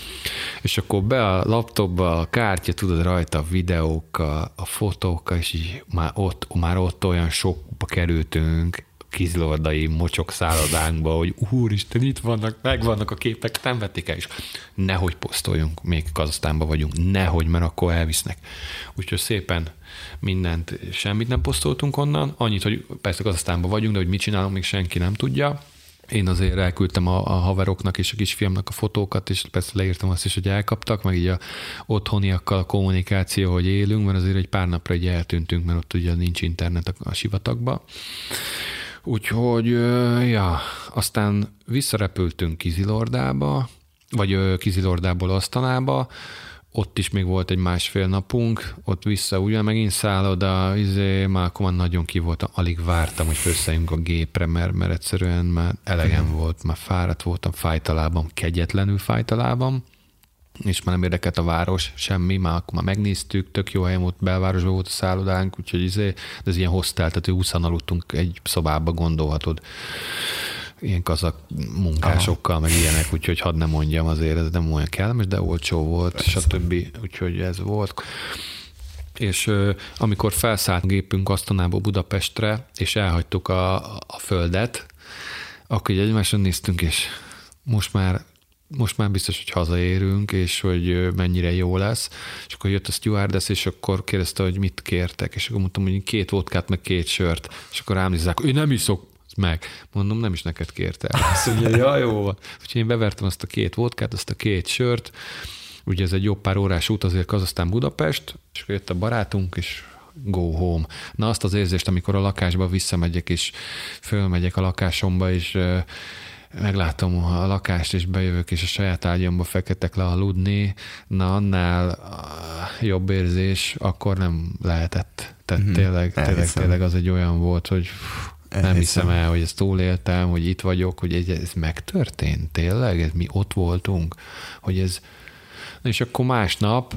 És akkor be a laptopba a kártya, tudod, rajta a videókkal, a fotókkal, és így már ott, már ott olyan sokba kerültünk, kizlordai mocsok szállodánkba, hogy úristen, itt vannak, megvannak a képek, nem vették el is. Nehogy posztoljunk, még Kazasztánban vagyunk, nehogy, mert akkor elvisznek. Úgyhogy szépen mindent, semmit nem posztoltunk onnan, annyit, hogy persze Kazasztánban vagyunk, de hogy mit csinálunk, még senki nem tudja. Én azért elküldtem a, a haveroknak és a kisfiamnak a fotókat, és persze leírtam azt is, hogy elkaptak, meg így a otthoniakkal a kommunikáció, hogy élünk, mert azért egy pár napra egy eltűntünk, mert ott ugye nincs internet a, a sivatagba. Úgyhogy, ja, aztán visszarepültünk Kizilordába, vagy Kizilordából Asztanába, ott is még volt egy másfél napunk, ott vissza ugyan megint szálloda, izé, már nagyon ki voltam, alig vártam, hogy főszeljünk a gépre, mert, mert egyszerűen már elegem volt, már fáradt voltam, fájtalában, kegyetlenül fájtalában és már nem érdekelt a város, semmi, már akkor már megnéztük, tök jó helyen volt, belvárosban volt a szállodánk, úgyhogy izé, de ez ilyen hostel, tehát 20 aludtunk egy szobába, gondolhatod ilyen kazak munkásokkal, Aha. meg ilyenek, úgyhogy hadd nem mondjam azért, ez nem olyan kellemes, de olcsó volt, Persze. stb. Úgyhogy ez volt. És amikor felszállt a gépünk Asztanából Budapestre, és elhagytuk a, a földet, akkor így egymáson néztünk, és most már most már biztos, hogy hazaérünk, és hogy mennyire jó lesz. És akkor jött a stewardess, és akkor kérdezte, hogy mit kértek, és akkor mondtam, hogy két vodkát, meg két sört, és akkor rám nézzák, ő nem iszok, meg. Mondom, nem is neked kérte. Azt mondja, ja, jó van. Úgyhogy én bevertem azt a két vodkát, azt a két sört, ugye ez egy jobb pár órás út azért aztán Budapest, és akkor jött a barátunk, és go home. Na azt az érzést, amikor a lakásba visszamegyek, és fölmegyek a lakásomba, és meglátom a lakást, és bejövök, és a saját ágyamba feketek le aludni, na annál jobb érzés akkor nem lehetett. Tehát mm-hmm. tényleg, tényleg, tényleg az egy olyan volt, hogy nem hiszem el, hogy ezt túléltem, hogy itt vagyok, hogy ez, ez megtörtént, tényleg, ez mi ott voltunk, hogy ez, és akkor másnap,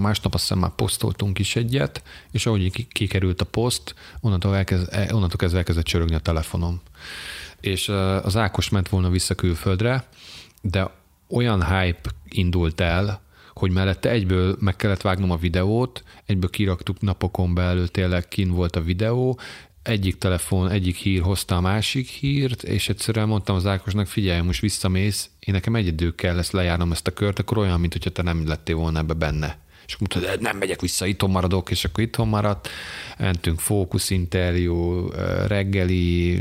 másnap azt hiszem már posztoltunk is egyet, és ahogy kikerült a poszt, onnantól, elkezd, onnantól kezdve elkezdett csörögni a telefonom és az Ákos ment volna vissza külföldre, de olyan hype indult el, hogy mellette egyből meg kellett vágnom a videót, egyből kiraktuk napokon belül, tényleg kin volt a videó, egyik telefon, egyik hír hozta a másik hírt, és egyszerűen mondtam az Ákosnak, figyelj, most visszamész, én nekem egyedül kell ezt lejárnom ezt a kört, akkor olyan, mint hogyha te nem lettél volna ebbe benne és mondta, de nem megyek vissza, itthon maradok, és akkor itthon maradt. Mentünk fókuszinterjú, reggeli,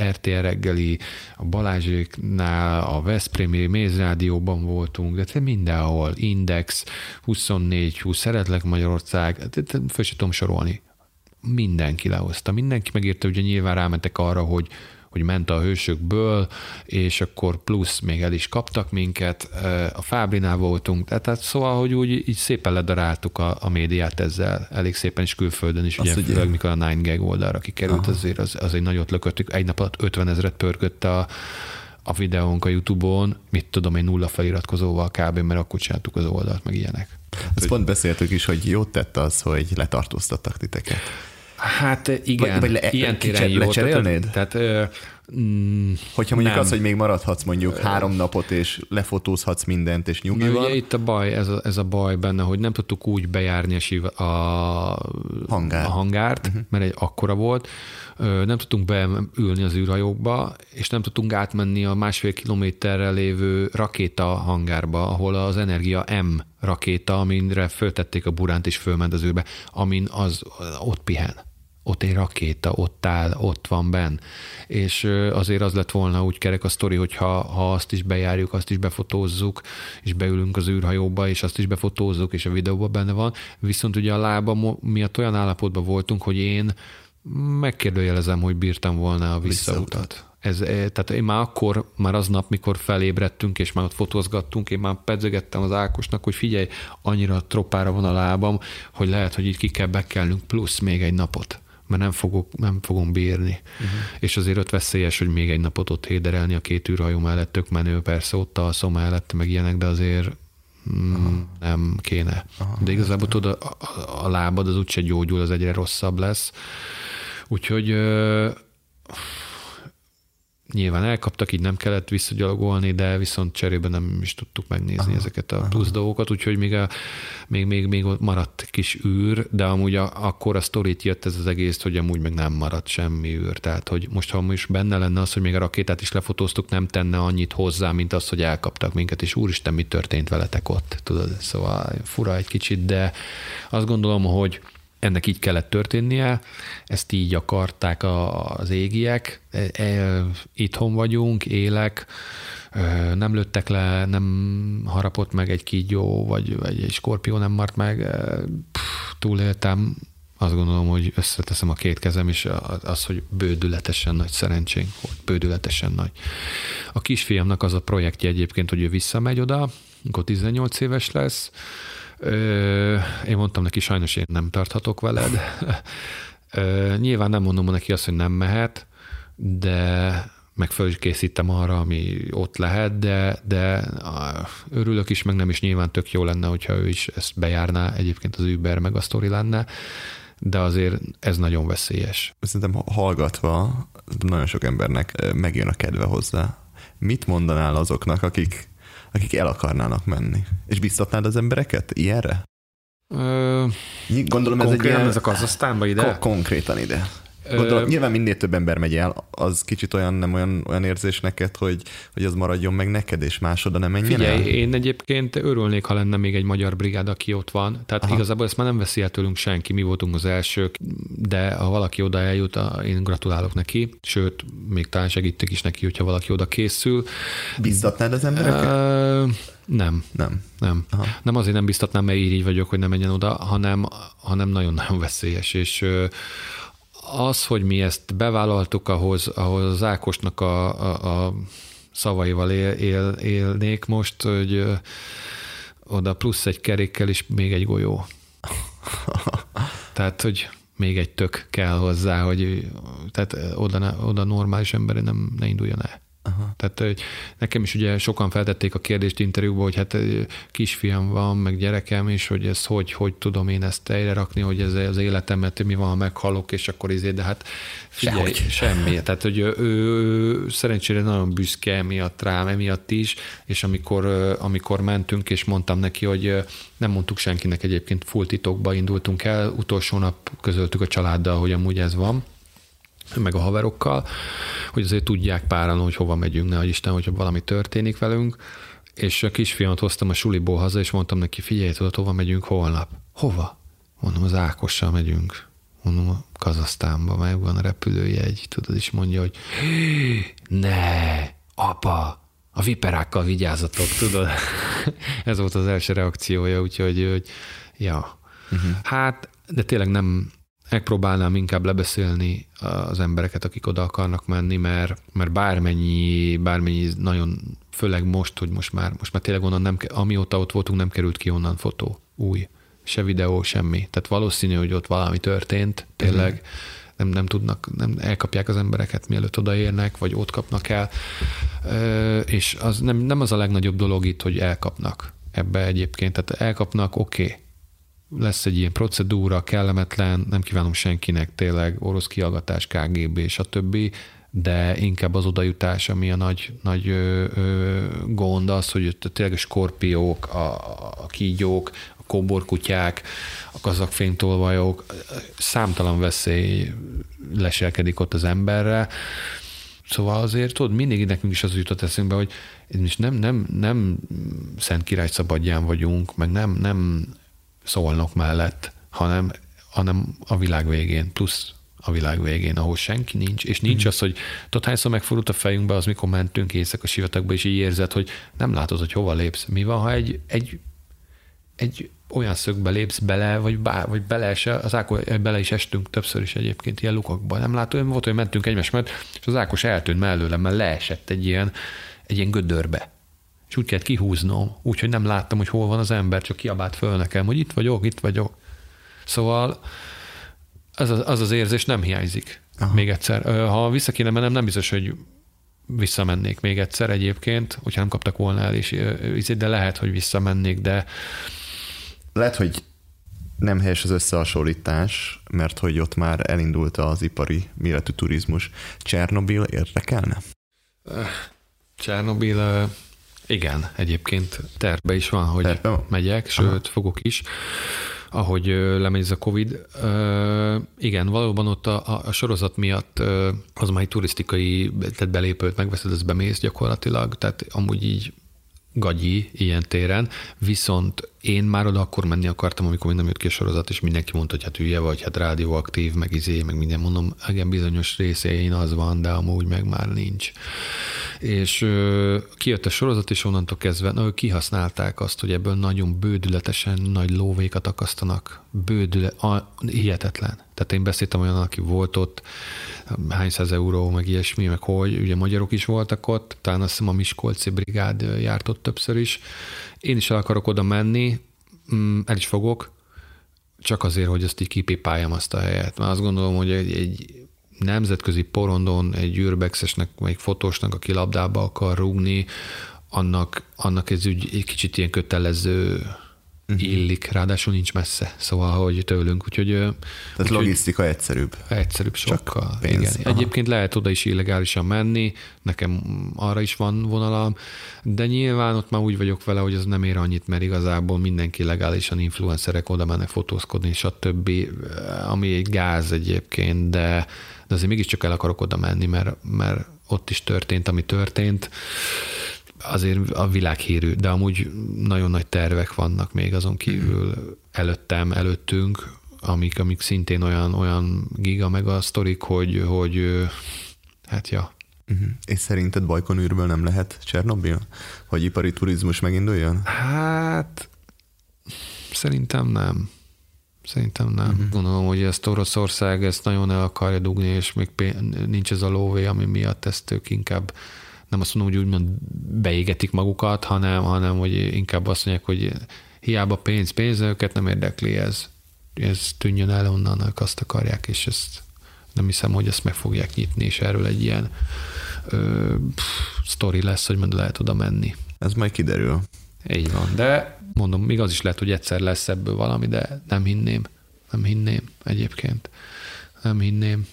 RTL reggeli, a Balázséknál, a Veszprémi Mézrádióban voltunk, de mindenhol, Index, 24, 20, Szeretlek Magyarország, föl sem tudom sorolni. Mindenki lehozta, mindenki megírta, ugye nyilván rámentek arra, hogy hogy ment a hősökből, és akkor plusz még el is kaptak minket, a Fábrinál voltunk, tehát, szóval, hogy úgy így szépen ledaráltuk a, a médiát ezzel, elég szépen is külföldön is, ugye, ugye, mikor a Nine Gag oldalra kikerült, Aha. azért az, az egy nagyot lököttük, egy nap alatt 50 ezeret pörgött a, a videónk a Youtube-on, mit tudom én, nulla feliratkozóval kb., mert akkor csináltuk az oldalt, meg ilyenek. Ezt pont beszéltük is, hogy jót tett az, hogy letartóztattak titeket. Hát igen, vagy, vagy le, ilyen téren jó. Lecserélnéd? Tehát, tehát Mm, Hogyha mondjuk nem. az, hogy még maradhatsz mondjuk három napot, és lefotózhatsz mindent, és nyugi van. Ugye itt a baj, ez a, ez a baj benne, hogy nem tudtuk úgy bejárni a, a, Hangár. a hangárt, uh-huh. mert egy akkora volt, nem tudtunk beülni az űrhajókba, és nem tudtunk átmenni a másfél kilométerre lévő rakéta hangárba, ahol az Energia M rakéta, aminre föltették a buránt és fölment az űrbe, amin az ott pihen ott egy rakéta, ott áll, ott van benn. És azért az lett volna úgy kerek a sztori, hogy ha, ha azt is bejárjuk, azt is befotózzuk, és beülünk az űrhajóba, és azt is befotózzuk, és a videóban benne van. Viszont ugye a lába miatt olyan állapotban voltunk, hogy én megkérdőjelezem, hogy bírtam volna a visszautat. Ez, tehát én már akkor, már aznap, mikor felébredtünk, és már ott fotózgattunk, én már pedzegettem az Ákosnak, hogy figyelj, annyira tropára van a lábam, hogy lehet, hogy így ki kell bekelnünk plusz még egy napot mert nem, fogok, nem fogom bírni. Uh-huh. És azért ott veszélyes, hogy még egy napot ott héderelni a két űrhajó mellett, tök menő, persze ott alszom mellett, meg ilyenek, de azért mm, nem kéne. Aha, de igazából tudod, a, a, a lábad az úgyse gyógyul, az egyre rosszabb lesz. Úgyhogy nyilván elkaptak, így nem kellett visszagyalogolni, de viszont cserébe nem is tudtuk megnézni aha, ezeket a aha. plusz dolgokat, úgyhogy még, a, még, még, még maradt kis űr, de amúgy a, akkor a sztorit jött ez az egész, hogy amúgy meg nem maradt semmi űr. Tehát, hogy most ha most benne lenne az, hogy még a rakétát is lefotóztuk, nem tenne annyit hozzá, mint az, hogy elkaptak minket, és úristen, mi történt veletek ott, tudod, szóval fura egy kicsit, de azt gondolom, hogy ennek így kellett történnie, ezt így akarták az égiek, e, e, itthon vagyunk, élek, nem lőttek le, nem harapott meg egy kígyó, vagy, vagy egy skorpió nem mart meg, Pff, túléltem, azt gondolom, hogy összeteszem a két kezem, és az, hogy bődületesen nagy szerencsénk volt, bődületesen nagy. A kisfiamnak az a projektje egyébként, hogy ő visszamegy oda, akkor 18 éves lesz, Én mondtam neki, sajnos én nem tarthatok veled. Ö, nyilván nem mondom neki azt, hogy nem mehet, de meg föl is készítem arra, ami ott lehet, de, de örülök is, meg nem is nyilván tök jó lenne, hogyha ő is ezt bejárná, egyébként az Uber meg a sztori lenne, de azért ez nagyon veszélyes. Szerintem hallgatva nagyon sok embernek megjön a kedve hozzá. Mit mondanál azoknak, akik akik el akarnának menni. És biztatnád az embereket ilyenre? Ö, Gondolom ez egy ilyen... ez a Kazasztánba ide? Ko- konkrétan ide. Gondolom, nyilván minél több ember megy el, az kicsit olyan nem olyan, olyan érzés neked, hogy, hogy az maradjon meg neked, és másoda nem menjen Figyelj, el? én egyébként örülnék, ha lenne még egy magyar brigád, aki ott van. Tehát Aha. igazából ezt már nem veszi el tőlünk senki, mi voltunk az elsők, de ha valaki oda eljut, én gratulálok neki, sőt, még talán segítek is neki, hogyha valaki oda készül. Biztatnád az embereket? Uh, nem. Nem. Nem. Aha. Nem azért nem biztatnám, mert így vagyok, hogy nem menjen oda, hanem, hanem nagyon-nagyon veszélyes, és az, hogy mi ezt bevállaltuk, ahhoz, ahhoz az Ákosnak a, a, a szavaival él, él, élnék most, hogy oda plusz egy kerékkel is még egy golyó. Tehát, hogy még egy tök kell hozzá, hogy tehát oda, oda normális ember nem ne induljon el. Aha. Tehát nekem is ugye sokan feltették a kérdést interjúban, hogy hát kisfiam van, meg gyerekem is, hogy ez hogy, hogy tudom én ezt tejre rakni, hogy ez az életemet, mi van, ha meghalok, és akkor izé, de hát figyelj, Sehogy. semmi. Tehát, hogy ő, ő szerencsére nagyon büszke emiatt rám, emiatt is, és amikor, amikor mentünk, és mondtam neki, hogy nem mondtuk senkinek egyébként full titokba indultunk el, utolsó nap közöltük a családdal, hogy amúgy ez van, meg a haverokkal, hogy azért tudják páran, hogy hova megyünk, ne Isten, hogyha valami történik velünk. És a kisfiamat hoztam a suliból haza, és mondtam neki, figyelj, tudod, hova megyünk holnap? Hova? Mondom, az Ákossal megyünk. Mondom, a Kazasztánba, meg van a repülőjegy. Tudod, is mondja, hogy ne, apa, a viperákkal vigyázzatok, tudod? Ez volt az első reakciója, úgyhogy, hogy, ja. Uh-huh. Hát, de tényleg nem, megpróbálnám inkább lebeszélni az embereket, akik oda akarnak menni, mert, mert bármennyi, bármennyi nagyon, főleg most, hogy most már, most már tényleg onnan nem, amióta ott voltunk, nem került ki onnan fotó, új, se videó, semmi. Tehát valószínű, hogy ott valami történt, tényleg, mm. nem, nem tudnak, nem elkapják az embereket, mielőtt odaérnek, vagy ott kapnak el, és az nem, nem az a legnagyobb dolog itt, hogy elkapnak ebbe egyébként. Tehát elkapnak, oké, okay. Lesz egy ilyen procedúra, kellemetlen, nem kívánom senkinek tényleg orosz kiallgatás, KGB, stb., de inkább az odajutás, ami a nagy, nagy ö, ö, gond az, hogy tényleg a skorpiók, a, a kígyók, a kóborkutyák, a kazakfénytolvajok, számtalan veszély leselkedik ott az emberre. Szóval azért, tudod, mindig nekünk is az jutott eszünkbe, hogy és nem, nem, nem Szent Király szabadján vagyunk, meg nem, nem szólnok mellett, hanem, hanem a világ végén, plusz a világ végén, ahol senki nincs, és nincs mm. az, hogy tudod, hányszor megfordult a fejünkbe az, mikor mentünk éjszaka sivatagba, és így érzed, hogy nem látod, hogy hova lépsz. Mi van, ha egy, egy, egy olyan szögbe lépsz bele, vagy, bá, vagy bele se, az Ákos, bele is estünk többször is egyébként ilyen lukakba. Nem látod, volt, hogy mentünk egymás mellett, és az Ákos eltűnt mellőlem, mert leesett egy ilyen, egy ilyen gödörbe. És úgy kellett kihúznom, úgyhogy nem láttam, hogy hol van az ember, csak kiabált föl nekem, hogy itt vagyok, itt vagyok. Szóval az az, az, az érzés nem hiányzik. Aha. Még egyszer. Ha vissza kéne mennem, nem biztos, hogy visszamennék még egyszer egyébként, hogyha nem kaptak volna el, és, de lehet, hogy visszamennék, de lehet, hogy nem helyes az összehasonlítás, mert hogy ott már elindult az ipari méretű turizmus. Csernobil érdekelne? Csernobil, igen, egyébként terve is van, hogy terve? megyek, sőt, Aha. fogok is ahogy lemegy ez a Covid. Igen, valóban ott a, a sorozat miatt az már egy turisztikai, tehát belépőt megveszed, ez bemész gyakorlatilag, tehát amúgy így gagyi ilyen téren, viszont én már oda akkor menni akartam, amikor minden jött ki a sorozat, és mindenki mondta, hogy hát hülye vagy, hát rádióaktív, meg izé, meg minden mondom, igen, bizonyos részein az van, de amúgy meg már nincs. És ö, kijött a sorozat, és onnantól kezdve, na, ők kihasználták azt, hogy ebből nagyon bődületesen nagy lóvékat akasztanak. Bődület, a, hihetetlen. Tehát én beszéltem olyan, aki volt ott, hány száz euró, meg ilyesmi, meg hogy, ugye magyarok is voltak ott, talán azt hiszem a Miskolci brigád járt ott többször is. Én is el akarok oda menni, mm, el is fogok, csak azért, hogy azt így kipipáljam azt a helyet. Mert azt gondolom, hogy egy, egy nemzetközi porondon egy űrbexesnek, vagy egy fotósnak, aki labdába akar rúgni, annak, annak ez úgy egy kicsit ilyen kötelező uh-huh. illik, ráadásul nincs messze, szóval, hogy tőlünk, úgyhogy... Tehát úgy, logisztika egyszerűbb. Egyszerűbb sokkal. Pénz. Igen. Aha. Egyébként lehet oda is illegálisan menni, nekem arra is van vonalam, de nyilván ott már úgy vagyok vele, hogy az nem ér annyit, mert igazából mindenki legálisan influencerek oda mennek fotózkodni, stb., ami egy gáz egyébként, de, de azért mégiscsak el akarok oda menni, mert, mert ott is történt, ami történt azért a világhírű, de amúgy nagyon nagy tervek vannak még azon kívül előttem, előttünk, amik, amik szintén olyan, olyan giga meg a sztorik, hogy, hogy hát ja. Uh-huh. És szerinted Bajkonűrből nem lehet Csernobil? Hogy ipari turizmus meginduljon? Hát szerintem nem. Szerintem nem. Uh-huh. Gondolom, hogy ezt Oroszország ezt nagyon el akarja dugni, és még nincs ez a lóvé, ami miatt ezt ők inkább nem azt mondom, hogy úgymond beégetik magukat, hanem, hanem hogy inkább azt mondják, hogy hiába pénz, pénz, őket nem érdekli ez. Ez tűnjön el onnan, ők azt akarják, és ezt nem hiszem, hogy ezt meg fogják nyitni, és erről egy ilyen ö, pff, sztori lesz, hogy majd lehet oda menni. Ez majd kiderül. Így van, de mondom, még az is lehet, hogy egyszer lesz ebből valami, de nem hinném. Nem hinném egyébként. Nem hinném.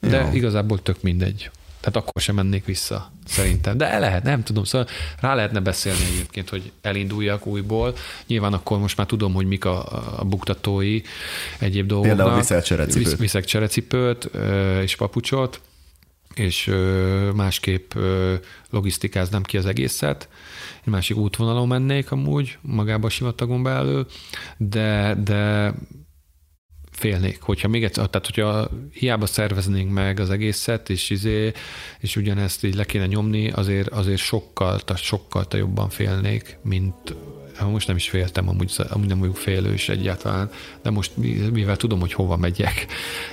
De Jó. igazából tök mindegy. Tehát akkor sem mennék vissza, szerintem. De el lehet, nem tudom, szóval rá lehetne beszélni egyébként, hogy elinduljak újból. Nyilván akkor most már tudom, hogy mik a, a buktatói egyéb dolgok. Például viszel cserecipőt. Viszek cserecipőt és papucsot, és másképp logisztikáznám ki az egészet. Egy másik útvonalon mennék amúgy, magába a sivatagon belül, de, de félnék, hogyha még egyszer, tehát hogyha hiába szerveznénk meg az egészet, és, izé, és ugyanezt így le kéne nyomni, azért, azért sokkal, sokkal jobban félnék, mint most nem is féltem, amúgy, amúgy nem vagyok félős egyáltalán, de most mivel tudom, hogy hova megyek,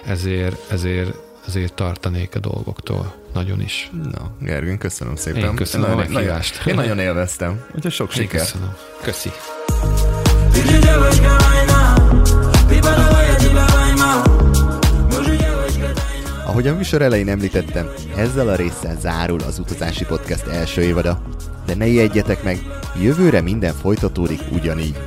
ezért, ezért, ezért tartanék a dolgoktól nagyon is. Na, Gergőn, köszönöm szépen. Én köszönöm én a meghívást. Én nagyon élveztem, úgyhogy sok sikert. Köszönöm. Köszi. Ahogy a műsor elején említettem, ezzel a résszel zárul az utazási podcast első évada. De ne ijedjetek meg, jövőre minden folytatódik ugyanígy.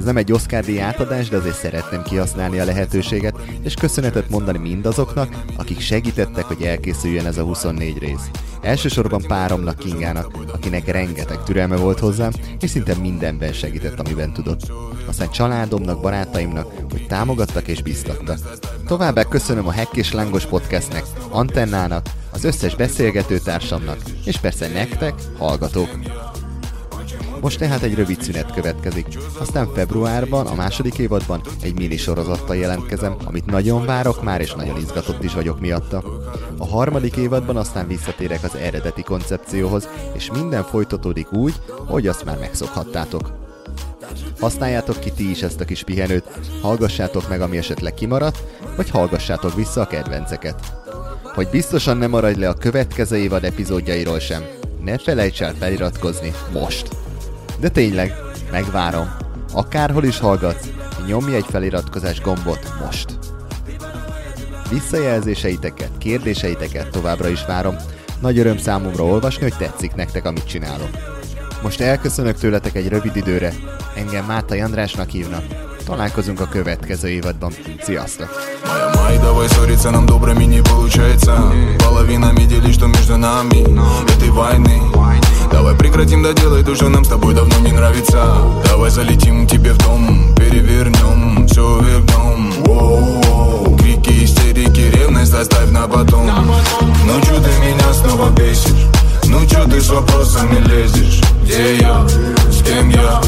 Ez nem egy Oscar díj átadás, de azért szeretném kihasználni a lehetőséget, és köszönetet mondani mindazoknak, akik segítettek, hogy elkészüljön ez a 24 rész. Elsősorban páromnak Kingának, akinek rengeteg türelme volt hozzám, és szinte mindenben segített, amiben tudott. Aztán családomnak, barátaimnak, hogy támogattak és biztattak. Továbbá köszönöm a Hekk és Lángos podcastnek, Antennának, az összes beszélgetőtársamnak, és persze nektek, hallgatók. Most tehát egy rövid szünet következik. Aztán februárban, a második évadban egy mini sorozattal jelentkezem, amit nagyon várok már, és nagyon izgatott is vagyok miatta. A harmadik évadban aztán visszatérek az eredeti koncepcióhoz, és minden folytatódik úgy, hogy azt már megszokhattátok. Használjátok ki ti is ezt a kis pihenőt, hallgassátok meg, ami esetleg kimaradt, vagy hallgassátok vissza a kedvenceket. Hogy biztosan nem maradj le a következő évad epizódjairól sem, ne felejts el feliratkozni most! De tényleg, megvárom. Akárhol is hallgatsz, nyomj egy feliratkozás gombot most. Visszajelzéseiteket, kérdéseiteket továbbra is várom. Nagy öröm számomra olvasni, hogy tetszik nektek, amit csinálok. Most elköszönök tőletek egy rövid időre. Engem Máta Andrásnak hívnak. Találkozunk a következő évadban. Sziasztok! Май, давай ссориться нам добрыми не получается Половинами делить, что между нами Этой войны Давай прекратим доделать то, что нам с тобой давно не нравится. Давай залетим тебе в дом Перевернем, все вверх дном Крики, истерики, ревность оставь на потом. Ну чё ты меня снова бесишь? Ну чё ты с вопросами лезешь? Где я, с кем я?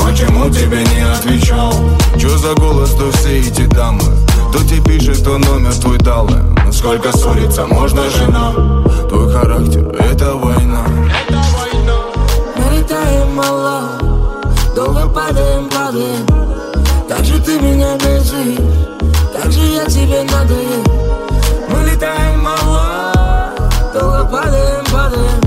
Почему тебе не отвечал? Чё за голос, то все эти дамы? Кто тебе пишет, то номер твой дал. Сколько ссориться можно, жена? Твой характер, это война мало. Долго падаем, падаем. Как же ты меня бесишь Как же я тебе надоел Мы летаем мало. Долго падаем, падаем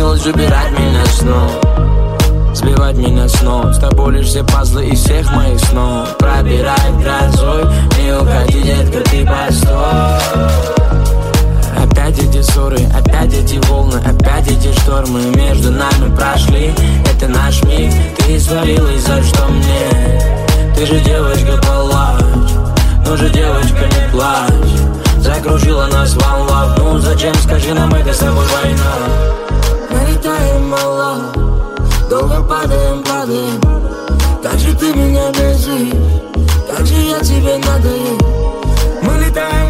научилась убирать меня снова Сбивать меня с ног. С тобой лишь все пазлы из всех моих снов. Пробирает грозой Не уходи, детка, ты постой. Опять эти ссоры, опять эти волны, опять эти штормы Между нами прошли, это наш миг Ты свалилась, за что мне? Ты же девочка, палач Ну же, девочка, не плачь. Закружила нас волна Ну зачем, скажи нам, это с тобой война летаем мало Долго падаем, падаем. Как же ты меня бесишь Как же я тебе надоел Мы летаем